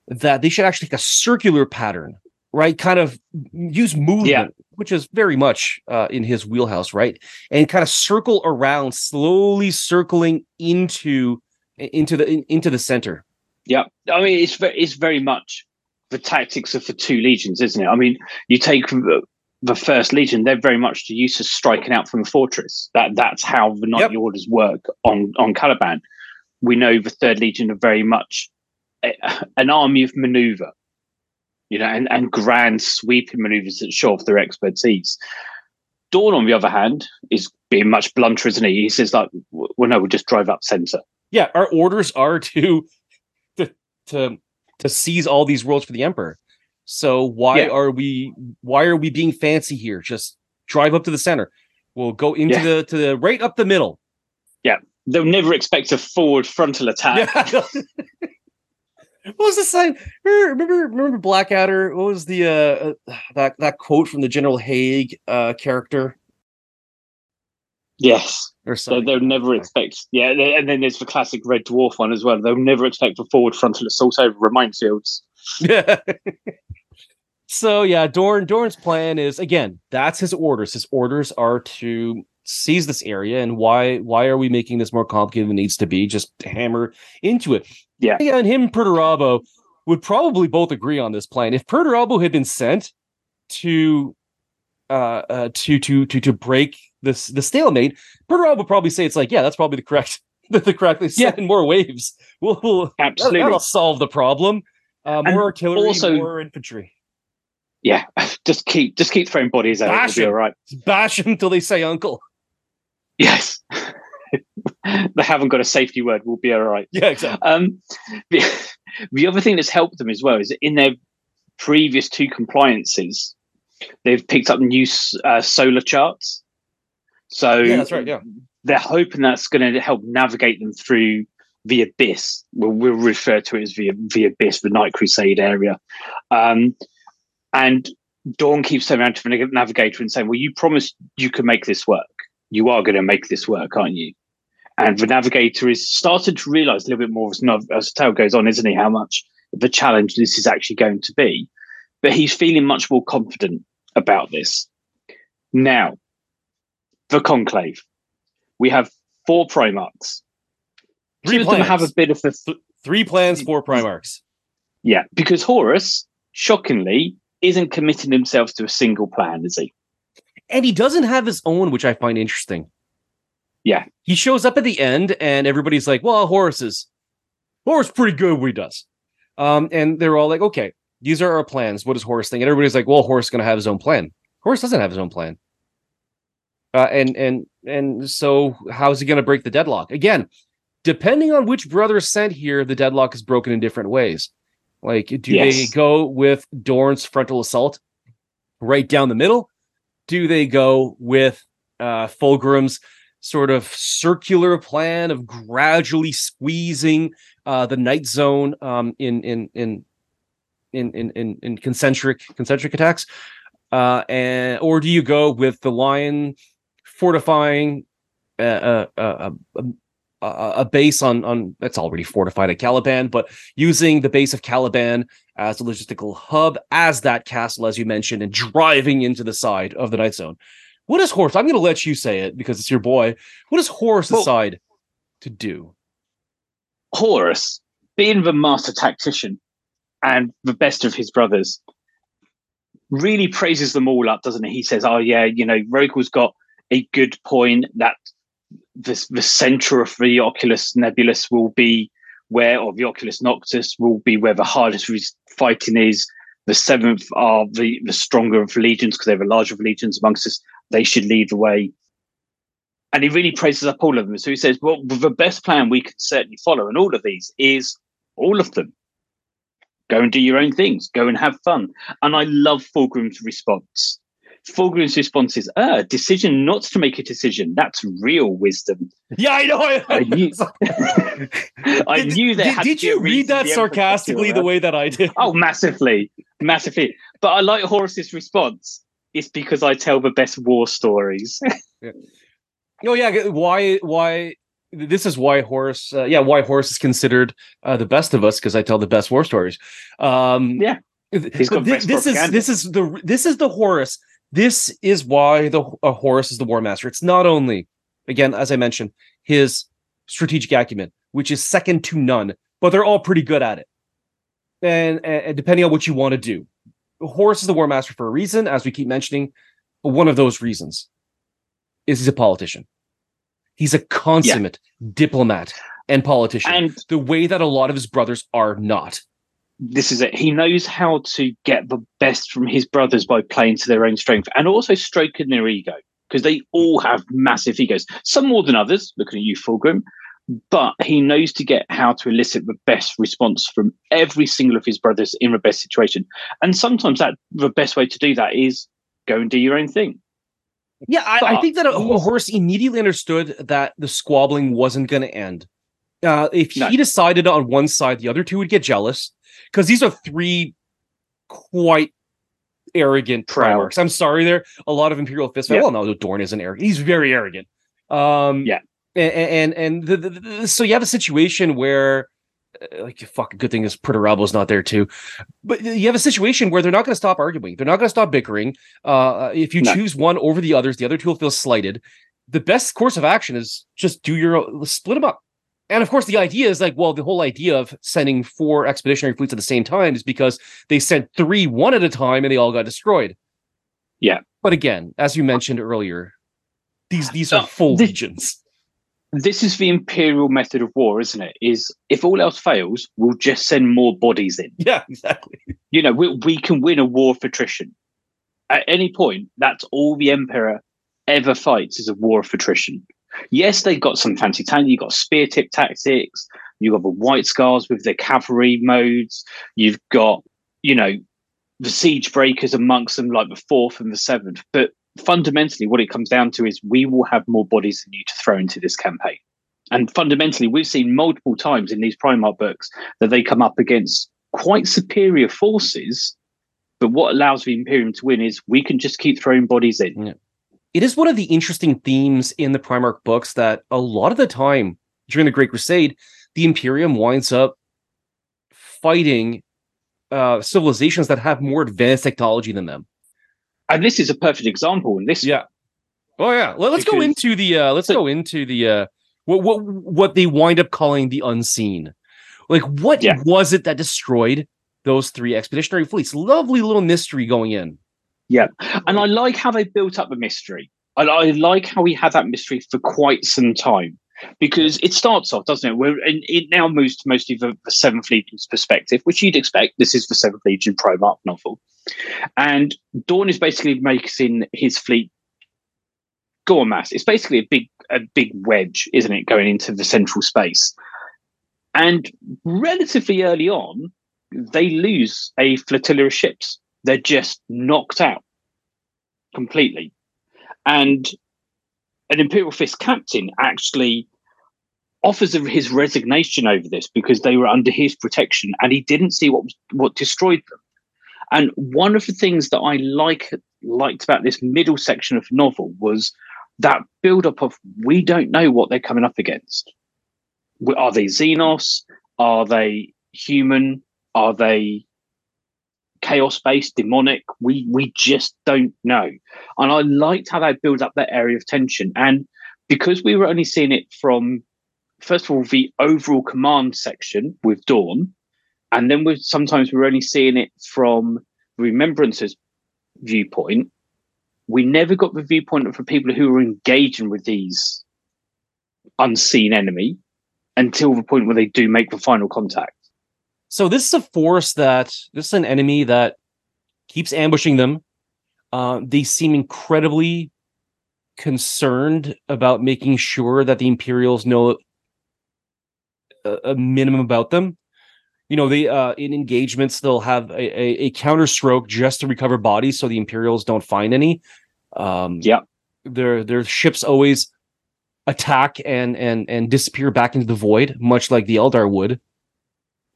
Speaker 2: that they should actually take a circular pattern, right? Kind of use movement,
Speaker 3: Yeah.
Speaker 2: which is very much uh, in his wheelhouse, right? And kind of circle around, slowly circling into into the in- into the center.
Speaker 3: Yeah, I mean it's very, it's very much the tactics of the two legions, isn't it? I mean, you take the, the first legion; they're very much used to striking out from the fortress. That that's how the knightly orders work on on Caliban. We know the third legion are very much a, an army of maneuver, you know, and, and grand sweeping maneuvers that show off their expertise. Dorn, on the other hand, is being much blunter, isn't he? He says like, "Well, no, we'll just drive up center."
Speaker 2: Yeah, our orders are (laughs) to to to, to seize all these worlds for the emperor. So why
Speaker 3: Yeah.
Speaker 2: are we why are we being fancy here? Just drive up to the center. We'll go into
Speaker 3: Yeah.
Speaker 2: the to the right up the middle. Yeah.
Speaker 3: They'll never expect a forward frontal attack.
Speaker 2: Yeah. (laughs) (laughs) what was the sign? Remember, remember Blackadder? What was the uh uh, that that quote from the General Haig uh character
Speaker 3: Yes,
Speaker 2: or
Speaker 3: so
Speaker 2: something?
Speaker 3: they'll never expect. Yeah, th- and then there's the classic Red Dwarf one as well. They'll never expect a forward frontal assault over minefields. (laughs)
Speaker 2: Yeah. so yeah, Dorn Dorn's plan is again, that's his orders. His orders are to seize this area and why why are we making this more complicated than it needs to be? Just hammer into it.
Speaker 3: Yeah.
Speaker 2: Yeah, and him Perturabo would probably both agree on this plan. If Perturabo had been sent to uh, uh to to to to break this the stalemate, Perturabo would probably say it's like, yeah, that's probably the correct the, (laughs) the correct they send more waves. We'll, we'll
Speaker 3: Absolutely.
Speaker 2: that'll solve the problem. Uh, more artillery,
Speaker 3: also-
Speaker 2: more infantry.
Speaker 3: Yeah, (laughs) just keep just keep throwing bodies out.
Speaker 2: Bash
Speaker 3: It'll be all right.
Speaker 2: Bash them until they say uncle.
Speaker 3: Yes, (laughs) they haven't got a safety word. We'll be all right.
Speaker 2: Yeah, exactly.
Speaker 3: Um, the, (laughs) the other thing that's helped them as well is that in their previous two compliances, they've picked up new uh, solar charts. So
Speaker 2: Yeah, that's right. Yeah.
Speaker 3: they're hoping that's going to help navigate them through the abyss. We'll, we'll refer to it as the, the abyss, the Night Crusade area. Um, and Dorn keeps turning around to the navigator and saying, Well, you promised you could make this work. You are going to make this work, aren't you? And the navigator is started to realize a little bit more as, as the tale goes on, isn't he? How much of a challenge this is actually going to be. But he's feeling much more confident about this. Now, the conclave. We have four Primarchs.
Speaker 2: Three
Speaker 3: Two of them
Speaker 2: plans.
Speaker 3: have a bit of a
Speaker 2: Three plans, four Primarchs.
Speaker 3: yeah, because Horus, shockingly, isn't committing himself to a single plan, is he?
Speaker 2: And he doesn't have his own, which I find interesting.
Speaker 3: Yeah.
Speaker 2: He shows up at the end and everybody's like, well, Horus's. Horus pretty good what he does. Um, and they're all like, okay, these are our plans. What does Horus think? And everybody's like, well, Horus is going to have his own plan. Horus doesn't have his own plan. Uh, and and and so how is he going to break the deadlock again? Depending on which brother is sent here, the deadlock is broken in different ways. Like, do yes. they go with Dorn's frontal assault right down the middle? Do they go with uh, Fulgrim's sort of circular plan of gradually squeezing uh, the night zone um, in, in in in in in in concentric concentric attacks, uh, and or do you go with the lion fortifying a, a, a, a, base on on that's already fortified at Caliban, but using the base of Caliban as a logistical hub as that castle, as you mentioned, and driving into the side of the Night Zone. What does Horus? I'm going to let you say it because it's your boy. What does Horus well, decide to do?
Speaker 3: Horus, being the master tactician and the best of his brothers, really praises them all up, doesn't he? He says, "Oh yeah, you know, Rogal's got a good point that the, the center of the Oculus Nebulus will be where, or the Oculus Noctis will be where the hardest fighting is. The seventh are the, the stronger of legions because they're the larger of legions amongst us. They should lead the way. And he really praises up all of them. So he says, well, the best plan we can certainly follow in all of these is all of them. Go and do your own things. Go and have fun. And I love Fulgrim's response. Fulgrim's response is, "Ah, decision not to make a decision. That's real wisdom."
Speaker 2: Yeah, I know. (laughs)
Speaker 3: I knew, (laughs) I knew that.
Speaker 2: Did, did you read that sarcastically the way that I did?
Speaker 3: Oh, massively, massively. But I like Horus's response. It's because I tell the best war stories. (laughs)
Speaker 2: yeah. Oh yeah, why? Why? This is why Horus, Uh, yeah, why Horus is considered uh, the best of us because I tell the best war stories. Um,
Speaker 3: yeah.
Speaker 2: This, this is this is the this is the Horus this is why the uh, Horus is the War Master. It's not only, again, as I mentioned, his strategic acumen, which is second to none, but they're all pretty good at it. And, and depending on what you want to do, Horus is the War Master for a reason, as we keep mentioning. But one of those reasons is he's a politician. He's a consummate yeah. diplomat and politician, and the way that a lot of his brothers are not
Speaker 3: this is it. He knows how to get the best from his brothers by playing to their own strength and also stroking their ego because they all have massive egos, some more than others. Looking at you, Fulgrim, but he knows to get how to elicit the best response from every single of his brothers in the best situation. And sometimes that the best way to do that is go and do your own thing.
Speaker 2: Yeah, I, I think that a, a horse immediately understood that the squabbling wasn't going to end. Uh, if no. he decided on one side, the other two would get jealous because these are three quite arrogant Primarchs. I'm sorry, there a lot of Imperial Fist. Yeah. Well, no, Dorn isn't arrogant. He's very arrogant. Um,
Speaker 3: yeah,
Speaker 2: and and, and the, the, the, so you have a situation where. Uh, like fucking good thing is is not there too, but you have a situation where they're not going to stop arguing. They're not going to stop bickering. Uh, if you no. choose one over the others, the other two will feel slighted. The best course of action is just do your split them up and of course, the idea is like, well, the whole idea of sending four expeditionary fleets at the same time is because they sent three one at a time and they all got destroyed.
Speaker 3: Yeah.
Speaker 2: But again, as you mentioned earlier, these these are full this, legions.
Speaker 3: This is the imperial method of war, isn't it? Is if all else fails, we'll just send more bodies in. (laughs)
Speaker 2: Yeah, exactly.
Speaker 3: You know, we, we can win a war of attrition. At any point, that's all the emperor ever fights is a war of attrition. Yes, they've got some fancy talent. You've got spear tip tactics. You've got the white scars with their cavalry modes. You've got, you know, the siege breakers amongst them, like the fourth and the seventh. But fundamentally, what it comes down to is we will have more bodies than you to throw into this campaign. And fundamentally, we've seen multiple times in these Primarch books that they come up against quite superior forces. But what allows the Imperium to win is we can just keep throwing bodies in.
Speaker 2: Yeah it is one of the interesting themes in the Primarch books that a lot of the time during the Great Crusade, the Imperium winds up fighting uh, civilizations that have more advanced technology than them.
Speaker 3: And this is a perfect example. And this,
Speaker 2: yeah. Oh yeah. Well, let's because... go into the. Uh, let's go into the. Uh, what what what they wind up calling the unseen. Like, what yeah. was it that destroyed those three expeditionary fleets? Lovely little mystery going in.
Speaker 3: Yeah, and I like how they built up the mystery. I, I like how we had that mystery for quite some time. because it starts off, doesn't it? Where and it now moves to mostly the, the Seventh Legion's perspective, which you'd expect. This is the Seventh Legion Primarch novel, and Dorn is basically making his fleet go en masse. It's basically a big a big wedge, isn't it, going into the central space? And relatively early on, they lose a flotilla of ships. They're just knocked out completely. And an Imperial Fist captain actually offers his resignation over this because they were under his protection and he didn't see what what destroyed them. And one of the things that I like liked about this middle section of the novel was that build up of we don't know what they're coming up against. Are they Xenos? Are they human? Are they chaos based, demonic? We we just don't know. And I liked how they build up that area of tension. And because we were only seeing it from first of all the overall command section with Dorn, and then we sometimes we're only seeing it from Remembrance's viewpoint. We never got the viewpoint of the people who were engaging with these unseen enemy until the point where they do make the final contact.
Speaker 2: So this is a force that this is an enemy that keeps ambushing them. Uh, they seem incredibly concerned about making sure that the Imperials know a, a minimum about them. You know, they uh, in engagements they'll have a, a, a counter stroke just to recover bodies, so the Imperials don't find any. Um,
Speaker 3: yeah,
Speaker 2: their their ships always attack and and and disappear back into the void, much like the Eldar would.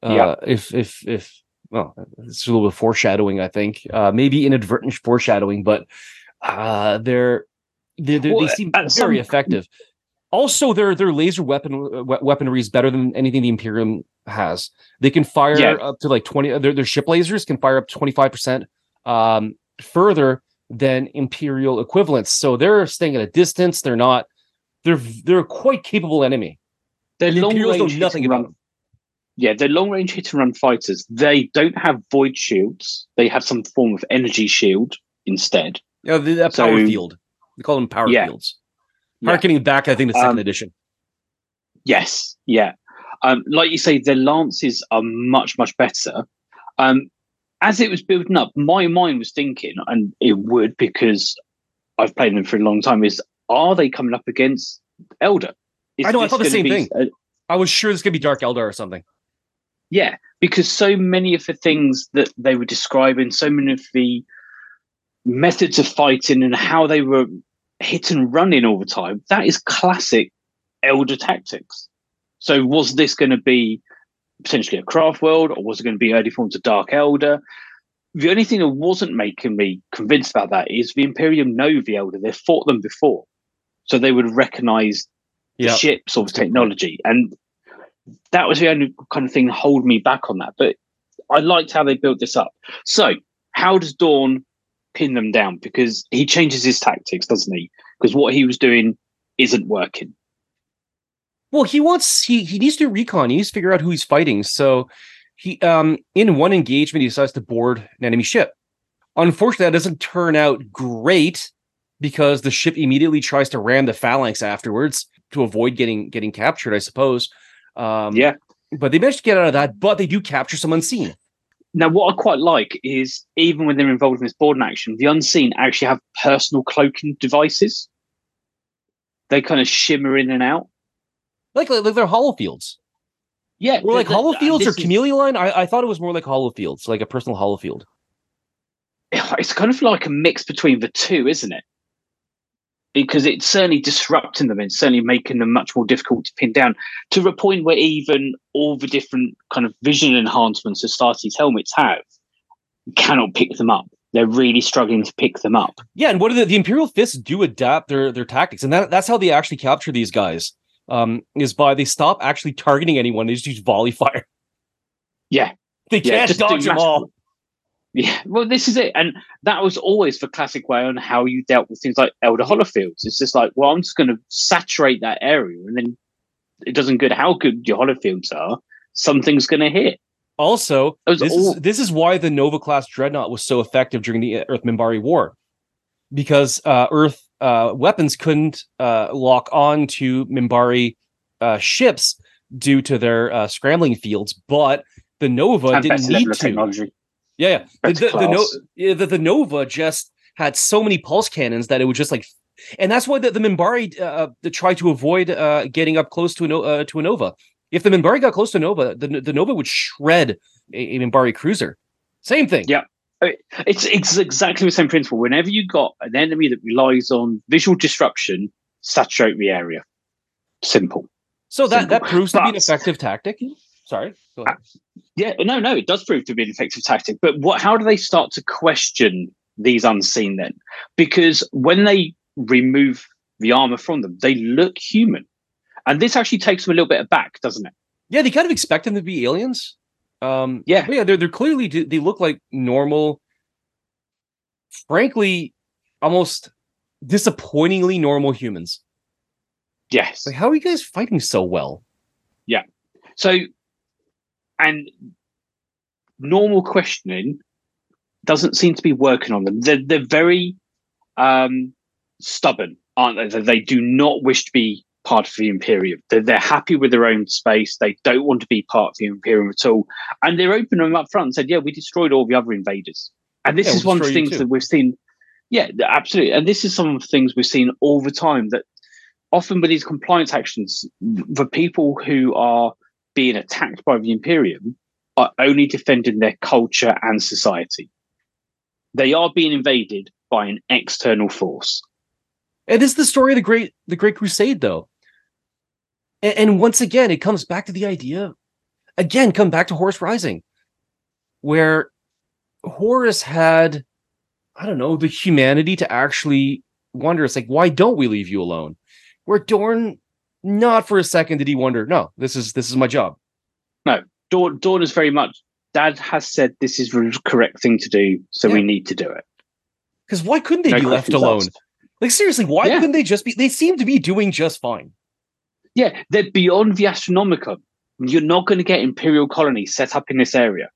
Speaker 2: Uh, yeah. If if if well, it's a little bit foreshadowing, I think. Uh, maybe inadvertent foreshadowing, but uh, they're, they're, they're well, they seem very some... effective. Also, their their laser weapon weaponry is better than anything the Imperium has. They can fire yeah. up to like twenty. Their their ship lasers can fire up twenty five percent um, further than Imperial equivalents. So they're staying at a distance. They're not. They're they're a quite capable enemy.
Speaker 3: The Imperials know nothing about them yeah, they're long range hit and run fighters. They don't have void shields. They have some form of energy shield instead.
Speaker 2: Yeah, the, so, power field. They call them power yeah, fields. Harkening yeah. back, I think, the second um, edition.
Speaker 3: Yes, yeah. Um, like you say, the lances are much, much better. Um, as it was building up, my mind was thinking, and it would because I've played them for a long time, is are they coming up against Eldar?
Speaker 2: Is I know, I thought the same thing. A, I was sure this could be Dark Eldar or something.
Speaker 3: Yeah, because so many of the things that they were describing, so many of the methods of fighting and how they were hit and running all the time, that is classic eldar tactics. So was this going to be potentially a craft world or was it going to be early forms of Dark Eldar? The only thing that wasn't making me convinced about that is the Imperium know the Eldar. They've fought them before. So they would recognize the yep. ships or the technology. And that was the only kind of thing hold me back on that. But I liked how they built this up. So how does Dorn pin them down? Because he changes his tactics, doesn't he? Because what he was doing isn't working.
Speaker 2: Well, he wants he he needs to recon. He needs to figure out who he's fighting. So he um in one engagement he decides to board an enemy ship. Unfortunately, that doesn't turn out great because the ship immediately tries to ram the phalanx afterwards to avoid getting getting captured, I suppose.
Speaker 3: Um, yeah.
Speaker 2: But they managed to get out of that, but they do capture some unseen.
Speaker 3: Now, what I quite like is even when they're involved in this boarding action, the unseen actually have personal cloaking devices. They kind of shimmer in and out.
Speaker 2: Like, like, they're hollow fields.
Speaker 3: Yeah.
Speaker 2: Or like the, holofields or chameleon line. I, I thought it was more like holofields, like a personal holofield.
Speaker 3: It's kind of like a mix between the two, isn't it? Because it's certainly disrupting them and certainly making them much more difficult to pin down to a point where even all the different kind of vision enhancements Astartes helmets have cannot pick them up. They're really struggling to pick them up.
Speaker 2: Yeah, and what do the, the Imperial Fists do adapt their their tactics, and that, that's how they actually capture these guys. Um, is by they stop actually targeting anyone; they just use volley fire.
Speaker 3: Yeah,
Speaker 2: they can't yeah, dodge them all.
Speaker 3: Yeah, well, this is it, and that was always the classic way on how you dealt with things like Eldar holofields. It's just like, well, I'm just going to saturate that area, and then it doesn't good how good your holofields are. Something's going to hit.
Speaker 2: Also, this, all- is, this is why the Nova class dreadnought was so effective during the Earth Minbari War, because uh, Earth uh, weapons couldn't uh, lock on to Minbari uh, ships due to their uh, scrambling fields, but the Nova
Speaker 3: And
Speaker 2: didn't need to.
Speaker 3: technology.
Speaker 2: Yeah, yeah. The, the, the, no, yeah, the, the Nova just had so many pulse cannons that it would just like, and that's why the, the Minbari uh, tried to avoid uh, getting up close to a uh, to a Nova. If the Minbari got close to Nova, the the Nova would shred a, a Minbari cruiser. Same thing.
Speaker 3: Yeah. It's it's exactly the same principle. Whenever you got an enemy that relies on visual disruption, saturate the area. Simple.
Speaker 2: So that that
Speaker 3: Simple.
Speaker 2: proves to be an effective tactic. Sorry. Ahead.
Speaker 3: Yeah, no, no, it does prove to be an effective tactic. But what? How do they start to question these unseen then? Because when they remove the armor from them, they look human, and this actually takes them a little bit aback, doesn't it?
Speaker 2: Yeah, they kind of expect them to be aliens. Um,
Speaker 3: Yeah.
Speaker 2: yeah, they're they're clearly they look like normal. Frankly, almost disappointingly normal humans.
Speaker 3: Yes.
Speaker 2: Like, how are you guys fighting so well? Yeah.
Speaker 3: So, and normal questioning doesn't seem to be working on them. They're, they're very um, stubborn, aren't they? They- do not wish to be part of the Imperium. They're, they're happy with their own space. They don't want to be part of the Imperium at all. And they're open them up front and said, yeah, we destroyed all the other invaders. And this
Speaker 2: Yeah,
Speaker 3: is
Speaker 2: we'll
Speaker 3: one of the things that we've seen. Yeah, absolutely. And this is some of the things we've seen all the time that often with these compliance actions, the people who are being attacked by the Imperium are only defending their culture and society. They are being invaded by an external force.
Speaker 2: This is the story of the great the Great Crusade, though. And, and once again, it comes back to the idea. Again, come back to Horus Rising, where Horus had, I don't know, the humanity to actually wonder. It's like, why don't we leave you alone? Where Dorn, not for a second did he wonder. No, this is this is my job.
Speaker 3: Dorn, Dorn is very much, Dad has said this is the correct thing to do, so we need to do it.
Speaker 2: Because why couldn't they
Speaker 3: No
Speaker 2: be left alone? Like seriously, why
Speaker 3: Yeah.
Speaker 2: couldn't they just be? They seem to be doing just fine.
Speaker 3: Yeah, they're beyond the Astronomican. You're not going to get Imperial colonies set up in this area.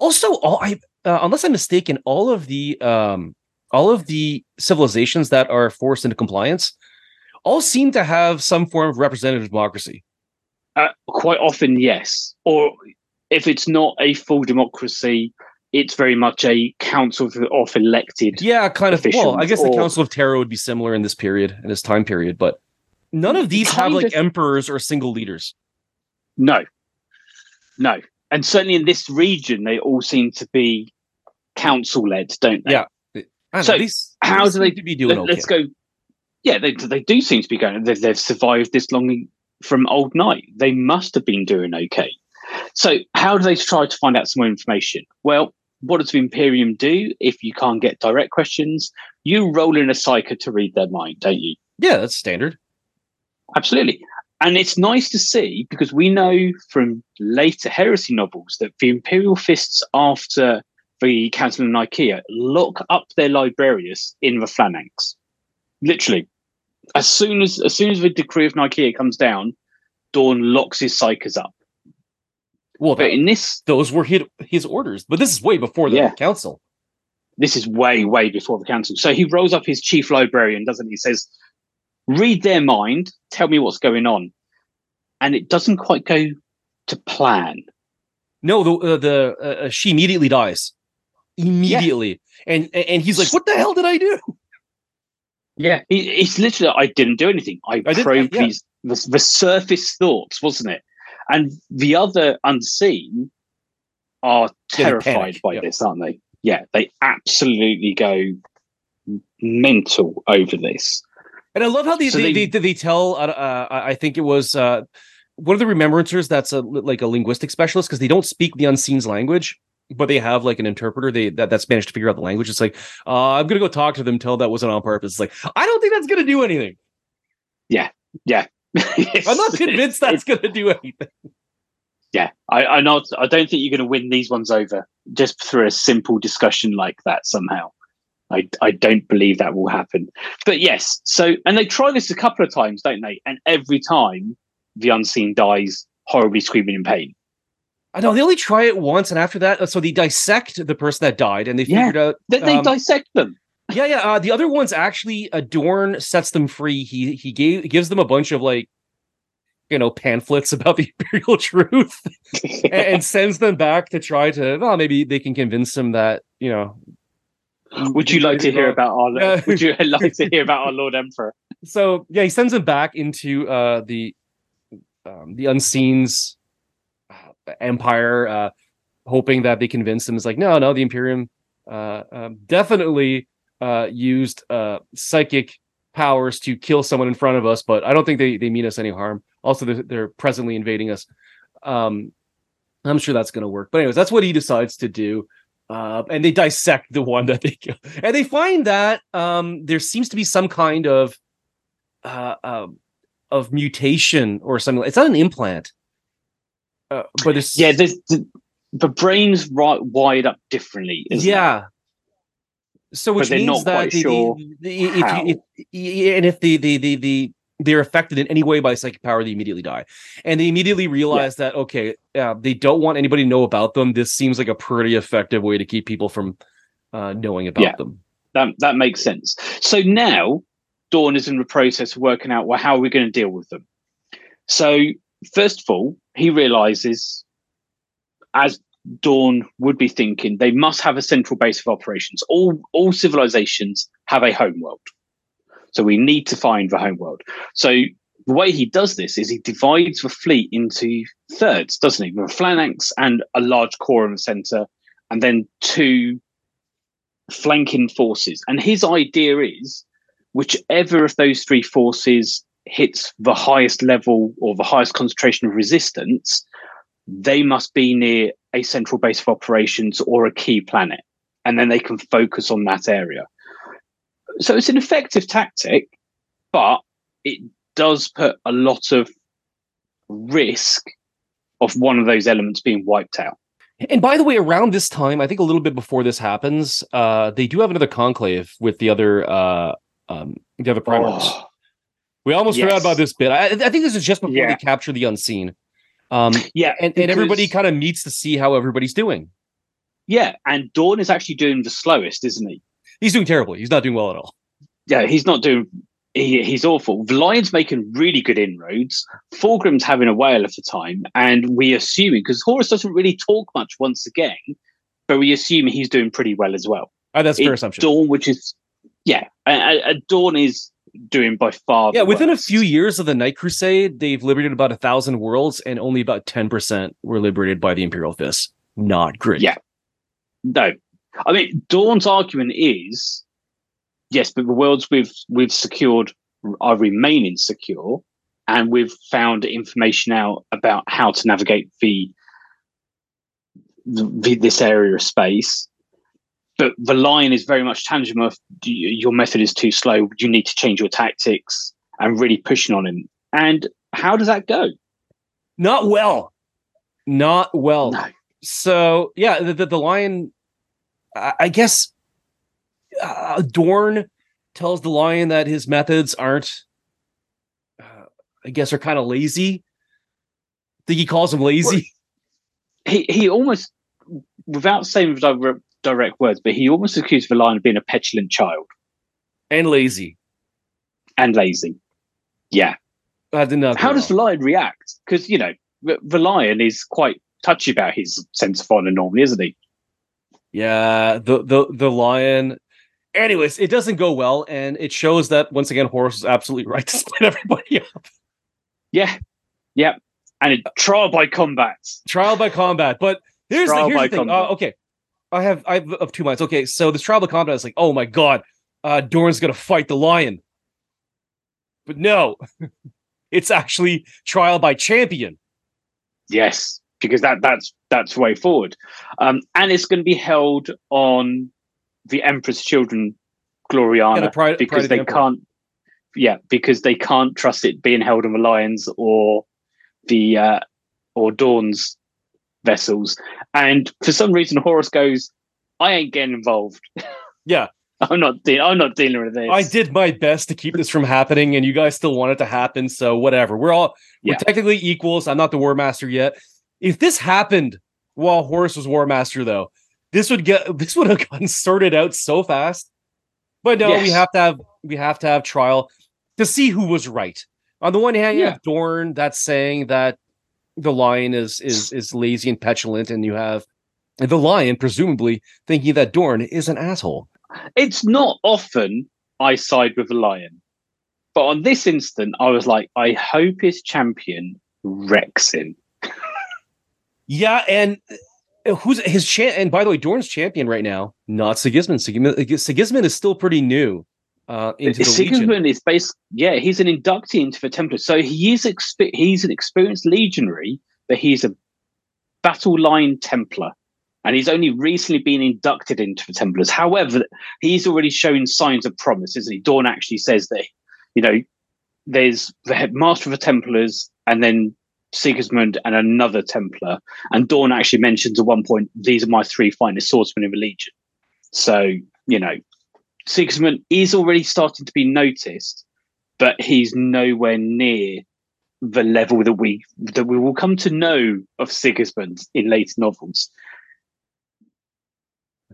Speaker 2: Also, all I uh, unless I'm mistaken, all of the um all of the civilizations that are forced into compliance all seem to have some form of representative democracy.
Speaker 3: Uh, quite often, yes. Or if it's not a full democracy, it's very much a council of, elected.
Speaker 2: Yeah, kind of. Well, I guess the Council of Terra would be similar in this period, in this time period, but none of these have like
Speaker 3: of.
Speaker 2: emperors or single leaders.
Speaker 3: No, no. And certainly in this region, they all seem to be council led, don't they?
Speaker 2: Yeah. I
Speaker 3: So,
Speaker 2: know, these,
Speaker 3: how do they-
Speaker 2: be doing
Speaker 3: Let,
Speaker 2: okay?
Speaker 3: us go. Yeah, they, they do seem to be going. They've, they've survived this long from old night. They must have been doing okay. So, how do they try to find out some more information? Well, what does the Imperium do if you can't get direct questions? You roll in a psyker to read their mind, don't you?
Speaker 2: Yeah, that's standard.
Speaker 3: Absolutely. And it's nice to see because we know from later heresy novels that the Imperial Fists after the Council of Nicaea lock up their librarius in the phalanx. Literally. As soon as as soon as the decree of Nicaea comes down, Dorn locks his psykers up.
Speaker 2: Well,
Speaker 3: But in this
Speaker 2: those were his, his orders, but this is way before the
Speaker 3: Yeah.
Speaker 2: council.
Speaker 3: this is way, way before the council. So he rolls up his chief librarian, doesn't he? He says, read their mind, tell me what's going on. And it doesn't quite go to plan.
Speaker 2: No, the uh, the uh, uh, she immediately dies. Immediately. And and he's like, "What the hell did I do?"
Speaker 3: Yeah, it's literally. I didn't do anything. I,
Speaker 2: I
Speaker 3: probed
Speaker 2: yeah.
Speaker 3: these the, the surface thoughts, wasn't it? And the other unseen are terrified by
Speaker 2: yeah.
Speaker 3: this, aren't they? Yeah, they absolutely go mental over this.
Speaker 2: And I love how they
Speaker 3: So
Speaker 2: they, they,
Speaker 3: they-
Speaker 2: they, tell. Uh, uh, I think it was uh, one of the remembrancers that's a like a linguistic specialist because they don't speak the unseen's language, but they have like an interpreter they that, that's managed to figure out the language. It's like uh, I'm gonna go talk to them, tell that wasn't on purpose. It's like I don't think that's gonna do anything. Yeah yeah (laughs) i'm not convinced that's (laughs) gonna do anything.
Speaker 3: Yeah, I, I'm not. I don't think you're going to win these ones over just through a simple discussion like that. Somehow, I I don't believe that will happen. But yes, so and they try this a couple of times, don't they? And every time the unseen dies, horribly screaming in pain.
Speaker 2: I know they only try it once, and after that, uh, so they dissect the person that died, and they
Speaker 3: Yeah.
Speaker 2: figured out.
Speaker 3: They, they
Speaker 2: um,
Speaker 3: dissect them.
Speaker 2: Yeah, yeah. Uh, the other ones actually, Adorn sets them free. He he gave gives them a bunch of like you know pamphlets (laughs) about the imperial truth (laughs) and, and sends them back to try to well maybe they can convince them that you know
Speaker 3: would you like to hear about our
Speaker 2: Yeah.
Speaker 3: would you like to hear about our lord (laughs) emperor
Speaker 2: so yeah he sends them back into uh the um, the unseen's uh, empire uh hoping that they convince them. it's like no no the imperium uh um, definitely uh used uh psychic powers to kill someone in front of us but i don't think they they mean us any harm. Also they're, they're presently invading us. Um i'm sure that's going to work. But anyways that's what he decides to do. Uh, and they dissect the one that they (laughs) kill and they find that um there seems to be some kind of uh, um, of mutation or something. It's not an implant, uh, but it's
Speaker 3: yeah the, the brain's right wired up differently isn't it?
Speaker 2: yeah. So which means
Speaker 3: not
Speaker 2: that
Speaker 3: quite
Speaker 2: the,
Speaker 3: sure
Speaker 2: the, if, if and if the the the the they're affected in any way by psychic power, they immediately die, and they immediately realize that okay, uh, they don't want anybody to know about them. This seems like a pretty effective way to keep people from uh, knowing about
Speaker 3: Yeah.
Speaker 2: them.
Speaker 3: that that makes sense so now dorn is in the process of working out well how are we going to deal with them so first of all he realizes as dorn would be thinking they must have a central base of operations. All all civilizations have a home world. So we need to find the home world. So the way he does this is he divides the fleet into thirds doesn't he? With a phalanx and a large core in the center and then two flanking forces. And his idea is whichever of those three forces hits the highest level or the highest concentration of resistance, they must be near a central base of operations or a key planet. And then they can focus on that area. So it's an effective tactic, but it does put a lot of risk of one of those elements being wiped out.
Speaker 2: And by the way, around this time, I think a little bit before this happens, uh, they do have another conclave with the other uh, um, the other primates.
Speaker 3: Oh,
Speaker 2: we almost forgot about this bit. I, I think this is just before
Speaker 3: Yeah.
Speaker 2: they capture the unseen. Um,
Speaker 3: yeah,
Speaker 2: and, and everybody kind of meets to see how everybody's doing.
Speaker 3: Yeah, and Dorn is actually doing the slowest, isn't he?
Speaker 2: He's doing terribly. He's not doing well at all.
Speaker 3: Yeah, he's not doing. He, he's awful. The Lion's making really good inroads. Fulgrim's having a whale of a time, and we assuming because Horus doesn't really talk much once again, but we assume he's doing pretty well as well.
Speaker 2: Oh, that's a fair assumption.
Speaker 3: Dorn, which is yeah, Dorn is doing by far.
Speaker 2: yeah, within a few years of the Night Crusade, they've liberated about a thousand worlds, and only about ten percent were liberated by the Imperial Fist. Not great.
Speaker 3: Yeah. No, I mean Dorn's argument is yes, but the worlds we've we've secured are remaining secure, and we've found information out about how to navigate the, the this area of space. But the line is very much tangible. Of, "Do you- your method is too slow. You need to change your tactics and really pushing on him. And how does that go?
Speaker 2: Not well. Not well.
Speaker 3: No.
Speaker 2: So yeah, the the, the lion. I, guess uh, Dorn tells the lion that his methods aren't. Uh, I guess are kind of lazy. I think he calls him lazy.
Speaker 3: he he almost without saying direct, words, but he almost accused the lion of being a petulant child
Speaker 2: and lazy.
Speaker 3: and lazy. Yeah.
Speaker 2: I did not. know.
Speaker 3: How does the lion react? Because you know the, the lion is quite touchy about his sense of honor normally, isn't he?
Speaker 2: Yeah, the the the lion. Anyways, it doesn't go well, and it shows that once again, Horus is absolutely right to (laughs) split everybody up.
Speaker 3: Yeah. Yeah. And it, trial by combat.
Speaker 2: Trial by combat, but here's the,
Speaker 3: Trial
Speaker 2: here's
Speaker 3: by
Speaker 2: the thing. Uh, okay, I have I have of two minds. Okay, so this trial by combat is like, oh my god, uh, Dorn's gonna fight the lion, but no, (laughs) it's actually trial by champion.
Speaker 3: Yes, because that that's that's the way forward. Um, and it's going to be held on the Emperor's children, Gloriana,
Speaker 2: Yeah, pride,
Speaker 3: because
Speaker 2: pride of the
Speaker 3: they can't. Yeah, because they can't trust it being held on the Lions or the uh, or Dorn's vessels. And for some reason, Horus goes, "I ain't getting involved. (laughs)
Speaker 2: Yeah, (laughs)
Speaker 3: I'm not. De- I'm not dealing with this."
Speaker 2: I did my best to keep this from happening, and you guys still want it to happen. So whatever. We're all we're technically equals. I'm not the War Master yet. If this happened while Horus was War Master, though, this would get (laughs) this would have gotten sorted out so fast. But no, we have to have we have to have trial to see who was right. On the one hand, you
Speaker 3: Yeah.
Speaker 2: have Dorn that's saying that the lion is is is lazy and petulant, and you have the lion presumably thinking that Dorn is an asshole.
Speaker 3: It's not often I side with the lion, but on this instant, I was like, I hope his champion wrecks him. (laughs)
Speaker 2: Yeah, and uh, who's his champ? And by the way, Dorn's champion right now, not Sigismund. Sigismund, Sigismund is still pretty new uh, into the Legion.
Speaker 3: Sigismund is based, yeah, he's an inductee into the Templars, so he is expe- he's an experienced legionary, but he's a battle line Templar, and he's only recently been inducted into the Templars. However, he's already shown signs of promise, isn't he? Dorn actually says that, you know, there's the master of the Templars, and then Sigismund and another Templar, and Dorn actually mentions at one point, "These are my three finest swordsmen in the Legion." So you know, Sigismund is already starting to be noticed, but he's nowhere near the level that we that we will come to know of Sigismund in later novels.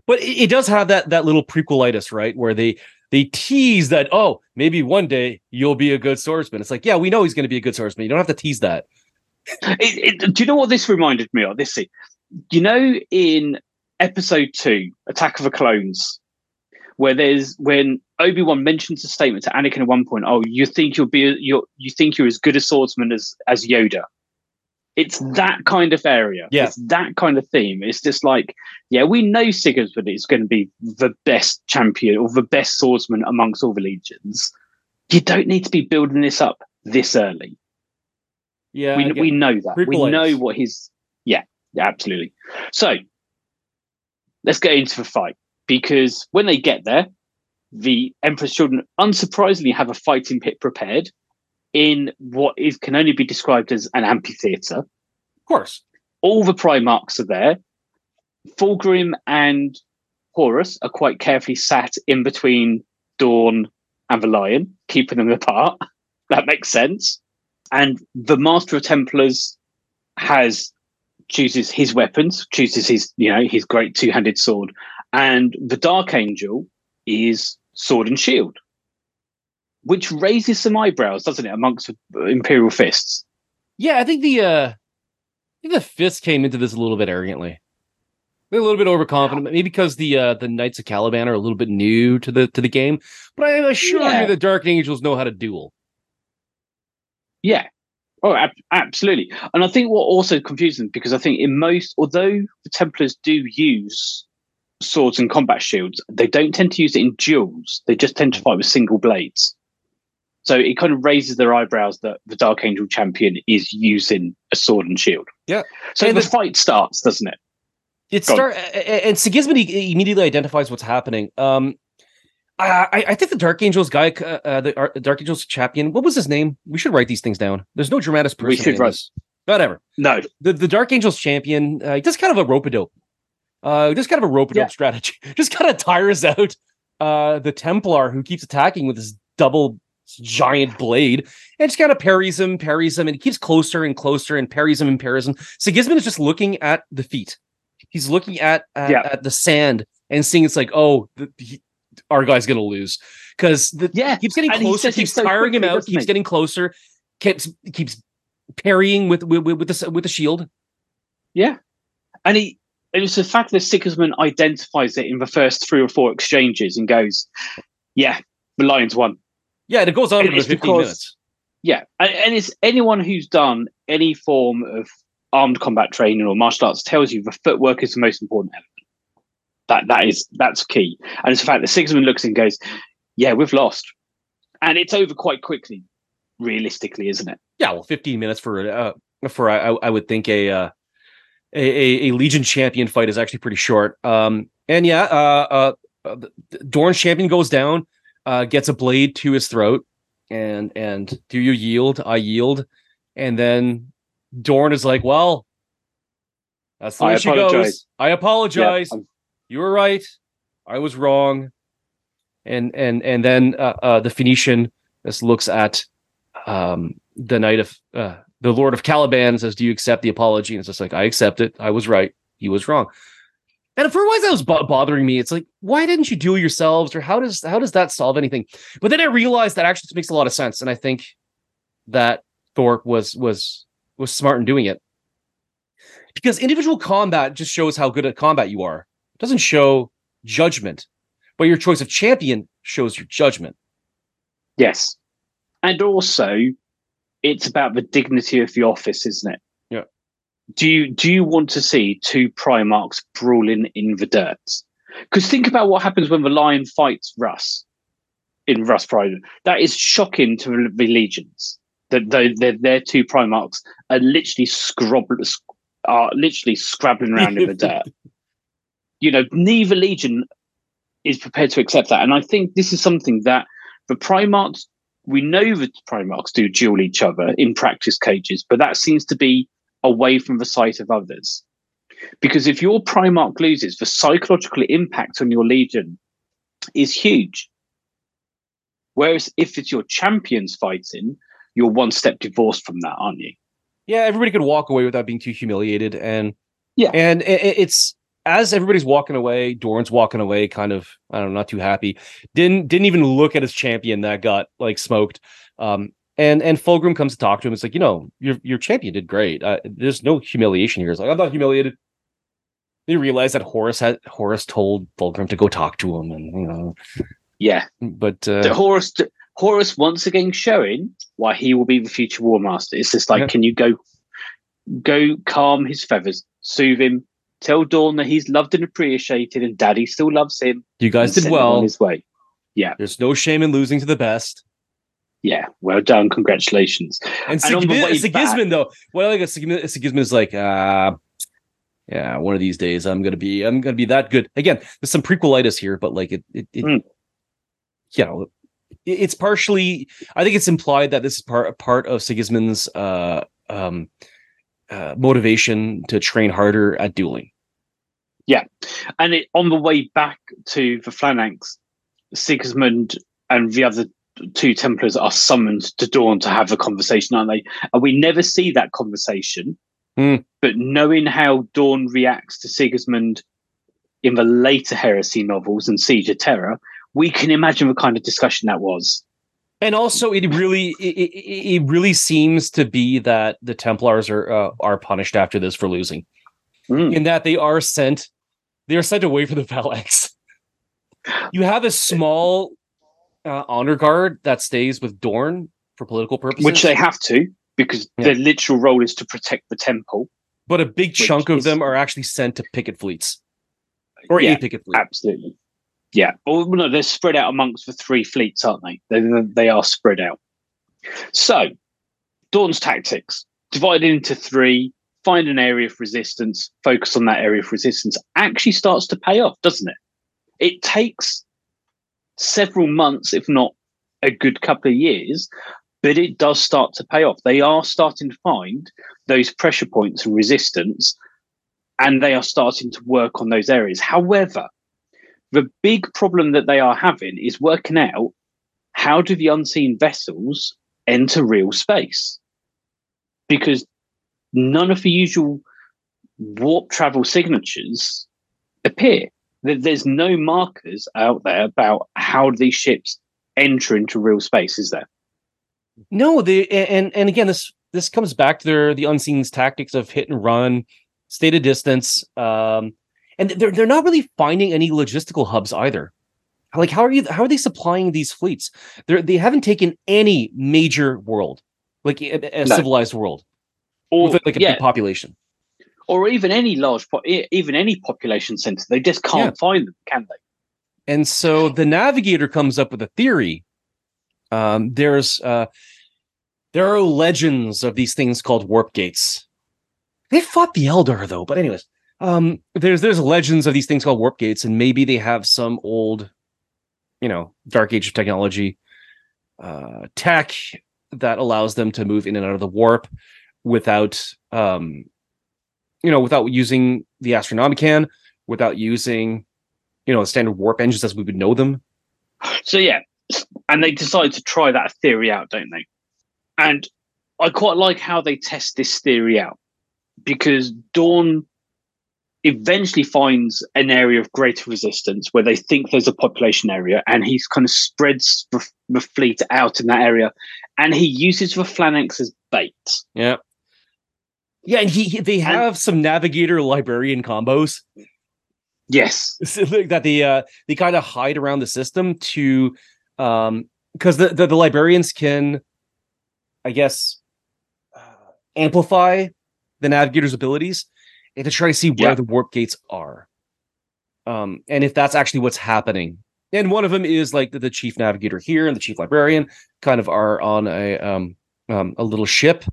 Speaker 2: But it, does have that that little prequelitis, right? Where they they tease that, oh, maybe one day you'll be a good swordsman. It's like, yeah, we know he's going to be a good swordsman. You don't have to tease that.
Speaker 3: It, it, do you know what this reminded me of? This, you know, in episode two, Attack of the Clones, where there's when Obi Wan mentions a statement to Anakin at one point. Oh, you think you'll be you you think you're as good a swordsman as as Yoda. It's that kind of area.
Speaker 2: Yeah.
Speaker 3: It's that kind of theme. It's just like, yeah, we know Sigismund is going to be the best champion or the best swordsman amongst all the legions. You don't need to be building this up this early.
Speaker 2: Yeah,
Speaker 3: we, we know that. We know what his. Yeah, yeah, absolutely. So let's get into the fight because when they get there, the Emperor's children unsurprisingly have a fighting pit prepared in what is can only be described as an amphitheater.
Speaker 2: of course.
Speaker 3: All the Primarchs are there. Fulgrim and Horus are quite carefully sat in between Dorn and the Lion, keeping them apart. (laughs) That makes sense. And the Master of Templars has chooses his weapons, chooses his you know his great two-handed sword, and the Dark Angel is sword and shield, which raises some eyebrows, doesn't it, amongst Imperial fists?
Speaker 2: Yeah, I think the uh I think the fist came into this a little bit arrogantly. They're a little bit overconfident, maybe because the uh the Knights of Caliban are a little bit new to the to the game. But I assure
Speaker 3: Yeah.
Speaker 2: you the Dark Angels know how to duel.
Speaker 3: Yeah. Oh, ab- absolutely. And I think what also confuses them because I think in most, although the Templars do use swords and combat shields, they don't tend to use it in duels. They just tend to fight with single blades. So it kind of raises their eyebrows that the Dark Angel champion is using a sword and shield.
Speaker 2: Yeah.
Speaker 3: So
Speaker 2: And
Speaker 3: the
Speaker 2: the-
Speaker 3: fight starts, doesn't it?
Speaker 2: It
Speaker 3: Go
Speaker 2: start and Sigismund immediately identifies what's happening. Um, I, I think the Dark Angels guy, uh, uh, the Ar- Dark Angels champion, what was his name? We should write these things down. There's no dramatis
Speaker 3: We
Speaker 2: personae
Speaker 3: should write-
Speaker 2: Whatever.
Speaker 3: No.
Speaker 2: The the Dark Angels champion, uh, he does kind of a rope a dope. Uh, just kind of a rope dope
Speaker 3: Yeah.
Speaker 2: strategy. (laughs) Just kind of tires out uh the Templar who keeps attacking with his double giant blade and just kind of parries him, parries him, and he keeps closer and closer and parries him and parries him. Sigismund is just looking at the feet. He's looking at at,
Speaker 3: Yeah.
Speaker 2: at the sand and seeing it's like, oh, the, he, our guy's gonna lose because
Speaker 3: Yeah.
Speaker 2: keeps getting closer, keeps
Speaker 3: so
Speaker 2: tiring him out, keeps getting closer, keeps keeps parrying with with with, with the with the shield.
Speaker 3: Yeah. And he it was the fact that Sigismund identifies it in the first three or four exchanges and goes, Yeah, the Lions won.
Speaker 2: Yeah, and it goes on for 15
Speaker 3: because-
Speaker 2: minutes.
Speaker 3: Yeah, and, and it's anyone who's done any form of armed combat training or martial arts tells you the footwork is the most important element. That that is that's key, and it's the fact that Sigismund looks and goes, "Yeah, we've lost," and it's over quite quickly, realistically, isn't it?
Speaker 2: Yeah, well, 15 minutes for uh for I I would think a uh a, a, a Legion champion fight is actually pretty short. Um and yeah, uh uh uh, Dorn's champion goes down, uh gets a blade to his throat and and do you yield? I yield. And then Dorn is like, "Well, that's the
Speaker 3: I
Speaker 2: way she goes.
Speaker 3: apologize.
Speaker 2: I apologize.
Speaker 3: I'm-
Speaker 2: you were right. I was wrong." And and and then uh, uh the Phoenician just looks at um the knight of uh the lord of caliban says do you accept the apology and it's just like i accept it i was right he was wrong and for a while that was bo- bothering me it's like why didn't you do it yourselves or how does how does that solve anything but then i realized that actually makes a lot of sense and i think that Thorpe was was was smart in doing it. Because individual combat just shows how good at combat you are. It doesn't show judgment. But your choice of champion shows your judgment.
Speaker 3: Yes. And also it's about the dignity of the office, isn't it?
Speaker 2: Yeah.
Speaker 3: Do you do you want to see two Primarchs brawling in the dirt? Because think about what happens when the lion fights Russ in Russ Pride. That is shocking to the legions. That their their two Primarchs are literally scrobbling, are literally scrabbling around in the (laughs) dirt. You know, neither legion is prepared to accept that, and I think this is something that the Primarchs. We know that Primarchs do duel each other in practice cages, but that seems to be away from the sight of others. Because if your Primarch loses, the psychological impact on your Legion is huge. Whereas if it's your champions fighting, you're one step divorced from that, aren't you?
Speaker 2: Yeah, everybody could walk away without being too humiliated, and
Speaker 3: yeah,
Speaker 2: and it's as everybody's walking away, Dorn's walking away, kind of I don't know, not too happy. Didn't didn't even look at his champion that got like smoked. Um, and and Fulgrim comes to talk to him. It's like you know your your champion did great. Uh, there's no humiliation here. It's like I'm not humiliated. They realize that Horus had Horus told Fulgrim to go talk to him, and you know,
Speaker 3: yeah.
Speaker 2: But uh,
Speaker 3: Horus Horus once again showing why he will be the future War Master. It's just like, yeah. can you go go calm his feathers, soothe him, tell Dorn that he's loved and appreciated, and Daddy still loves him.
Speaker 2: You guys did well.
Speaker 3: On his way. Yeah.
Speaker 2: There's no shame in losing to the best.
Speaker 3: Yeah, well done. Congratulations.
Speaker 2: And, and Sigismund, though, well, like a Sigismund, Sigismund is like, uh, yeah, one of these days I'm gonna be, I'm gonna be that good. Again, there's some prequelitis here, but like it, it, it mm. you know, it, it's partially. I think it's implied that this is part part of Sigismund's uh, um, uh, motivation to train harder at dueling.
Speaker 3: Yeah, and it, on the way back to the phalanx, Sigismund and the other two Templars are summoned to Dorn to have a conversation, aren't they? And we never see that conversation.
Speaker 2: Mm.
Speaker 3: But knowing how Dorn reacts to Sigismund in the later Heresy novels and Siege of Terra, we can imagine the kind of discussion that was.
Speaker 2: And also, it really, it, it, really seems to be that the Templars are uh, are punished after this for losing, mm. in that they are sent, they are sent away from the (laughs) phalanx. You have a small uh, honor guard that stays with Dorn for political purposes,
Speaker 3: which they have to because yeah. their literal role is to protect the temple.
Speaker 2: But a big chunk of is, them are actually sent to picket fleets or yeah, a picket fleet.
Speaker 3: Absolutely. Yeah. Well, no, they're spread out amongst the three fleets, aren't they? They, they are spread out. So, Dorn's tactics divided into three, find an area of resistance, focus on that area of resistance, actually starts to pay off, doesn't it? It takes several months, if not a good couple of years, but it does start to pay off. They are starting to find those pressure points and resistance, and they are starting to work on those areas. However, the big problem that they are having is working out how do the unseen vessels enter real space? Because none of the usual warp travel signatures appear. There's no markers out there about how these ships enter into real space, is there?
Speaker 2: No, the and and again this this comes back to their the unseen tactics of hit and run, state of distance, um, and they're they're not really finding any logistical hubs either. Like how are you how are they supplying these fleets? They they haven't taken any major world, like a, a no. civilized world, or with like a yeah. big population,
Speaker 3: or even any large po- even any population center. They just can't yeah. find them, can they?
Speaker 2: And so the navigator comes up with a theory um, there's uh, there are legends of these things called warp gates. They fought the Eldar though, but anyways, um, there's there's legends of these things called warp gates, and maybe they have some old, you know, dark age of technology, uh, tech that allows them to move in and out of the warp without, um, you know, without using the Astronomican, without using, you know, the standard warp engines as we would know them.
Speaker 3: So yeah, and they decide to try that theory out, don't they? And I quite like how they test this theory out because Dorn eventually finds an area of greater resistance where they think there's a population area, and he kind of spreads the, the fleet out in that area, and he uses the phalanx as bait.
Speaker 2: Yeah. Yeah, and he, he they have some navigator librarian combos.
Speaker 3: Yes,
Speaker 2: that they uh they kind of hide around the system to um because the, the the librarians can, I guess, uh, amplify the navigator's abilities to try to see where
Speaker 3: Yeah.
Speaker 2: the warp gates are. Um, and if that's actually what's happening. And one of them is like the, the chief navigator here and the chief librarian kind of are on a um, um a little ship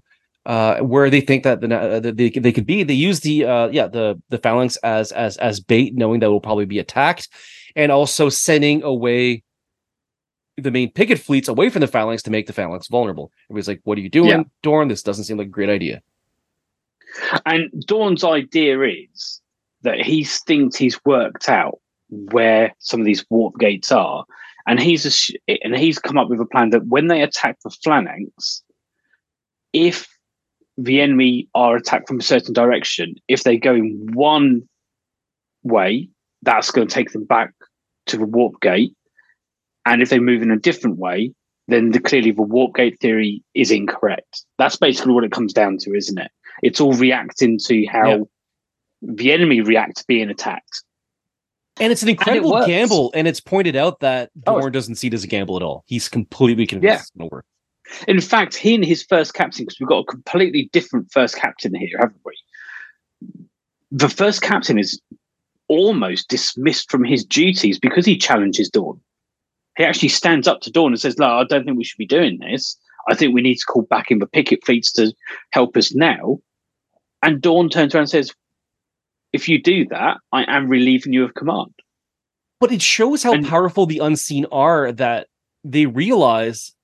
Speaker 2: uh where they think that the uh, they they could be. They use the uh yeah the the phalanx as as as bait, knowing that will probably be attacked, and also sending away the main picket fleets away from the phalanx to make the phalanx vulnerable. Everybody's like, "What are you doing,
Speaker 3: Yeah.
Speaker 2: Dorn? This doesn't seem like a great idea."
Speaker 3: And Dorn's idea is that he thinks he's worked out where some of these warp gates are, and he's and he's come up with a plan that when they attack the phalanx, if the enemy are attacked from a certain direction, if they go in one way, that's going to take them back to the warp gate, and if they move in a different way, then the, clearly the warp gate theory is incorrect. That's basically what it comes down to, isn't it? It's all reacting to how
Speaker 2: Yeah.
Speaker 3: the enemy reacts being attacked.
Speaker 2: And it's an incredible
Speaker 3: works.
Speaker 2: gamble, and it's pointed out that
Speaker 3: Oh,
Speaker 2: doesn't see it as a gamble at all. He's completely convinced
Speaker 3: Yeah.
Speaker 2: it's going to work.
Speaker 3: In fact, he and his first captain, because we've got a completely different first captain here, haven't we? The first captain is almost dismissed from his duties because he challenges Dorn. He actually stands up to Dorn and says, "No, I don't think we should be doing this. I think we need to call back in the picket fleets to help us now." And Dorn turns around and says, "If you do that, I am relieving you of command."
Speaker 2: But it shows how
Speaker 3: And-
Speaker 2: powerful the unseen are that they realize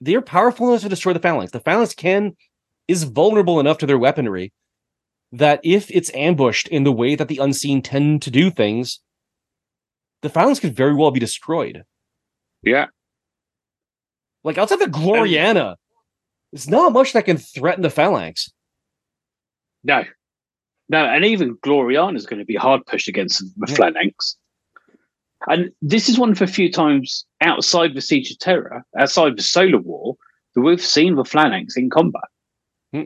Speaker 2: they're powerful enough to destroy the phalanx. The phalanx can is vulnerable enough to their weaponry that if it's ambushed in the way that the unseen tend to do things, the phalanx could very well be destroyed.
Speaker 3: Yeah.
Speaker 2: Like outside the Gloriana, there's not much that can threaten the phalanx.
Speaker 3: No, no, and even Gloriana is going to be hard pushed against the
Speaker 2: Yeah.
Speaker 3: phalanx. And this is one of the few times outside the Siege of Terra, outside the Solar War, that we've seen the phalanx in combat.
Speaker 2: Hmm.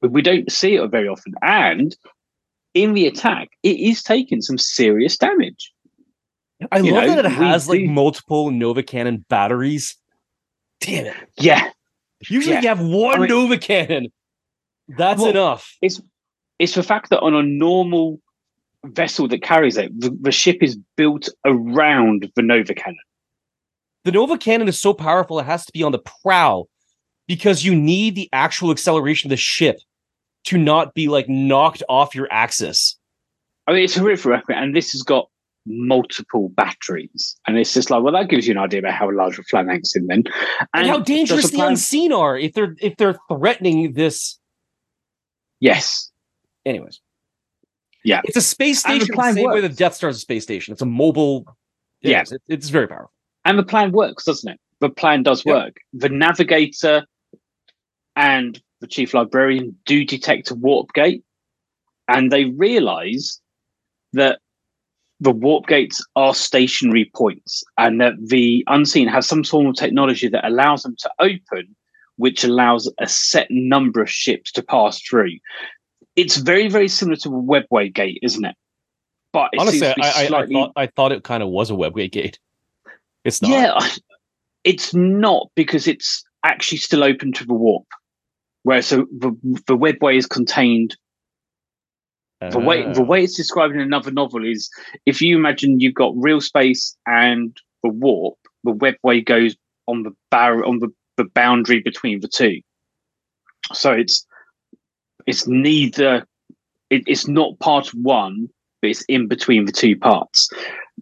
Speaker 3: But we don't see it very often. And in the attack, it is taking some serious damage.
Speaker 2: I
Speaker 3: You
Speaker 2: love
Speaker 3: know,
Speaker 2: that it has like
Speaker 3: do-
Speaker 2: multiple Nova Cannon batteries. Damn it.
Speaker 3: Yeah,
Speaker 2: Usually
Speaker 3: Yeah.
Speaker 2: you have one
Speaker 3: I mean-
Speaker 2: Nova Cannon. That's
Speaker 3: Well,
Speaker 2: enough.
Speaker 3: it's it's the fact that on a normal vessel that carries it, the, the ship is built around the Nova Cannon.
Speaker 2: The Nova Cannon is so powerful it has to be on the prow because you need the actual acceleration of the ship to not be like knocked off your axis.
Speaker 3: I mean, it's a horrific weapon, and this has got multiple batteries, and it's just like, well, that gives you an idea about how large the phalanx is then,
Speaker 2: And, how dangerous
Speaker 3: the
Speaker 2: unseen are if they're if they're threatening this
Speaker 3: Yes,
Speaker 2: anyways.
Speaker 3: Yeah.
Speaker 2: It's a space
Speaker 3: And the
Speaker 2: station the
Speaker 3: plan
Speaker 2: same way the. Death Star is a space station. It's a mobile it
Speaker 3: Yeah.
Speaker 2: is. It- it's very powerful.
Speaker 3: and the plan works, doesn't it? The plan does
Speaker 2: Yeah.
Speaker 3: work. The navigator and the chief librarian do detect a warp gate, and they realize that the warp gates are stationary points, and that the unseen has some sort of technology that allows them to open, which allows a set number of ships to pass through. It's very, very similar to a webway gate, isn't it? But it
Speaker 2: Honestly, I,
Speaker 3: be
Speaker 2: I,
Speaker 3: slightly
Speaker 2: thought I thought it kind of was a webway gate. It's not.
Speaker 3: yeah, it's not because it's actually still open to the warp. Where so the, the webway is contained. The way the
Speaker 2: Ah.
Speaker 3: way it's described in another novel is if you imagine you've got real space and the warp, the webway goes on the bar on the, the boundary between the two. So it's it's neither it, it's not part one, but it's in between the two parts.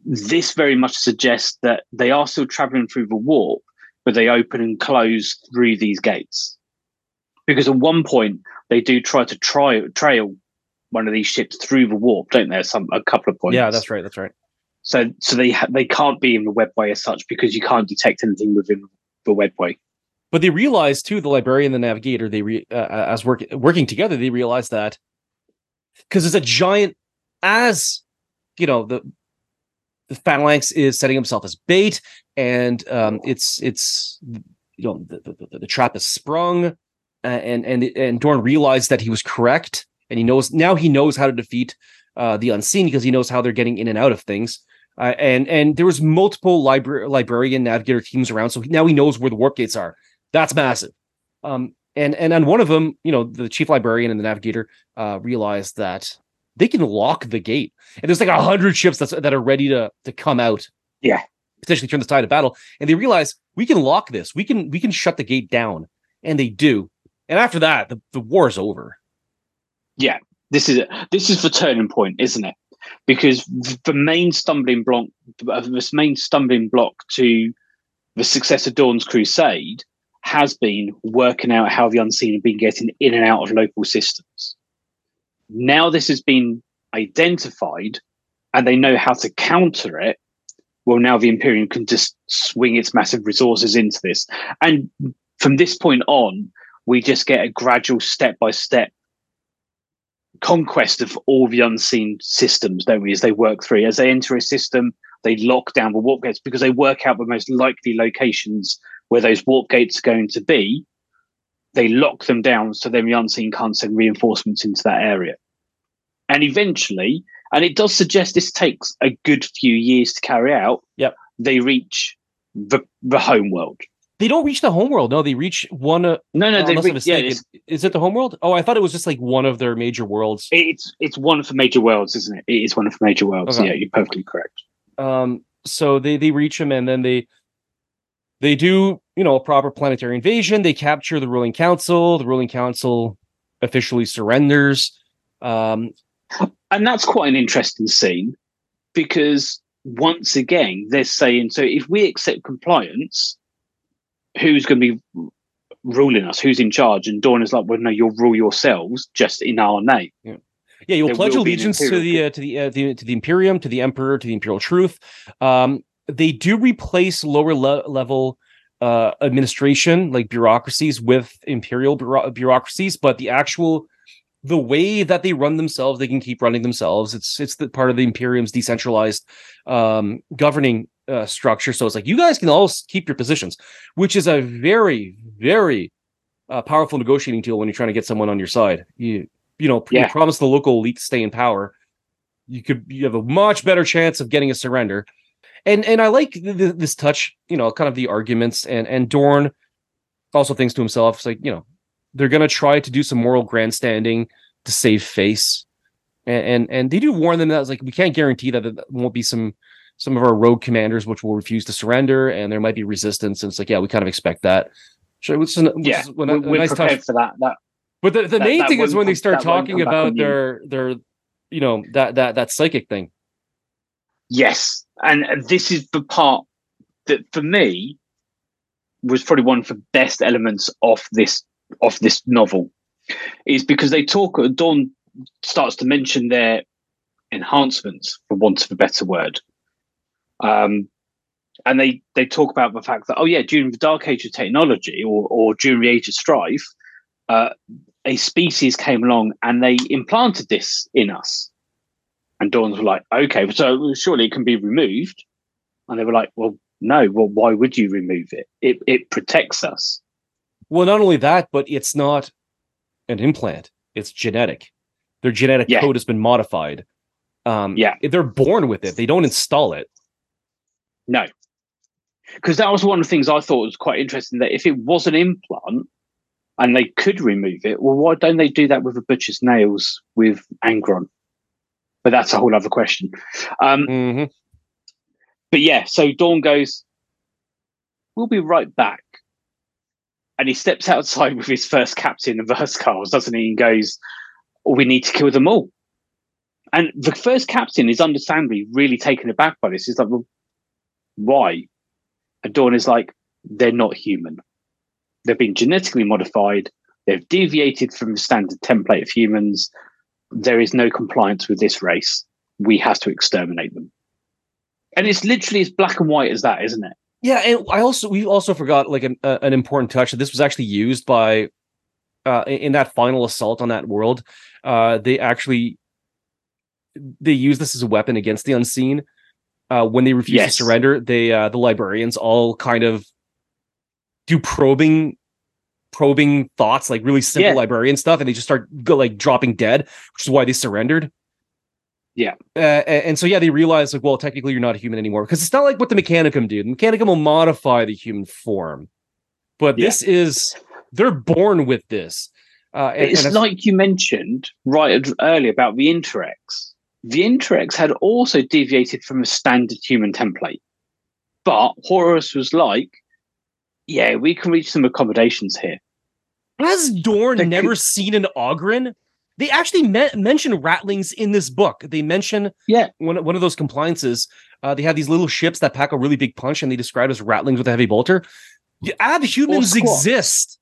Speaker 3: This very much suggests that they are still traveling through the warp, but they open and close through these gates. Because at one point they do try to try trail one of these ships through the warp, don't they? Some a couple of points.
Speaker 2: yeah, that's right. That's right.
Speaker 3: So so they ha- they can't be in the webway as such because you can't detect anything within the webway.
Speaker 2: But they realized too, the librarian and the navigator, they re, uh, as work, working together, they realized that because it's a giant as you know the the phalanx is setting himself as bait, and um, it's it's you know the, the, the trap is sprung, uh, and and and Dorn realized that he was correct, and he knows now he knows how to defeat uh, the unseen because he knows how they're getting in and out of things. Uh, and and there was multiple library librarian navigator teams around, so now he knows where the warp gates are. That's massive. Um, and and on one of them, you know, the chief librarian and the navigator uh, realized that they can lock the gate, and there's like a hundred ships that's, that are ready to to come out.
Speaker 3: Yeah,
Speaker 2: potentially turn the tide of battle, and they realize we can lock this. We can we can shut the gate down, and they do. And after that, the, the war is over.
Speaker 3: Yeah, this is this is the turning point, isn't it? Because the main stumbling block, this main stumbling block to the success of Dorn's Crusade has been working out how the unseen have been getting in and out of local systems. Now this has been identified and they know how to counter it. Well, now the Imperium can just swing its massive resources into this. And from this point on, we just get a gradual step by step conquest of all the unseen systems, don't we? As they work through, as they enter a system, they lock down the warp gates because they work out the most likely locations where those warp gates are going to be. They lock them down so then the unseen can't send reinforcements into that area. And eventually, and it does suggest this takes a good few years to carry out.
Speaker 2: Yep.
Speaker 3: They reach the the home world.
Speaker 2: They don't reach the homeworld. No, they reach one. Uh,
Speaker 3: no, no, they
Speaker 2: reach, yeah, is it the homeworld? Oh, I thought it was just like one of their major worlds.
Speaker 3: It's it's one of the major worlds, isn't it? It is one of the major worlds. Okay. Yeah, you're perfectly correct.
Speaker 2: Um, so they they reach him, and then they they do you know a proper planetary invasion. They capture the ruling council. The ruling council officially surrenders. Um,
Speaker 3: and that's quite an interesting scene because once again they're saying so if we accept compliance who's going to be ruling us? Who's in charge? And Dorn is like, well, no, you'll rule yourselves just in our name.
Speaker 2: Yeah. Yeah, you'll there pledge allegiance to the, uh, to the, uh, the to the Imperium, to the Emperor, to the Imperial Truth. Um, they do replace lower le- level uh, administration, like bureaucracies, with imperial bureaucracies, but the actual the way that they run themselves, they can keep running themselves. It's it's the part of the Imperium's decentralized um, governing uh, structure. So it's like you guys can all keep your positions, which is a very, very uh, powerful negotiating tool when you're trying to get someone on your side. You you know yeah. you promise the local elite to stay in power. You could you have a much better chance of getting a surrender. And and I like th- this touch, you know, kind of the arguments and and Dorn also thinks to himself, it's like you know they're gonna try to do some moral grandstanding to save face. And, and and, they do warn them that it's like we can't guarantee that there won't be some some of our rogue commanders which will refuse to surrender and there might be resistance and it's like yeah we kind of expect that
Speaker 3: sure which is, which yeah is we're, we're nice prepared touch. for that that
Speaker 2: but the, the that, main that thing is when they start talking about their their you know that that that psychic thing
Speaker 3: yes and this is the part that for me was probably one of the best elements of this of this novel is because they talk dorn starts to mention their enhancements for want of a better word um, and they they talk about the fact that oh yeah, during the dark age of technology or or during the age of strife, uh, a species came along and they implanted this in us. And Dorn's were like, okay, so surely it can be removed. And they were like, well, no. Well, why would you remove it? It it protects us.
Speaker 2: Well, not only that, but it's not an implant; it's genetic. Their genetic yeah. code has been modified. Um, yeah, they're born with it. They don't install it.
Speaker 3: No, because that was one of the things I thought was quite interesting. That if it was an implant and they could remove it, well, why don't they do that with a butcher's nails with Angron? But that's a whole other question. Um, mm-hmm. But yeah, so Dorn goes, "We'll be right back," and he steps outside (laughs) with his first captain of Huskarls, doesn't he? And goes, "We need to kill them all." And the first captain is understandably really taken aback by this. He's like, "Well, why? And Dorn is like, they're not human. They've been genetically modified. They've deviated from the standard template of humans. There is no compliance with this race. We have to exterminate them. And it's literally as black and white as that, isn't it?
Speaker 2: Yeah, and I also we also forgot like an uh, an important touch that this was actually used by uh, in that final assault on that world. Uh, they actually they use this as a weapon against the unseen. Uh, when they refuse
Speaker 3: Yes.
Speaker 2: to surrender, they uh, the librarians all kind of do probing probing thoughts, like really simple
Speaker 3: Yeah.
Speaker 2: librarian stuff, and they just start go like dropping dead, which is why they surrendered.
Speaker 3: Yeah.
Speaker 2: Uh, and so yeah, they realize like, well, technically you're not a human anymore because it's not like what the Mechanicum do. The Mechanicum will modify the human form, but
Speaker 3: Yeah.
Speaker 2: this is they're born with this. Uh, and,
Speaker 3: it's
Speaker 2: and
Speaker 3: like you mentioned right earlier about the Interex. The Interex had also deviated from a standard human template. But Horus was like, yeah, we can reach some accommodations here.
Speaker 2: Has Dorn
Speaker 3: The
Speaker 2: never
Speaker 3: cre-
Speaker 2: seen an Ogryn? They actually me- mention rattlings in this book. They mention
Speaker 3: Yeah.
Speaker 2: one one of those compliances. Uh, they have these little ships that pack a really big punch, and they describe as rattlings with a heavy bolter. Yeah, Abhumans exist,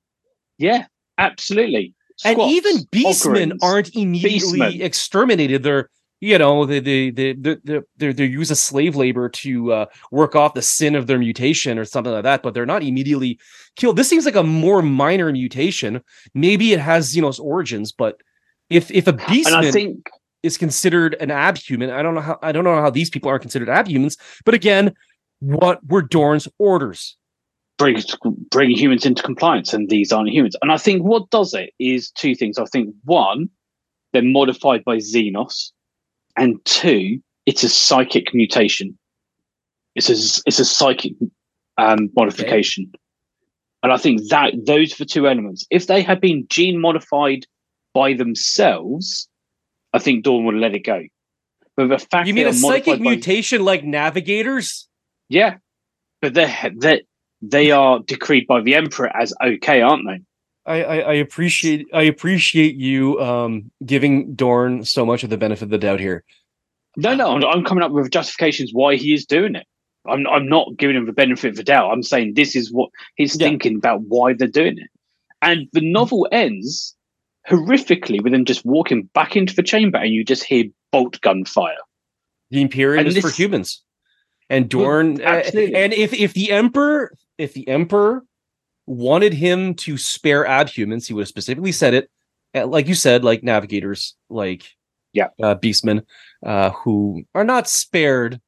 Speaker 3: Yeah, absolutely.
Speaker 2: and even beastmen aren't immediately
Speaker 3: Beastmen.
Speaker 2: exterminated. They're you know they they they they they they use a slave labor to uh, work off the sin of their mutation or something like that, but they're not immediately killed. This seems like a more minor mutation. Maybe it has Xenos origins, but if if a beastman
Speaker 3: think
Speaker 2: is considered an abhuman, I don't know how I don't know how these people are considered abhumans. But again, what were Dorn's orders?
Speaker 3: bring bring humans into compliance, and these aren't humans. And I think what does it is two things. I think one, they're modified by Xenos, and two, it's a psychic mutation. It's a it's a psychic um, modification, and I think that those are the two elements. If they had been gene modified by themselves, I think Dorn would have let it go. But the fact
Speaker 2: You mean a psychic
Speaker 3: modified by-
Speaker 2: mutation like navigators?
Speaker 3: yeah, but they they they are decreed by the emperor as okay, aren't they?
Speaker 2: I, I, I appreciate I appreciate you um giving Dorn so much of the benefit of the doubt here.
Speaker 3: No, no, I'm, I'm coming up with justifications why he is doing it. I'm I'm not giving him the benefit of the doubt. I'm saying this is what he's
Speaker 2: Yeah.
Speaker 3: thinking about why they're doing it. And the novel ends horrifically with them just walking back into the chamber, and you just hear bolt gun fire.
Speaker 2: The Imperium is for humans. And
Speaker 3: Well,
Speaker 2: Dorn uh, and if if the Emperor if the Emperor wanted him to spare abhumans, he would have specifically said it. uh, Like you said, like navigators, like
Speaker 3: Yeah.
Speaker 2: uh, beastmen, uh, who are not spared.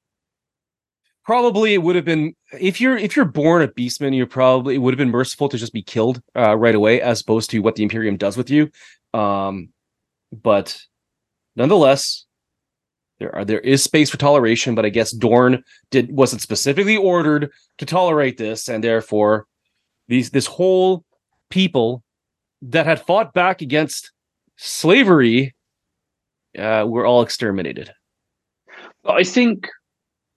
Speaker 2: Probably it would have been if you're if you're born a beastman, you're probably it would have been merciful to just be killed uh, right away, as opposed to what the Imperium does with you. Um, but nonetheless, there are there is space for toleration, but I guess Dorn did wasn't specifically ordered to tolerate this, and therefore these this whole people that had fought back against slavery uh, were all exterminated.
Speaker 3: But I think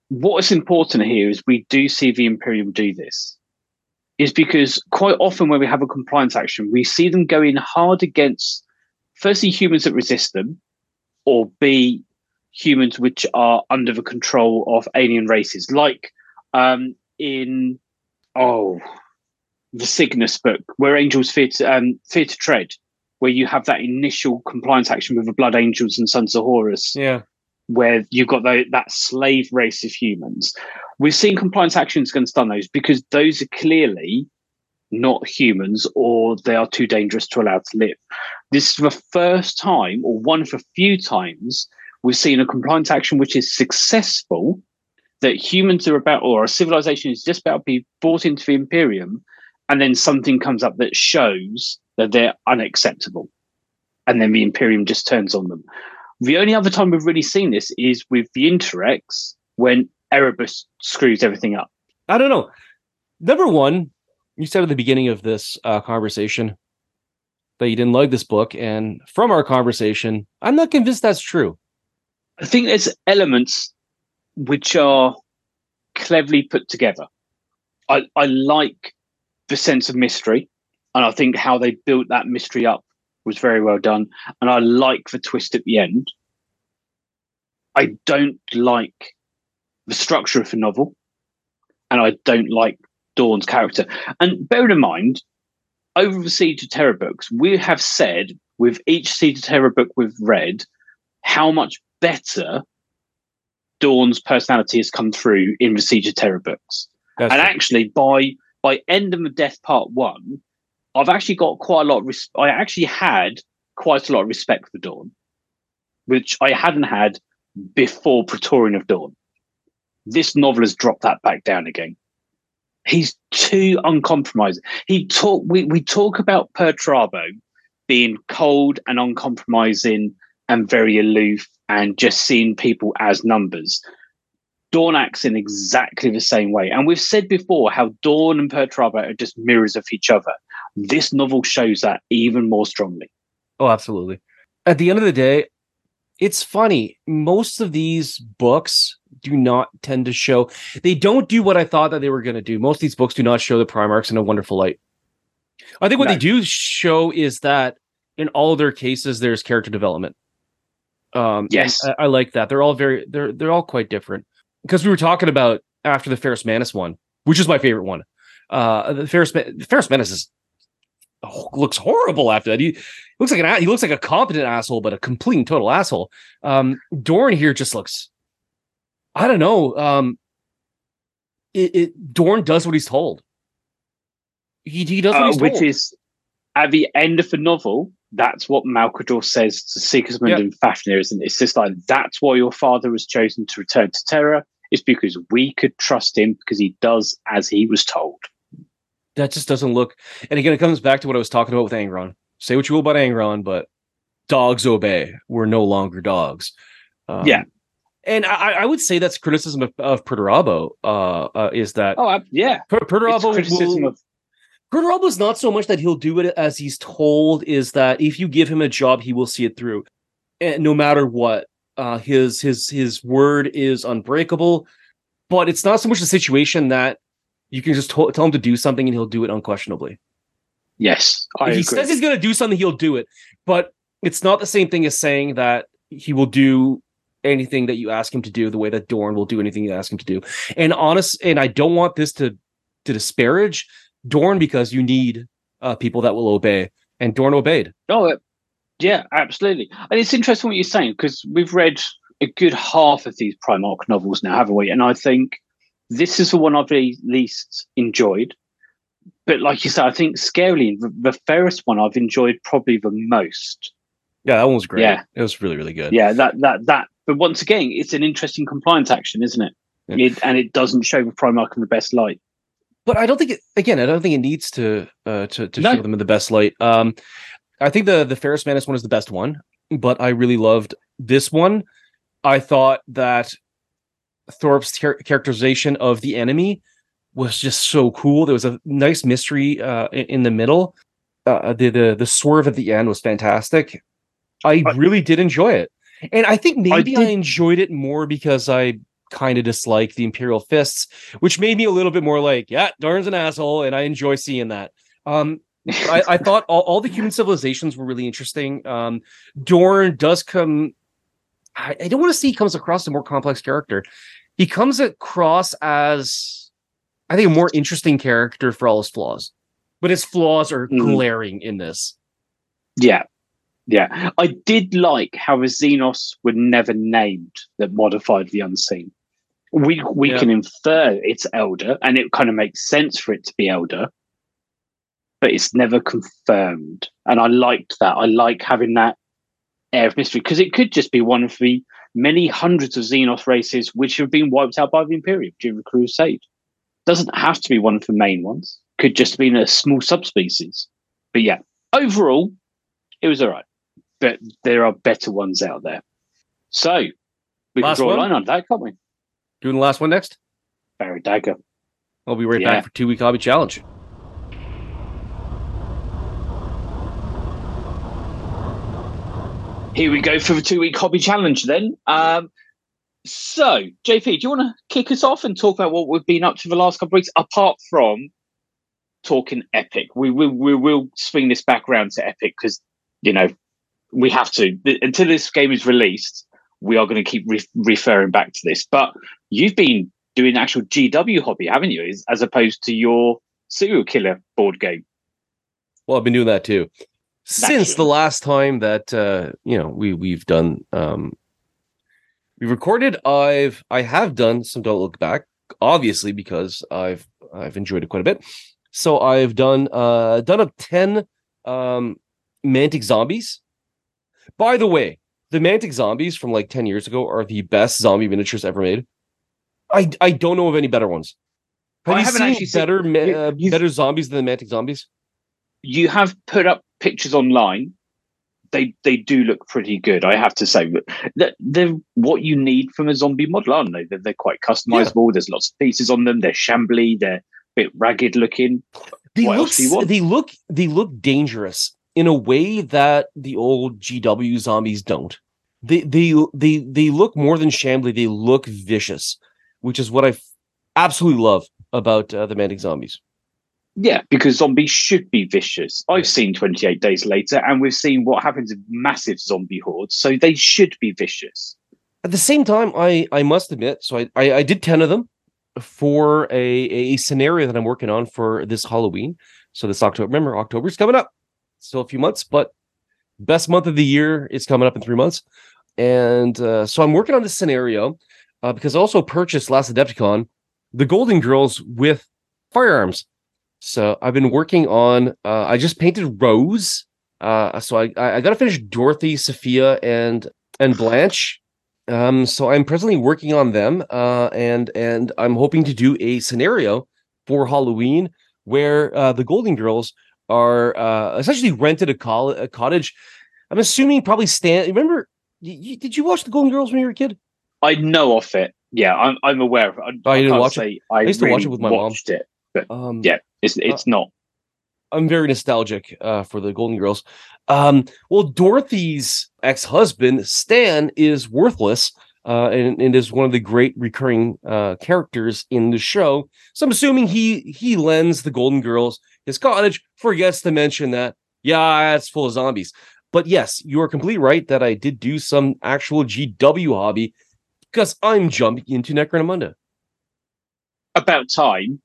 Speaker 3: what's important here is we do see the Imperium do this. Is because quite often when we have a compliance action, we see them going hard against firstly humans that resist them, or B humans which are under the control of alien races, like um, in oh the Cygnus book, where angels fear to, um, fear to tread, where you have that initial compliance action with the Blood Angels and Sons of Horus
Speaker 2: Yeah,
Speaker 3: where you've got tho- that slave race of humans. We've seen compliance actions against those because those are clearly not humans or they are too dangerous to allow to live. This is the first time, or one of a few times, we've seen a compliance action which is successful that humans are about, or a civilization is just about to be brought into the Imperium, and then something comes up that shows that they're unacceptable. And then the Imperium just turns on them. The only other time we've really seen this is with the Interex when Erebus screws everything up.
Speaker 2: I don't know. Number one, you said at the beginning of this uh, conversation that you didn't like this book, and from our conversation, I'm not convinced that's true.
Speaker 3: I think there's elements which are cleverly put together. I, I like the sense of mystery, and I think how they built that mystery up was very well done. And I like the twist at the end. I don't like the structure of the novel, and I don't like Dorn's character. And bear in mind, over the Siege of Terra books, we have said with each Siege of Terra book we've read how much better Dorn's personality has come through in the Siege of Terra books.
Speaker 2: That's
Speaker 3: and
Speaker 2: true.
Speaker 3: actually, by by End of Death Part One, I've actually got quite a lot of res- I actually had quite a lot of respect for Dorn, which I hadn't had before Praetorian of Dorn. This novel has dropped that back down again. He's too uncompromising. He talk we, we talk about Perturabo being cold and uncompromising and very aloof and just seeing people as numbers. Dorn acts in exactly the same way. And we've said before how Dorn and Perturabo are just mirrors of each other. This novel shows that even more strongly.
Speaker 2: Oh, absolutely. At the end of the day, it's funny. Most of these books do not tend to show. They don't do what I thought that they were going to do. Most of these books do not show the Primarchs in a wonderful light. I think what no. they do show is that in all of their cases, there's character development. Um,
Speaker 3: yes,
Speaker 2: I, I, like that. They're all very they're they're all quite different because we were talking about after the Ferrus Manus one, which is my favorite one. Uh, the Ferrus Ferrus Manus is oh, looks horrible after that. He looks like an he looks like a competent asshole, but a complete and total asshole. Um, Dorn here just looks I don't know. Um, it, it Dorn does what he's told. He he does uh,
Speaker 3: which is at the end of the novel. That's what Malcador says to Sigismund yep. and Fafnir, isn't it? It's just like that's why your father was chosen to return to Terra. It's because we could trust him because he does as he was told.
Speaker 2: That just doesn't look. And again, it comes back to what I was talking about with Angron. Say what you will about Angron, but dogs obey. We're no longer dogs.
Speaker 3: Um, yeah,
Speaker 2: and I, I, would say that's criticism of, of Perturabo, uh, uh, is that
Speaker 3: oh yeah,
Speaker 2: per- Perturabo criticism will, of Perturabo is not so much that he'll do it as he's told, is that if you give him a job, he will see it through, and no matter what. Uh, his his his word is unbreakable, but it's not so much the situation that you can just t- tell him to do something and he'll do it unquestionably.
Speaker 3: Yes,
Speaker 2: I he says he's going to do something, he'll do it, but it's not the same thing as saying that he will do anything that you ask him to do the way that Dorn will do anything you ask him to do. And honest, and I don't want this to to disparage Dorn because you need uh, people that will obey, and Dorn obeyed.
Speaker 3: Oh, yeah, absolutely. And it's interesting what you're saying because we've read a good half of these Primarch novels now, haven't we? And I think this is the one I've least enjoyed. But like you said, I think scarily the, the one I've enjoyed probably the most.
Speaker 2: Yeah, that one was great. Yeah, it was really really good.
Speaker 3: Yeah, that that that but once again, it's an interesting compliance action, isn't it? Yeah. it and it doesn't show the Primarch in the best light.
Speaker 2: But I don't think it, again, I don't think it needs to uh, to, to no. show them in the best light. Um, I think the the Ferrus Manus one is the best one, but I really loved this one. I thought that Thorpe's char- characterization of the enemy was just so cool. There was a nice mystery uh, in, in, the middle. Uh, the the the swerve at the end was fantastic. I really did enjoy it. And I think maybe I, I enjoyed it more because I kind of dislike the Imperial Fists, which made me a little bit more like, yeah, Dorn's an asshole, and I enjoy seeing that. Um, I, I, thought all, all, the human civilizations were really interesting. Um, Dorn does come. I, I don't want to see he comes across as a more complex character. He comes across as, I think, a more interesting character for all his flaws, but his flaws are mm. glaring in this.
Speaker 3: Yeah, yeah, I did like how the Xenos were never named that modified the unseen. We we yeah. can infer it's Eldar, and it kind of makes sense for it to be Eldar, but it's never confirmed. And I liked that. I like having that air of mystery because it could just be one of the many hundreds of Xenos races which have been wiped out by the Imperium during the Crusade. Doesn't have to be one of the main ones. Could just be a small subspecies. But yeah, overall, it was all right but there are better ones out there. So we last can draw one? a line on that, can't we?
Speaker 2: Doing the last one next?
Speaker 3: Buried Dagger.
Speaker 2: I'll be right yeah. back for two week hobby challenge.
Speaker 3: Here we go for the two week hobby challenge then. Um, so, JP, do you want to kick us off and talk about what we've been up to the last couple of weeks, apart from talking Epic? We will we will swing this back around to Epic because you know we have to until this game is released. We are going to keep re- referring back to this. But you've been doing actual GW hobby, haven't you? As opposed to your serial killer board game.
Speaker 2: Well, I've been doing that too since the last time that uh, you know we we've done um, we recorded. I've I have done some Don't Look Back, obviously because I've I've enjoyed it quite a bit. So I've done uh done up ten um Mantic zombies by the way, the Mantic zombies from like 10 years ago are the best zombie miniatures ever made. I I don't know of any better ones. Have
Speaker 3: I
Speaker 2: you
Speaker 3: haven't
Speaker 2: seen
Speaker 3: actually seen-
Speaker 2: better ma- uh, better zombies than the Mantic zombies?
Speaker 3: You have put up pictures online. They they do look pretty good, I have to say. But they're, what you need from a zombie model, aren't they? They're, they're quite customizable. There's lots of pieces on them. They're shambly. They're a bit ragged looking.
Speaker 2: They
Speaker 3: What
Speaker 2: look
Speaker 3: else do you want?
Speaker 2: they look they look dangerous in a way that the old GW zombies don't. They they they they look more than shambly. They look vicious, which is what I absolutely love about uh, the Mantic zombies.
Speaker 3: Yeah, because zombies should be vicious. I've seen 28 Days Later, and we've seen what happens in massive zombie hordes, so they should be vicious.
Speaker 2: At the same time, I I must admit, so I I, I did ten of them for a a scenario that I'm working on for this Halloween. So this October, remember October's coming up, still a few months, but best month of the year is coming up in three months, and uh, so I'm working on this scenario uh, because I also purchased last Adepticon the Golden Girls with firearms. So I've been working on. Uh, I just painted Rose. Uh, so I I, I got to finish Dorothy, Sophia, and and Blanche. Um, so I'm presently working on them, uh, and and I'm hoping to do a scenario for Halloween where uh, the Golden Girls are uh, essentially rented a, coll- a cottage. I'm assuming probably Stan. Remember, y- y- did you watch the Golden Girls when you were a kid?
Speaker 3: I know of it. Yeah, I'm, I'm aware of it. I,
Speaker 2: Oh, you
Speaker 3: I
Speaker 2: didn't watch it?
Speaker 3: say I,
Speaker 2: used to watch it with my mom.
Speaker 3: watched it.
Speaker 2: Um,
Speaker 3: Yeah. It's it's not.
Speaker 2: I'm very nostalgic uh, for the Golden Girls. Um, well, Dorothy's ex-husband Stan is worthless, uh, and, and is one of the great recurring uh, characters in the show. So I'm assuming he he lends the Golden Girls his cottage, forgets to mention that yeah, it's full of zombies. But yes, you are completely right that I did do some actual GW hobby because I'm jumping into Necromunda.
Speaker 3: About time.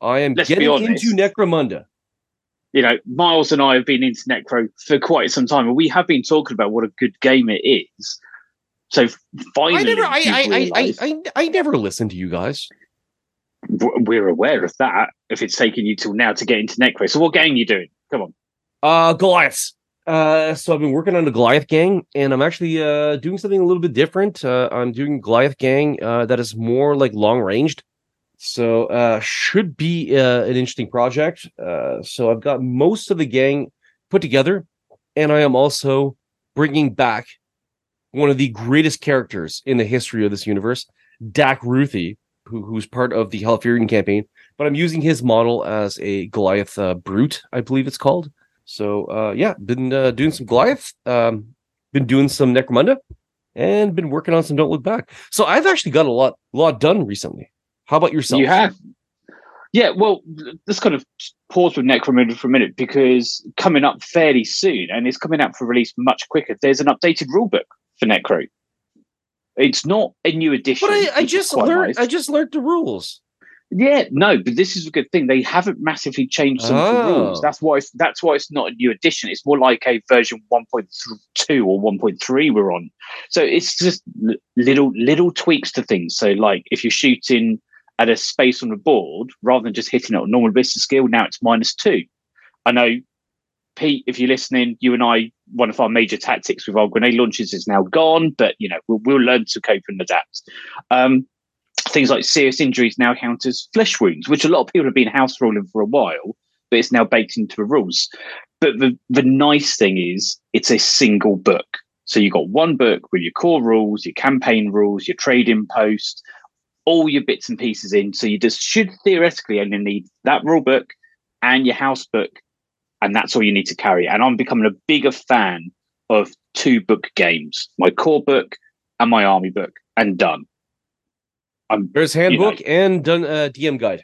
Speaker 2: I am
Speaker 3: Let's
Speaker 2: getting into Necromunda.
Speaker 3: You know, Miles and I have been into Necro for quite some time, and we have been talking about what a good game it is. So finally,
Speaker 2: I never, I,
Speaker 3: you've
Speaker 2: I, I, I, I, I never listened to you guys.
Speaker 3: we're aware of that. If it's taken you till now to get into Necro, so what game are you doing? Come on.
Speaker 2: Uh, Goliaths. Uh, so I've been working on the Goliath gang, and I'm actually uh doing something a little bit different. Uh, I'm doing Goliath gang uh, that is more like long ranged. So uh, should be uh, an interesting project. Uh, so I've got most of the gang put together, and I am also bringing back one of the greatest characters in the history of this universe, Dak Ruthie, who, who's part of the Halfirian campaign. But I'm using his model as a Goliath uh, brute, I believe it's called. So uh, yeah, been uh, doing some Goliath, um, been doing some Necromunda, and been working on some Don't Look Back. So I've actually got a lot, lot done recently. How about yourself?
Speaker 3: You have. Yeah, well, let's kind of pause with Necromunda for a minute because coming up fairly soon, and it's coming out for release much quicker. There's an updated rulebook for Necro. It's not a new edition.
Speaker 2: But I, I just learned.
Speaker 3: nice.
Speaker 2: I just learned the rules.
Speaker 3: Yeah, no, but this is a good thing. They haven't massively changed some of the rules.
Speaker 2: Oh.
Speaker 3: That's why. It's, that's why it's not a new edition. It's more like a version 1.2 or 1.3 we're on. So it's just little little tweaks to things. So like if you're shooting at a space on the board, rather than just hitting it on normal ballistic skill, now it's minus two. I know, Pete, if you're listening, you and I, one of our major tactics with our grenade launches is now gone, but you know we'll, we'll learn to cope and adapt. Um, things like serious injuries now count as flesh wounds, which a lot of people have been house ruling for a while, but it's now baked into the rules. But the, the nice thing is it's a single book. So you've got one book with your core rules, your campaign rules, your trading post, all your bits and pieces in. So you just should theoretically only need that rule book and your house book, and that's all you need to carry. And I'm becoming a bigger fan of two book games, my core book and my army book, and done. I'm
Speaker 2: There's handbook and done uh, DM guide.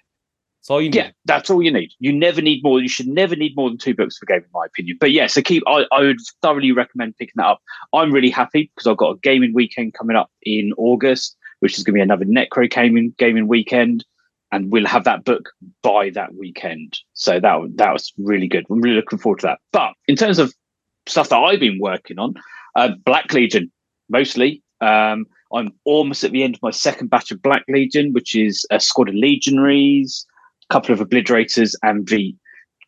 Speaker 2: That's all you need.
Speaker 3: yeah, that's all you need. You never need more. You should never need more than two books for a game, in my opinion. But yeah, so keep. I, I would thoroughly recommend picking that up. I'm really happy because I've got a gaming weekend coming up in August, which is going to be another Necro gaming gaming weekend, and we'll have that book by that weekend. So that that was really good. I'm really looking forward to that. But in terms of stuff that I've been working on, uh, Black Legion mostly. Um, I'm almost at the end of my second batch of Black Legion, which is a squad of legionaries, a couple of obliterators, and the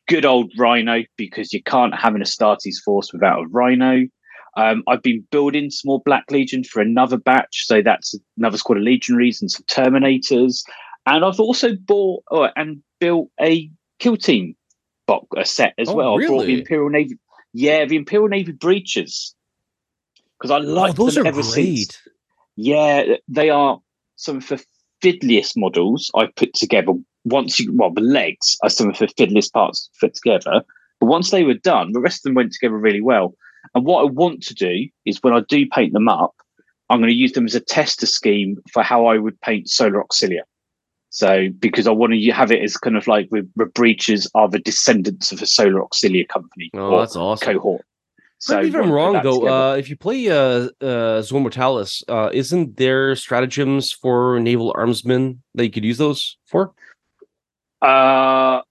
Speaker 3: good old Rhino, because you can't have an Astartes force without a Rhino. Um, I've been building some more Black Legion for another batch, so that's another squad of Legionaries and some Terminators. And I've also bought oh, and built a kill team box a set as
Speaker 2: Oh,
Speaker 3: well. I brought the? Imperial Navy, yeah, the Imperial Navy Breachers because I like Oh,
Speaker 2: those
Speaker 3: them
Speaker 2: are
Speaker 3: ever
Speaker 2: great.
Speaker 3: since. Yeah, they are some of the fiddliest models I've put together. Once you, well, the legs are some of the fiddliest parts put together. But once they were done, the rest of them went together really well. And what I want to do is when I do paint them up, I'm going to use them as a tester scheme for how I would paint Solar Auxilia. So, because I want to have it as kind of like the Breachers are the descendants of a Solar Auxilia company
Speaker 2: Oh, that's awesome.
Speaker 3: cohort. So,
Speaker 2: me if I'm wrong though. Uh, if you play uh, uh, Zone Mortalis, uh, isn't there stratagems for naval armsmen that you could use those for?
Speaker 3: Uh,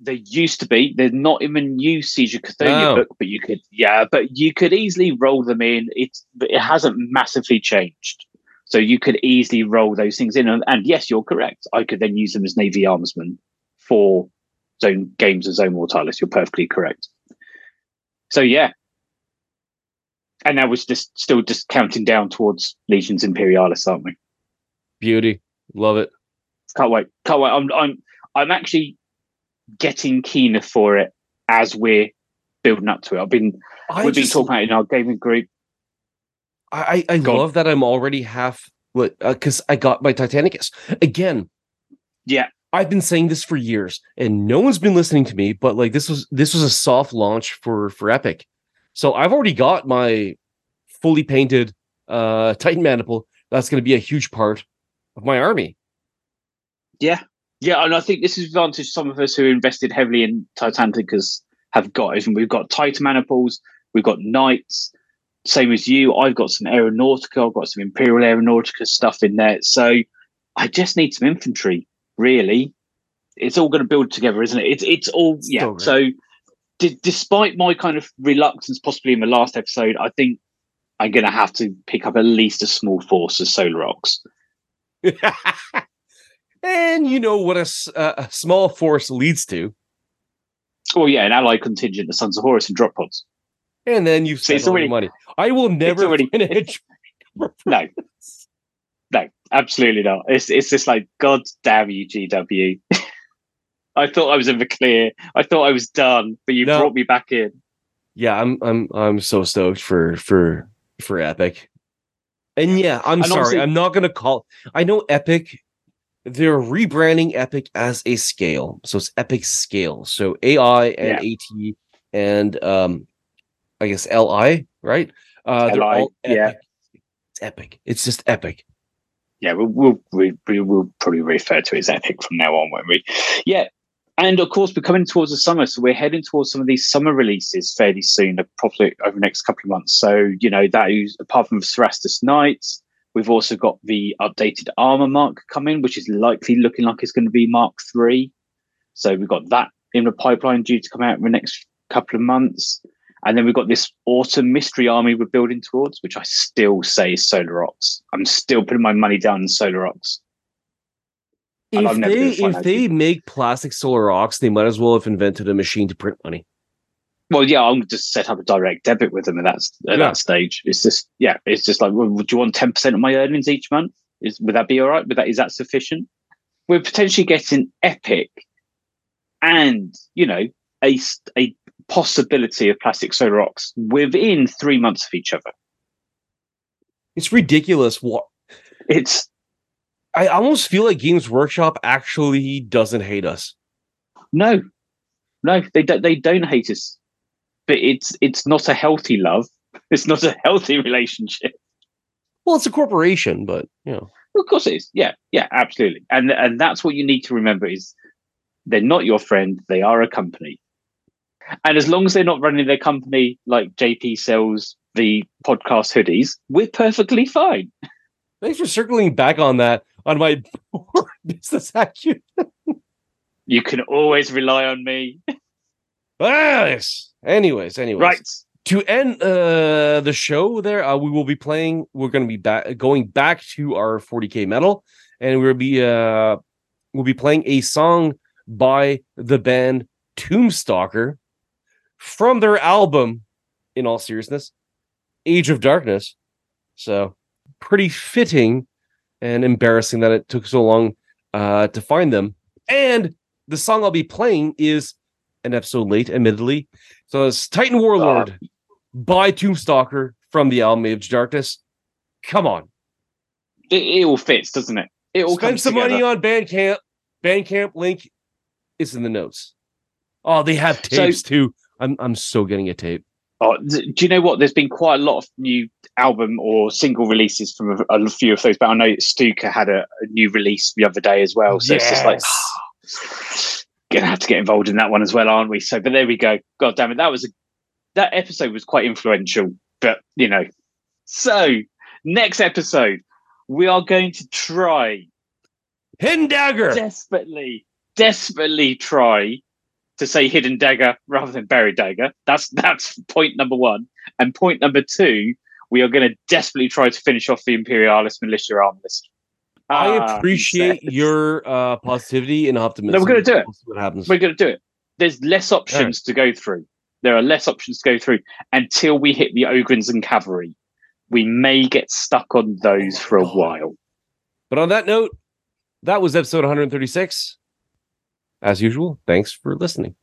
Speaker 3: there used to be. They're not in the new Siege of Cthonia
Speaker 2: Oh.
Speaker 3: book, but you could, yeah, but you could easily roll them in. It's, it hasn't massively changed, so you could easily roll those things in. And, and yes, you're correct. I could then use them as Navy armsmen for zone games of Zone Mortalis. You're perfectly correct. So yeah, and now we're just still just counting down towards Legions Imperialis, aren't we?
Speaker 2: Beauty, love it.
Speaker 3: Can't wait. Can't wait. I'm I'm I'm actually getting keener for it as we're building up to it. I've been
Speaker 2: I
Speaker 3: we've been talking about it in our gaming group.
Speaker 2: I I I
Speaker 3: Go on.
Speaker 2: love that I'm already half what because I got my Titanicus again.
Speaker 3: Yeah.
Speaker 2: I've been saying this for years, and no one's been listening to me. But like this was this was a soft launch for for Epic, so I've already got my fully painted uh Titan Maniple. That's going to be a huge part of my army.
Speaker 3: Yeah. Yeah, and I think this is advantage some of us who invested heavily in Titanicus have got is we've got Titan Maniples, we've got Knights, same as you. I've got some Aeronautica, I've got some Imperial Aeronautica stuff in there. So I just need some infantry, really. It's all going to build together, isn't it? It's it's all
Speaker 2: It's
Speaker 3: yeah.
Speaker 2: so.
Speaker 3: So d- despite my kind of reluctance, possibly in the last episode, I think I'm going to have to pick up at least a small force of Solar Aux. (laughs)
Speaker 2: and you know what a, a small force leads to,
Speaker 3: Oh yeah, an allied contingent of Sons of Horus and drop pods.
Speaker 2: and then you've
Speaker 3: it's
Speaker 2: spent
Speaker 3: already-
Speaker 2: money. I will never
Speaker 3: already-
Speaker 2: finish. (laughs) (laughs)
Speaker 3: No, no, absolutely not. It's it's just like God damn you, GW. (laughs) I thought I was in the clear. I thought I was done, but you
Speaker 2: No.
Speaker 3: brought me back in.
Speaker 2: yeah, I'm I'm I'm so stoked for for for Epic. And yeah, I'm
Speaker 3: And
Speaker 2: sorry,
Speaker 3: obviously-
Speaker 2: I'm not gonna call. I know Epic. They're rebranding Epic as a scale, so it's Epic Scale. So AI and AT and um, I guess LI, right? Uh, they're
Speaker 3: LI,
Speaker 2: all
Speaker 3: yeah.
Speaker 2: Epic. It's epic. It's just epic.
Speaker 3: Yeah, we'll we'll, we, we will probably refer to it as epic from now on, won't we? Yeah. And of course, we're coming towards the summer, so we're heading towards some of these summer releases fairly soon, probably over the next couple of months. So, you know, that is apart from Cerastus Knights, we've also got the updated armor mark coming, which is likely looking like it's going to be Mark Three. So we've got that in the pipeline due to come out in the next couple of months. And then we've got this autumn mystery army we're building towards, which I still say is Solar Aux. I'm still putting my money down in Solar Aux.
Speaker 2: If they if they make plastic solar aux, they might as well have invented a machine to print money.
Speaker 3: Well, yeah, I'm just set up a direct debit with them at that at
Speaker 2: Yeah.
Speaker 3: that stage. It's just yeah, it's just like, well, would you want ten percent of my earnings each month? Is would that be all right? Would that is that sufficient? We're potentially getting epic, and you know a a possibility of plastic solar aux within three months of each other.
Speaker 2: It's ridiculous. What
Speaker 3: It's
Speaker 2: I almost feel like Games Workshop actually doesn't hate us.
Speaker 3: no, no, they don't. They don't hate us, but it's it's not a healthy love. (laughs) It's not a healthy relationship.
Speaker 2: Well, it's a corporation, but you know,
Speaker 3: Of course it is. Yeah, yeah, absolutely. And and that's what you need to remember is they're not your friend, they are a company. And as long as they're not running their company like JP sells the podcast hoodies, we're perfectly fine. (laughs)
Speaker 2: thanks for circling back on that on my (laughs) business acumen.
Speaker 3: You can always rely on me.
Speaker 2: Ah, yes. Anyways, anyways,
Speaker 3: Right.
Speaker 2: to end uh the show there uh, we will be playing we're going to be back going back to our 40k metal and we'll be uh we'll be playing a song by the band tombstalker from their album in all seriousness Age of Darkness. So pretty fitting and embarrassing that it took so long uh, to find them. And the song I'll be playing is an episode late, admittedly. So it's Titan Warlord by Tombstalker from the album Age of Darkness. Come on.
Speaker 3: It, it all fits, doesn't it? It all
Speaker 2: Spend some
Speaker 3: together.
Speaker 2: money on Bandcamp. Bandcamp link is in the notes. Oh, they have
Speaker 3: So-
Speaker 2: tapes too. I'm I'm so getting a tape.
Speaker 3: Oh, do you know what? There's been quite a lot of new album or single releases from a, a few of those, but I know Stuka had a, a new release the other day as well. So it's just like (sighs) (sighs) (sighs) gonna have to get involved in that one as well, aren't we? So, but there we go. God damn it, that was a that episode was quite influential. But you know, so next episode we are going to try
Speaker 2: Hidden Dagger.
Speaker 3: desperately, desperately try to say hidden dagger rather than buried dagger. That's that's point number one. And point number two, we are going to desperately try to finish off the Imperialis militia arm list.
Speaker 2: I
Speaker 3: Ah,
Speaker 2: appreciate your uh, positivity and optimism.
Speaker 3: No, we're gonna do it.
Speaker 2: What happens.
Speaker 3: We're going to do it. There's less options to go through. There are less options to go through until we hit the Ogryns and cavalry. We may get stuck on those for a while.
Speaker 2: But on that note, that was episode 136. As usual, thanks for listening.